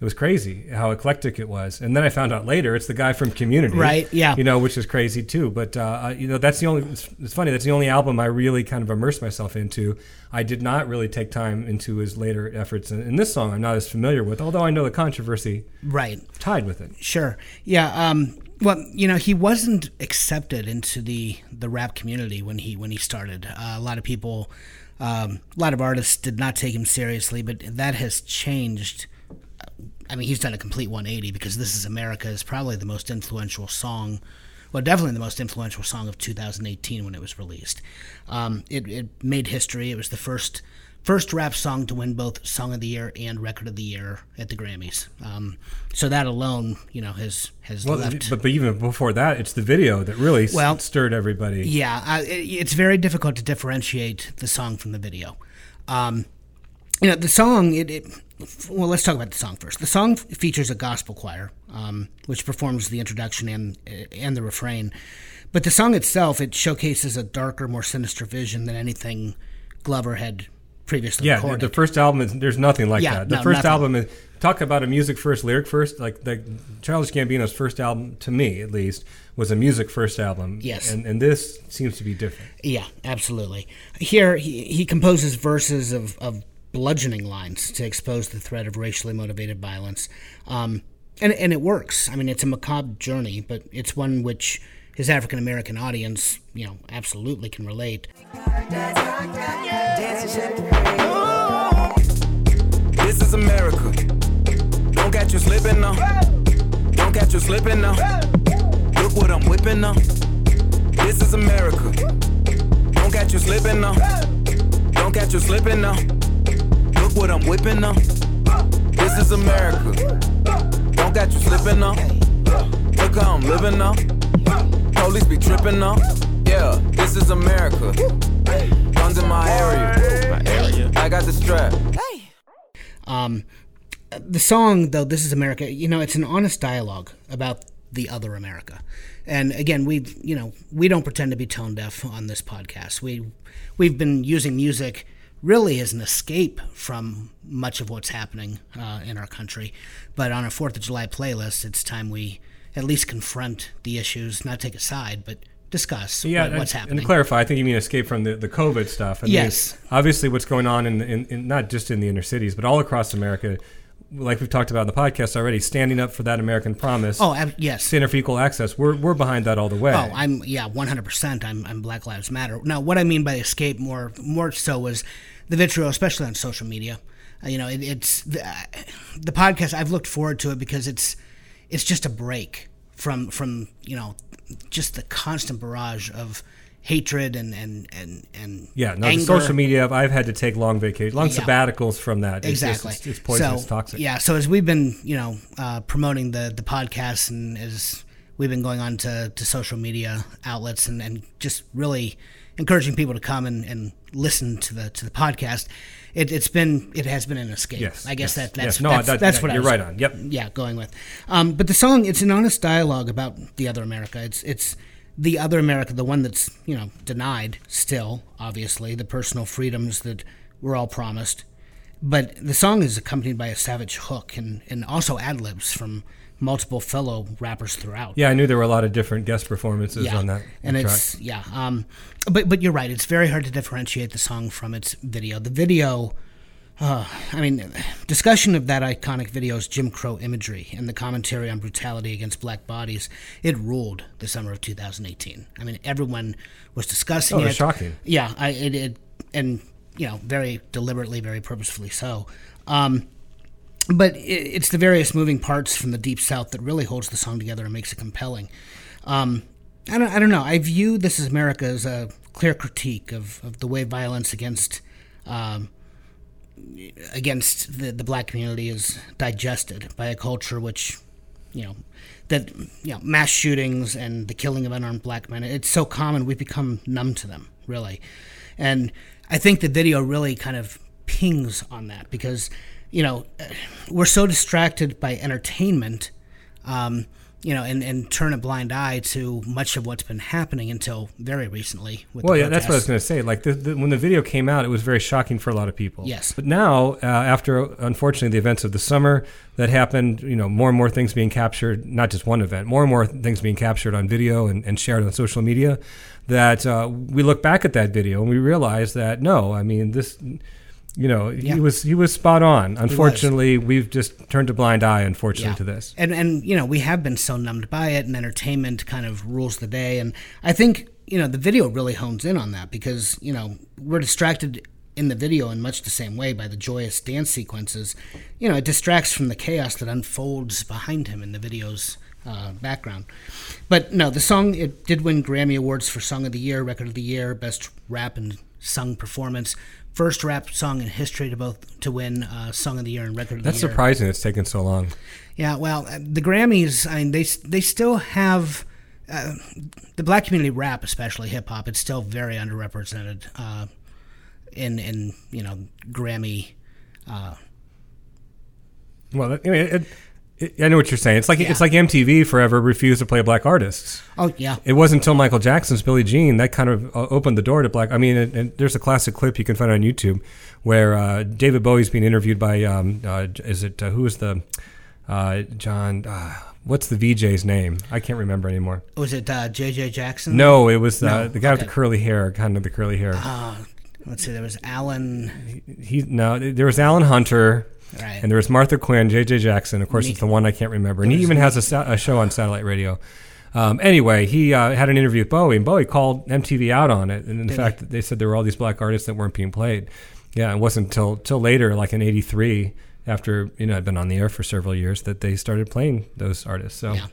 Speaker 1: It was crazy how eclectic it was, and then I found out later it's the guy from Community,
Speaker 2: Right, yeah.
Speaker 1: You know, which is crazy too. But uh, you know, that's the only. It's, it's funny. That's the only album I really kind of immersed myself into. I did not really take time into his later efforts, and, and this song I'm not as familiar with, although I know the controversy
Speaker 2: Right.
Speaker 1: tied with it.
Speaker 2: Sure. Yeah. Um, well, you know, he wasn't accepted into the the rap community when he when he started. Uh, a lot of people, um, a lot of artists did not take him seriously, but that has changed. I mean, he's done a complete 180 because "This Is America" is probably the most influential song. Well, definitely the most influential song of 2018 when it was released. Um, it, it made history. It was the first first rap song to win both Song of the Year and Record of the Year at the Grammys. Um, so that alone, you know, has has
Speaker 1: Well,
Speaker 2: left.
Speaker 1: but, but even before that, it's the video that really
Speaker 2: Well,
Speaker 1: stirred everybody.
Speaker 2: Yeah, it, it's very difficult to differentiate the song from the video. Um, you know, the song. It, it. Well, let's talk about the song first. The song f- features a gospel choir, um, which performs the introduction and and the refrain. But the song itself, it showcases a darker, more sinister vision than anything Glover had previously
Speaker 1: Yeah, the,
Speaker 2: recorded.
Speaker 1: the first album is there's nothing like
Speaker 2: Yeah,
Speaker 1: that. The
Speaker 2: no,
Speaker 1: first
Speaker 2: nothing.
Speaker 1: album is talk about a music first, lyric first. Like the Childish Gambino's first album, to me at least, was a music first album.
Speaker 2: Yes.
Speaker 1: and and this seems to be different.
Speaker 2: Yeah, absolutely. Here, he, he composes verses of, of bludgeoning lines to expose the threat of racially motivated violence. Um, and, and it works. I mean, it's a macabre journey, but it's one which his African American audience, you know, absolutely can relate.
Speaker 3: This is America. Don't catch you slipping now. Don't catch you slipping now. Look what I'm whipping now. This is America. Don't catch you slipping now. Don't catch you slipping now. Look what I'm whipping now. This is America. Don't catch you slipping now. Look how I'm living now. Police be tripping now. Yeah, this is America. Guns in my area. My area. I got the strap.
Speaker 2: Um, the song, though, This is America, you know, it's an honest dialogue about the other America. And again, we, you know, we don't pretend to be tone deaf on this podcast. We, we've been using music really as an escape from much of what's happening uh, in our country. But on a Fourth of July playlist, it's time we at least confront the issues, not take a side, but discuss
Speaker 1: Yeah,
Speaker 2: what-
Speaker 1: and-
Speaker 2: what's
Speaker 1: and,
Speaker 2: happening.
Speaker 1: to clarify, I think you mean escape from the, the COVID stuff. I mean,
Speaker 2: Yes.
Speaker 1: obviously, what's going on in, in, in not just in the inner cities, but all across America, like we've talked about in the podcast already, standing up for that American promise.
Speaker 2: Oh, ab- yes.
Speaker 1: Standing for equal access. We're, we're behind that all the way.
Speaker 2: Oh, I'm yeah, one hundred percent. I'm I'm Black Lives Matter. Now, what I mean by escape more more so was the vitriol, especially on social media. Uh, you know, it, it's the, uh, the podcast. I've looked forward to it because it's it's just a break from from you know just the constant barrage of hatred and and and and
Speaker 1: Yeah, no, social media. I've had to take long vacations, long
Speaker 2: Yeah.
Speaker 1: sabbaticals from that. It's just-
Speaker 2: exactly.
Speaker 1: it's, it's poisonous,
Speaker 2: so,
Speaker 1: toxic.
Speaker 2: Yeah. So as we've been, you know, uh, promoting the the podcast, and as we've been going on to, to social media outlets, and, and just really encouraging people to come and, and listen to the to the podcast, it, it's been it has been an escape.
Speaker 1: Yes,
Speaker 2: I guess
Speaker 1: yes,
Speaker 2: that that's
Speaker 1: yes. No,
Speaker 2: that's,
Speaker 1: that-
Speaker 2: that's
Speaker 1: that-
Speaker 2: what I
Speaker 1: you're right on. Yep.
Speaker 2: Yeah, going with. Um, but the song, it's an honest dialogue about the other America. It's it's the other America, the one that's you know denied still, obviously, the personal freedoms that we're all promised. But the song is accompanied by a savage hook and, and also ad libs from multiple fellow rappers throughout.
Speaker 1: Yeah, I knew there were a lot of different guest performances on that
Speaker 2: and
Speaker 1: track.
Speaker 2: it's yeah. Um, but but you're right. It's very hard to differentiate the song from its video. The video, uh, I mean, discussion of that iconic video's Jim Crow imagery and the commentary on brutality against black bodies. It ruled the summer of 2018. I mean, everyone was discussing
Speaker 1: Oh, it
Speaker 2: it.
Speaker 1: shocking.
Speaker 2: Yeah, I it, it and you know very deliberately, very purposefully so. Um, but it, it's the various moving parts from the deep south that really holds the song together and makes it compelling. Um, I don't, I don't know. I view "This Is America" as a clear critique of, of the way violence against um, against the, the black community is digested by a culture which, you know, that you know mass shootings and the killing of unarmed black men. It's so common we've become numb to them, really, and I think the video really kind of pings on that because you know we're so distracted by entertainment um, you know, and, and turn a blind eye to much of what's been happening until very recently. With
Speaker 1: Well, yeah, that's what I was going to say. Like the, the, when the video came out, it was very shocking for a lot of people.
Speaker 2: Yes.
Speaker 1: But now, uh, after unfortunately the events of the summer that happened, you know, more and more things being captured, not just one event, more and more things being captured on video and, and shared on social media, that uh, we look back at that video and we realize that no, I mean this. You know,
Speaker 2: Yeah.
Speaker 1: he was he was spot on. Unfortunately, we've just turned a blind eye, unfortunately,
Speaker 2: Yeah.
Speaker 1: to this.
Speaker 2: And and you know, we have been so numbed by it and entertainment kind of rules the day and I think, you know, the video really hones in on that because, you know, we're distracted in the video in much the same way by the joyous dance sequences. You know, it distracts from the chaos that unfolds behind him in the video's uh, background. But no, the song it did win Grammy awards for Song of the Year, Record of the Year, Best Rap and Sung Performance, first rap song in history to both to win uh, Song of the Year and Record of
Speaker 1: That's
Speaker 2: the Year.
Speaker 1: surprising. It's taken so long.
Speaker 2: Yeah, well, uh, the Grammys, I mean, they they still have uh, the black community rap, especially hip hop. It's still very underrepresented uh, in in you know Grammy. Uh,
Speaker 1: Well, I mean, it, it, I know what you're saying. It's like
Speaker 2: Yeah.
Speaker 1: it's like MTV forever refused to play black artists.
Speaker 2: oh yeah,
Speaker 1: It wasn't until Michael Jackson's Billie Jean that kind of uh, opened the door to black. I mean, and, and there's a classic clip you can find on YouTube where uh, David Bowie's being interviewed by um, uh, is it uh, who is the uh, John? Uh, what's the VJ's name? I can't remember anymore.
Speaker 2: was it uh, J.J. Jackson?
Speaker 1: No, it was uh,
Speaker 2: No,
Speaker 1: the guy with the curly hair, kind of the curly hair.
Speaker 2: Uh, let's see, there was Alan.
Speaker 1: he no, there was Alan Hunter.
Speaker 2: Right.
Speaker 1: And there was Martha Quinn, J.J. Jackson. Of course, it's the one I can't remember. And he even has a, sa- a show on satellite radio. Um, anyway, he uh, had an interview with Bowie, and Bowie called MTV out on it. And in
Speaker 2: Did
Speaker 1: fact, they said there were all these black artists that weren't being played. Yeah, it wasn't until till later, like in '83, after you know I'd been on the air for several years, that they started playing those artists. So
Speaker 2: Yeah.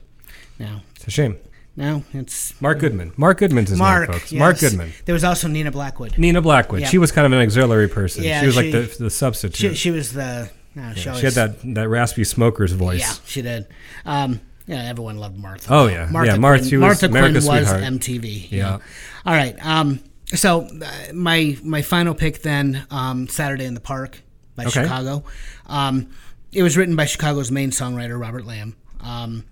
Speaker 2: Now,
Speaker 1: it's a shame.
Speaker 2: now it's
Speaker 1: Mark Goodman. Mark Goodman's his
Speaker 2: Mark.
Speaker 1: name, folks.
Speaker 2: yes.
Speaker 1: Mark Goodman.
Speaker 2: There was also Nina Blackwood.
Speaker 1: Nina Blackwood.
Speaker 2: Yeah.
Speaker 1: She was kind of an auxiliary person.
Speaker 2: Yeah,
Speaker 1: she was like the, the substitute.
Speaker 2: She, she was the. No, she,
Speaker 1: she
Speaker 2: always-
Speaker 1: had that, that raspy smoker's voice.
Speaker 2: Yeah, she did. Um, yeah, everyone loved Martha.
Speaker 1: Oh, yeah.
Speaker 2: Martha
Speaker 1: Yeah, Martha-
Speaker 2: Quinn,
Speaker 1: she was
Speaker 2: Martha
Speaker 1: America's
Speaker 2: Quinn was
Speaker 1: sweetheart.
Speaker 2: MTV.
Speaker 1: Yeah.
Speaker 2: All right. Um, so uh, my my final pick then, um, Saturday in the Park by
Speaker 1: Okay.
Speaker 2: Chicago. Um, it was written by Chicago's main songwriter Robert Lamb, um,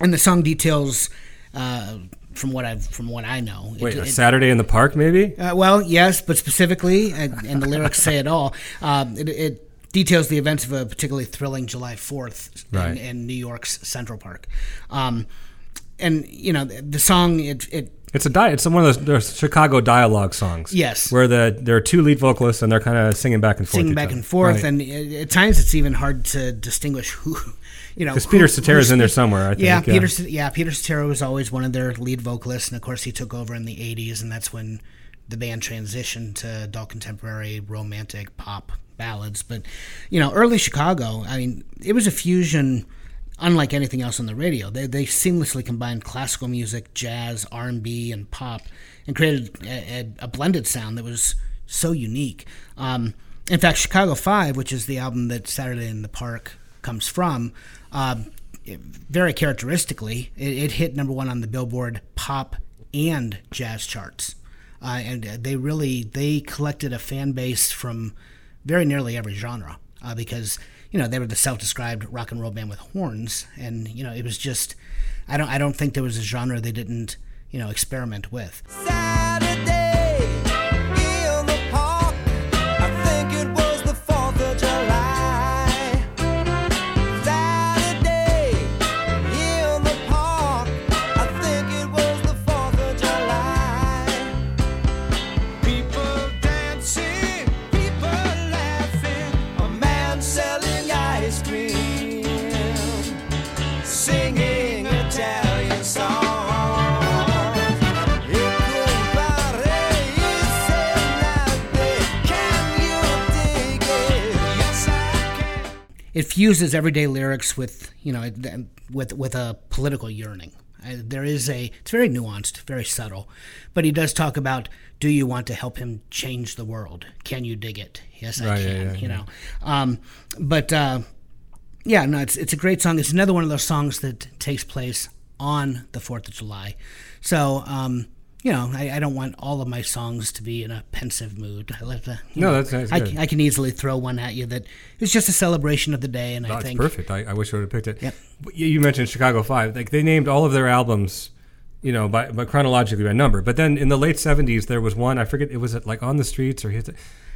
Speaker 2: and the song details. Uh, from what I've from what I know, it-
Speaker 1: Wait, a
Speaker 2: it-
Speaker 1: Saturday in the Park, maybe?
Speaker 2: uh, well, yes, but specifically, and, and the lyrics say it all. Um, it, it details the events of a particularly thrilling July 4th
Speaker 1: Right.
Speaker 2: in, in New York's Central Park. Um, and, you know, the, the song, it, it
Speaker 1: It's a di- It's one of those, those Chicago dialogue songs.
Speaker 2: Yes.
Speaker 1: where the there are two lead vocalists and they're kind of singing back and forth.
Speaker 2: singing back and forth,
Speaker 1: Right.
Speaker 2: and at times it's even hard to distinguish who, you know,
Speaker 1: because Peter Cetera's
Speaker 2: who's
Speaker 1: in there somewhere. I think.
Speaker 2: yeah, Peter. C- Yeah, Peter Cetera was always one of their lead vocalists, and of course he took over in the '80s, and that's when the band transitioned to adult contemporary romantic pop ballads. But you know, early Chicago, I mean, it was a fusion unlike anything else on the radio. They they seamlessly combined classical music, jazz, R and pop, and created a, a, blended sound that was so unique. Um, in fact, Chicago Five, which is the album that Saturday in the Park comes from, it- very characteristically, it, it hit number one on the Billboard pop and jazz charts, uh, and uh, they really they collected a fan base from very nearly every genre uh, because you know they were the self-described rock and roll band with horns, and you know it was just I don't I don't think there was a genre they didn't you know experiment with.
Speaker 7: Saturday it
Speaker 2: fuses everyday lyrics with you know with with a political yearning. There is a it's very nuanced, very subtle, but he does talk about do you want to help him change the world? Can you dig it? Yes, I
Speaker 1: Right, yeah,
Speaker 2: can.
Speaker 1: yeah,
Speaker 2: you
Speaker 1: yeah.
Speaker 2: know, um, but uh, yeah, no, it's it's a great song. It's another one of those songs that takes place on the Fourth of July. So um, you know, I, I don't want all of my songs to be in a pensive mood. I let the,
Speaker 1: No,
Speaker 2: know,
Speaker 1: that's- that's
Speaker 2: I, I can easily throw one at you that is just a celebration of the day, and I
Speaker 1: That's
Speaker 2: think
Speaker 1: perfect. I, I wish I would have picked it.
Speaker 2: Yep.
Speaker 1: You mentioned Chicago Five. Like they named all of their albums, you know, by, by chronologically by number. But then in the late '70s, there was one. I forget. It was like on the streets or hit.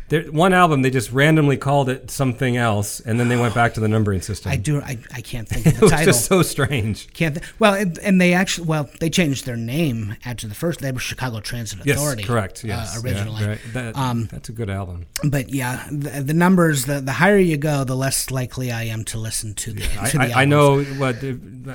Speaker 1: There, one album they just randomly called it something else, and then they went back to the numbering system.
Speaker 2: I do. I, I can't think [LAUGHS] of
Speaker 1: it
Speaker 2: the
Speaker 1: was
Speaker 2: title.
Speaker 1: just so strange.
Speaker 2: Can't th- well, and, and they actually well they changed their name after the first. They were Chicago Transit Authority.
Speaker 1: Yes,
Speaker 2: Authority.
Speaker 1: correct.
Speaker 2: uh,
Speaker 1: Yes, Yeah,
Speaker 2: originally.
Speaker 1: right. That-
Speaker 2: um,
Speaker 1: that's a good album.
Speaker 2: but yeah, the, the numbers. The, the higher you go, the less likely I am to listen to the.
Speaker 1: I,
Speaker 2: to the
Speaker 1: I, I know what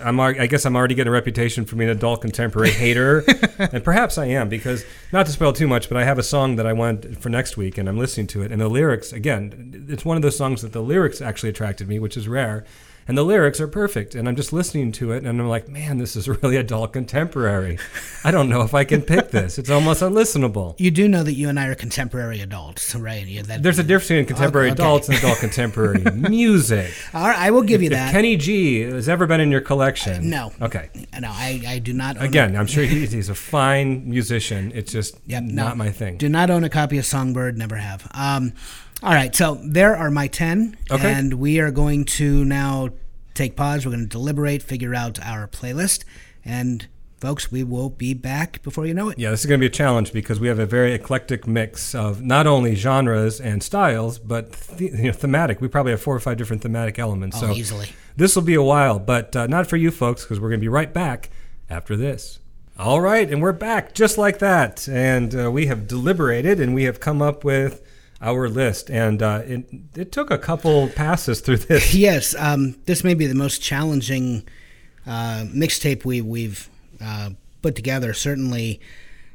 Speaker 1: I'm. I guess I'm already getting a reputation for being an adult contemporary hater, [LAUGHS] and perhaps I am because not to spoil too much, but I have a song that I want for next week, and I'm listening to it, and the lyrics again, it's one of those songs that the lyrics actually attracted me, which is rare. And the lyrics are perfect, and I'm just listening to it, and I'm like, man, this is [LAUGHS] really adult contemporary. I don't know if I can pick this. It's almost unlistenable.
Speaker 2: You do know that you and I are contemporary adults, right? Yeah, that,
Speaker 1: There's a difference between contemporary
Speaker 2: Okay.
Speaker 1: adults and adult contemporary [LAUGHS] music.
Speaker 2: All right, I will give you
Speaker 1: If
Speaker 2: that.
Speaker 1: Kenny G has ever been in your collection,
Speaker 2: no.
Speaker 1: Okay.
Speaker 2: No, I, I do not.
Speaker 1: Again, I'm sure [LAUGHS] he's, he's a fine musician. It's just
Speaker 2: Yep, no.
Speaker 1: not my thing.
Speaker 2: Do not own a copy of Songbird. Never have. Um, all right, so there are my ten,
Speaker 1: Okay.
Speaker 2: and we are going to now take pause. We're going to deliberate, figure out our playlist, and folks, we will be back before you know it.
Speaker 1: Yeah, this is going to be a challenge because we have a very eclectic mix of not only genres and styles, but the, you know, thematic. We probably have four or five different thematic elements.
Speaker 2: Oh,
Speaker 1: so
Speaker 2: easily.
Speaker 1: This will be a while, but uh, not for you folks because we're going to be right back after this. All right, and we're back just like that. And uh, we have deliberated and we have come up with our list. And uh, it, it took a couple passes through this. [LAUGHS]
Speaker 2: Yes, um, this may be the most challenging uh, mixtape we, we've uh, put together. Certainly,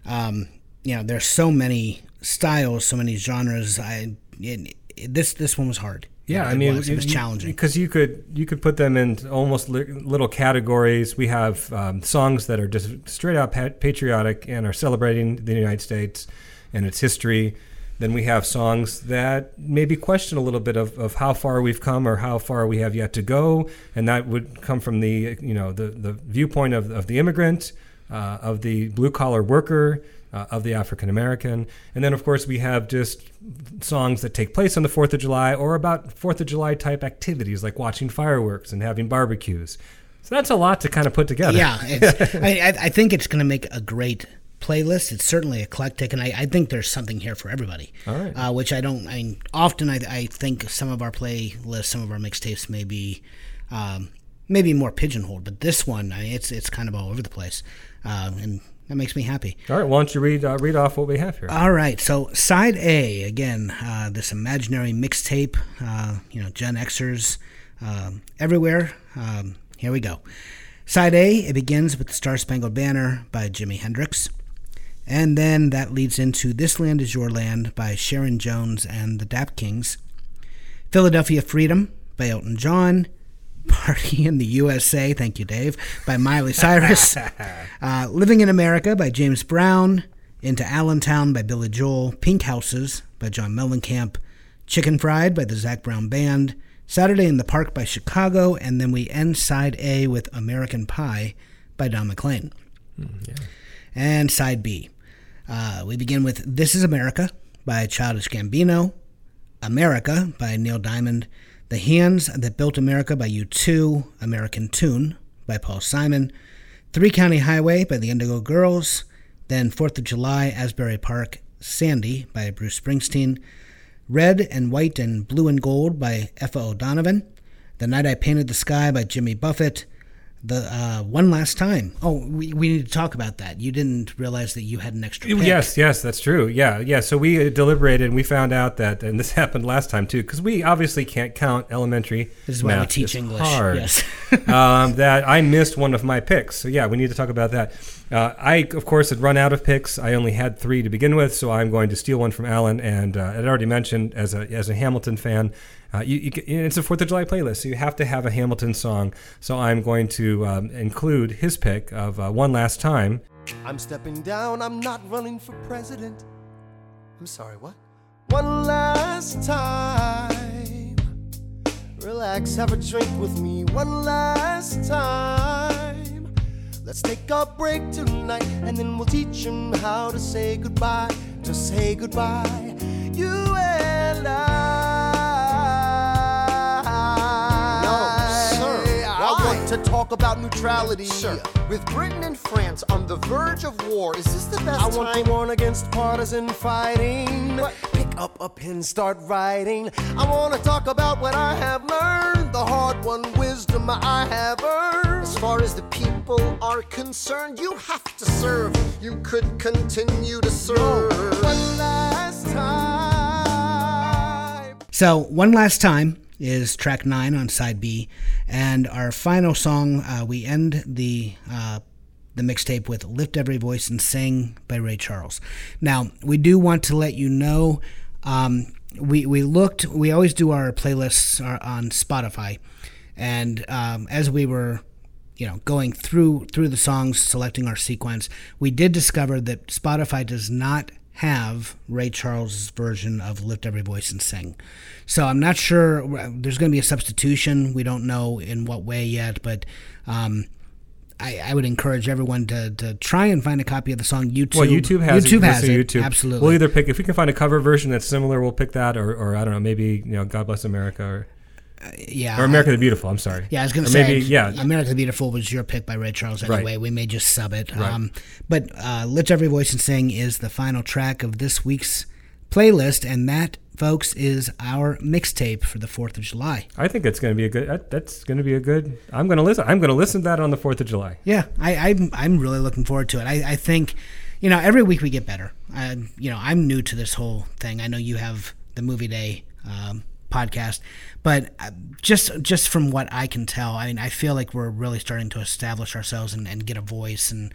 Speaker 2: um, you know, there's so many styles, so many genres. I it, it- this this one was hard.
Speaker 1: Yeah, I mean,
Speaker 2: was, it was challenging.
Speaker 1: because you could you could put them in almost li- little categories. We have um, songs that are just straight out pa- patriotic and are celebrating the United States and its history. Then we have songs that maybe question a little bit of, of how far we've come or how far we have yet to go, and that would come from the you know the the viewpoint of, of the immigrant, uh, of the blue collar worker, uh, of the African American. And then, of course, we have just songs that take place on the 4th of July or about 4th of July type activities like watching fireworks and having barbecues. So that's a lot to kind of put together.
Speaker 2: Yeah, [LAUGHS] I I think it's going to make a great playlist. It's certainly eclectic, and I, I think there's something here for everybody.
Speaker 1: All right.
Speaker 2: Uh, which I don't. I mean, often I, I think some of our playlists, some of our mixtapes, may be um, maybe more pigeonholed, but this one, I mean, it's it's kind of all over the place, um, and that makes me happy.
Speaker 1: All right, why don't you read uh, read off what we have here?
Speaker 2: All right, so side A again, uh, this imaginary mixtape, uh, you know, Gen Xers um, everywhere. Um, here we go. Side A, it begins with the Star Spangled Banner by Jimi Hendrix, and then that leads into This Land Is Your Land by Sharon Jones and the Dap Kings, Philadelphia Freedom by Elton John. [LAUGHS] Party in the USA, thank you, Dave, by Miley Cyrus. [LAUGHS] uh, Living in America by James Brown. Into Allentown by Billy Joel. Pink Houses by John Mellencamp. Chicken Fried by the Zac Brown Band. Saturday in the Park by Chicago. And then we end side A with American Pie by Don McLean. And side B. Uh, we begin with This is America by Childish Gambino. America by Neil Diamond. The Hands That Built America by U2. American Tune by Paul Simon. Three County Highway by the Indigo Girls. Then Fourth of July, Asbury Park, Sandy by Bruce Springsteen. Red and White and Blue and Gold by Aoife O'Donovan. The Night I Painted the Sky by Jimmy Buffett. The uh, One Last Time. Oh, we, we need to talk about that. You didn't realize that you had an extra pick.
Speaker 1: Yes, yes, that's true. Yeah, yeah. So we uh, deliberated and we found out that, and this [LAUGHS] happened last time too, because we obviously can't count elementary.
Speaker 2: This is why we teach English,
Speaker 1: Hard.
Speaker 2: yes. [LAUGHS]
Speaker 1: um, that I missed one of my picks. So yeah, we need to talk about that. Uh, I of course had run out of picks. I only had three to begin with, so I'm going to steal one from Alan. And uh, I'd already mentioned as a as a Hamilton fan. Uh, you, you, it's a Fourth of July playlist, so you have to have a Hamilton song. So I'm going to um, include his pick of uh, "One Last Time."
Speaker 9: I'm stepping down, I'm not running for president. I'm sorry, what? One last time. Relax, have a drink with me one last time. Let's take a break tonight and then we'll teach 'em how to say goodbye. To say goodbye. You and I. talk about neutrality.
Speaker 10: Sir, with Britain and France on the verge of war, is this the best
Speaker 9: I want
Speaker 10: time?
Speaker 9: to warn against partisan fighting. Pick up a pen, start writing. I want to talk about what I have learned, the hard won wisdom I have earned.
Speaker 10: As far as the people are concerned, you have to serve. You could continue to serve.
Speaker 9: One last time.
Speaker 2: So, One Last Time is track nine on side B, and our final song, uh, we end the uh, the mixtape with "Lift Every Voice and Sing" by Ray Charles. Now, we do want to let you know. Um, we we looked. We always do our playlists on Spotify, and um, as we were you know going through through the songs selecting our sequence we did discover that spotify does not have ray charles' version of lift every voice and sing so i'm not sure there's going to be a substitution we don't know in what way yet but um, I, I would encourage everyone to, to try and find a copy of the song YouTube.
Speaker 1: Well, YouTube has
Speaker 2: YouTube
Speaker 1: it.
Speaker 2: has it.
Speaker 1: YouTube.
Speaker 2: Absolutely.
Speaker 1: We'll either pick if we can find a cover version that's similar, we'll pick that, or, or I don't know, maybe you know, God Bless America, or
Speaker 2: yeah.
Speaker 1: or America the Beautiful. I'm sorry.
Speaker 2: Yeah, I was going to say,
Speaker 1: maybe yeah.
Speaker 2: America the Beautiful was your pick by Ray Charles
Speaker 1: Right.
Speaker 2: anyway. We may just sub it.
Speaker 1: Right.
Speaker 2: Um, but uh, Lift Every Voice and Sing is the final track of this week's playlist, and that, folks, is our mixtape for the 4th of July.
Speaker 1: I think it's going to be a good. that- That's going to be a good. I'm going to listen. I'm going to listen to that on the Fourth of July.
Speaker 2: Yeah, I, I'm, I'm really looking forward to it. I, I think, you know, every week we get better. I, you know, I'm new to this whole thing. I know you have the movie day um, podcast, but uh, just just from what I can tell, I mean, I feel like we're really starting to establish ourselves and, and get a voice. And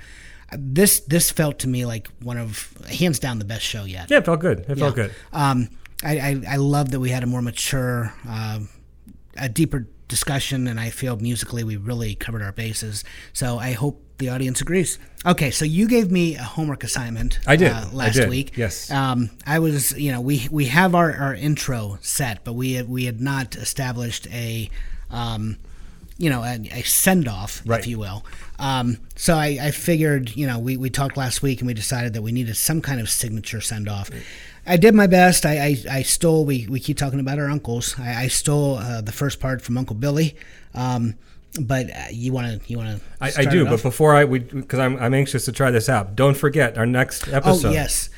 Speaker 2: uh, this this felt to me like one of hands down the best show yet.
Speaker 1: Yeah, it felt good. It felt good.
Speaker 2: Um, I, I, I love that we had a more mature, um a deeper discussion, and I feel musically we really covered our bases. So I hope the audience agrees. Okay, so you gave me a homework assignment.
Speaker 1: I did.
Speaker 2: uh,
Speaker 1: I
Speaker 2: last
Speaker 1: did.
Speaker 2: week.
Speaker 1: Yes.
Speaker 2: Um, I was, you know, we we have our, our intro set, but we had, we had not established a. Um, you know, a, a send off,
Speaker 1: Right.
Speaker 2: if you will. Um, so I, I figured, you know, we, we talked last week and we decided that we needed some kind of signature send off. I did my best. I, I, I stole, we, we keep talking about our uncles. I, I stole uh, the first part from Uncle Billy. Um, but uh, you want to, you want to,
Speaker 1: I, I do, but before I we because I'm I'm anxious to try this out. Don't forget our next episode.
Speaker 2: Oh, yes.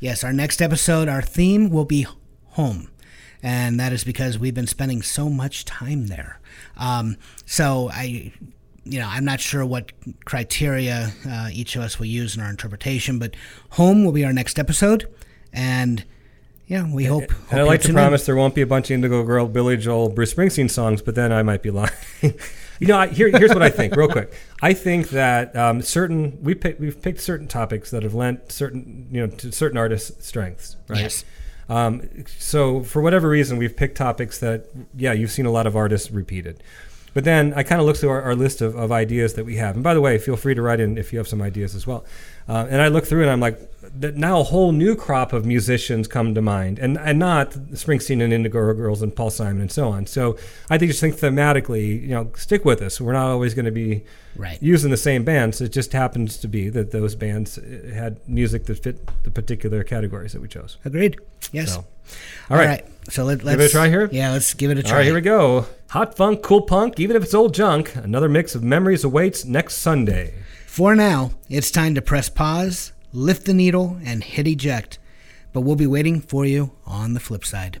Speaker 2: Yes. Our next episode, our theme will be home. And that is because we've been spending so much time there. Um, so I, you know, I'm not sure what criteria uh, each of us will use in our interpretation, but home will be our next episode. And yeah, we hope. hope
Speaker 1: And
Speaker 2: I'd
Speaker 1: like to
Speaker 2: tune in.
Speaker 1: promise there won't be a bunch of Indigo Girl, Billy Joel, Bruce Springsteen songs, but then I might be lying. [LAUGHS] you know, I, here, here's what I think, real quick. I think that um, certain we pick, we've picked certain topics that have lent certain you know to certain artists' strengths, right?
Speaker 2: Yes.
Speaker 1: Um, so for whatever reason, we've picked topics that yeah, you've seen a lot of artists repeated. But then I kind of look through our, our list of, of ideas that we have. And by the way, feel free to write in if you have some ideas as well. Uh, and I look through and I'm like, that now a whole new crop of musicians come to mind, and and not Springsteen and Indigo Girls and Paul Simon and so on. So I think just think thematically, you know, stick with us. We're not always going to be
Speaker 2: Right.
Speaker 1: using the same bands. It just happens to be that those bands uh, had music that fit the particular categories that we chose.
Speaker 2: Agreed. Yes.
Speaker 1: So, all right.
Speaker 2: So let,
Speaker 1: Give
Speaker 2: let's
Speaker 1: it a try here?
Speaker 2: Yeah, let's give it a try.
Speaker 1: All right, here we go. Hot funk, cool punk, even if it's old junk. Another mix of memories awaits next Sunday.
Speaker 2: For now, it's time to press pause, lift the needle, and hit eject. But we'll be waiting for you on the flip side.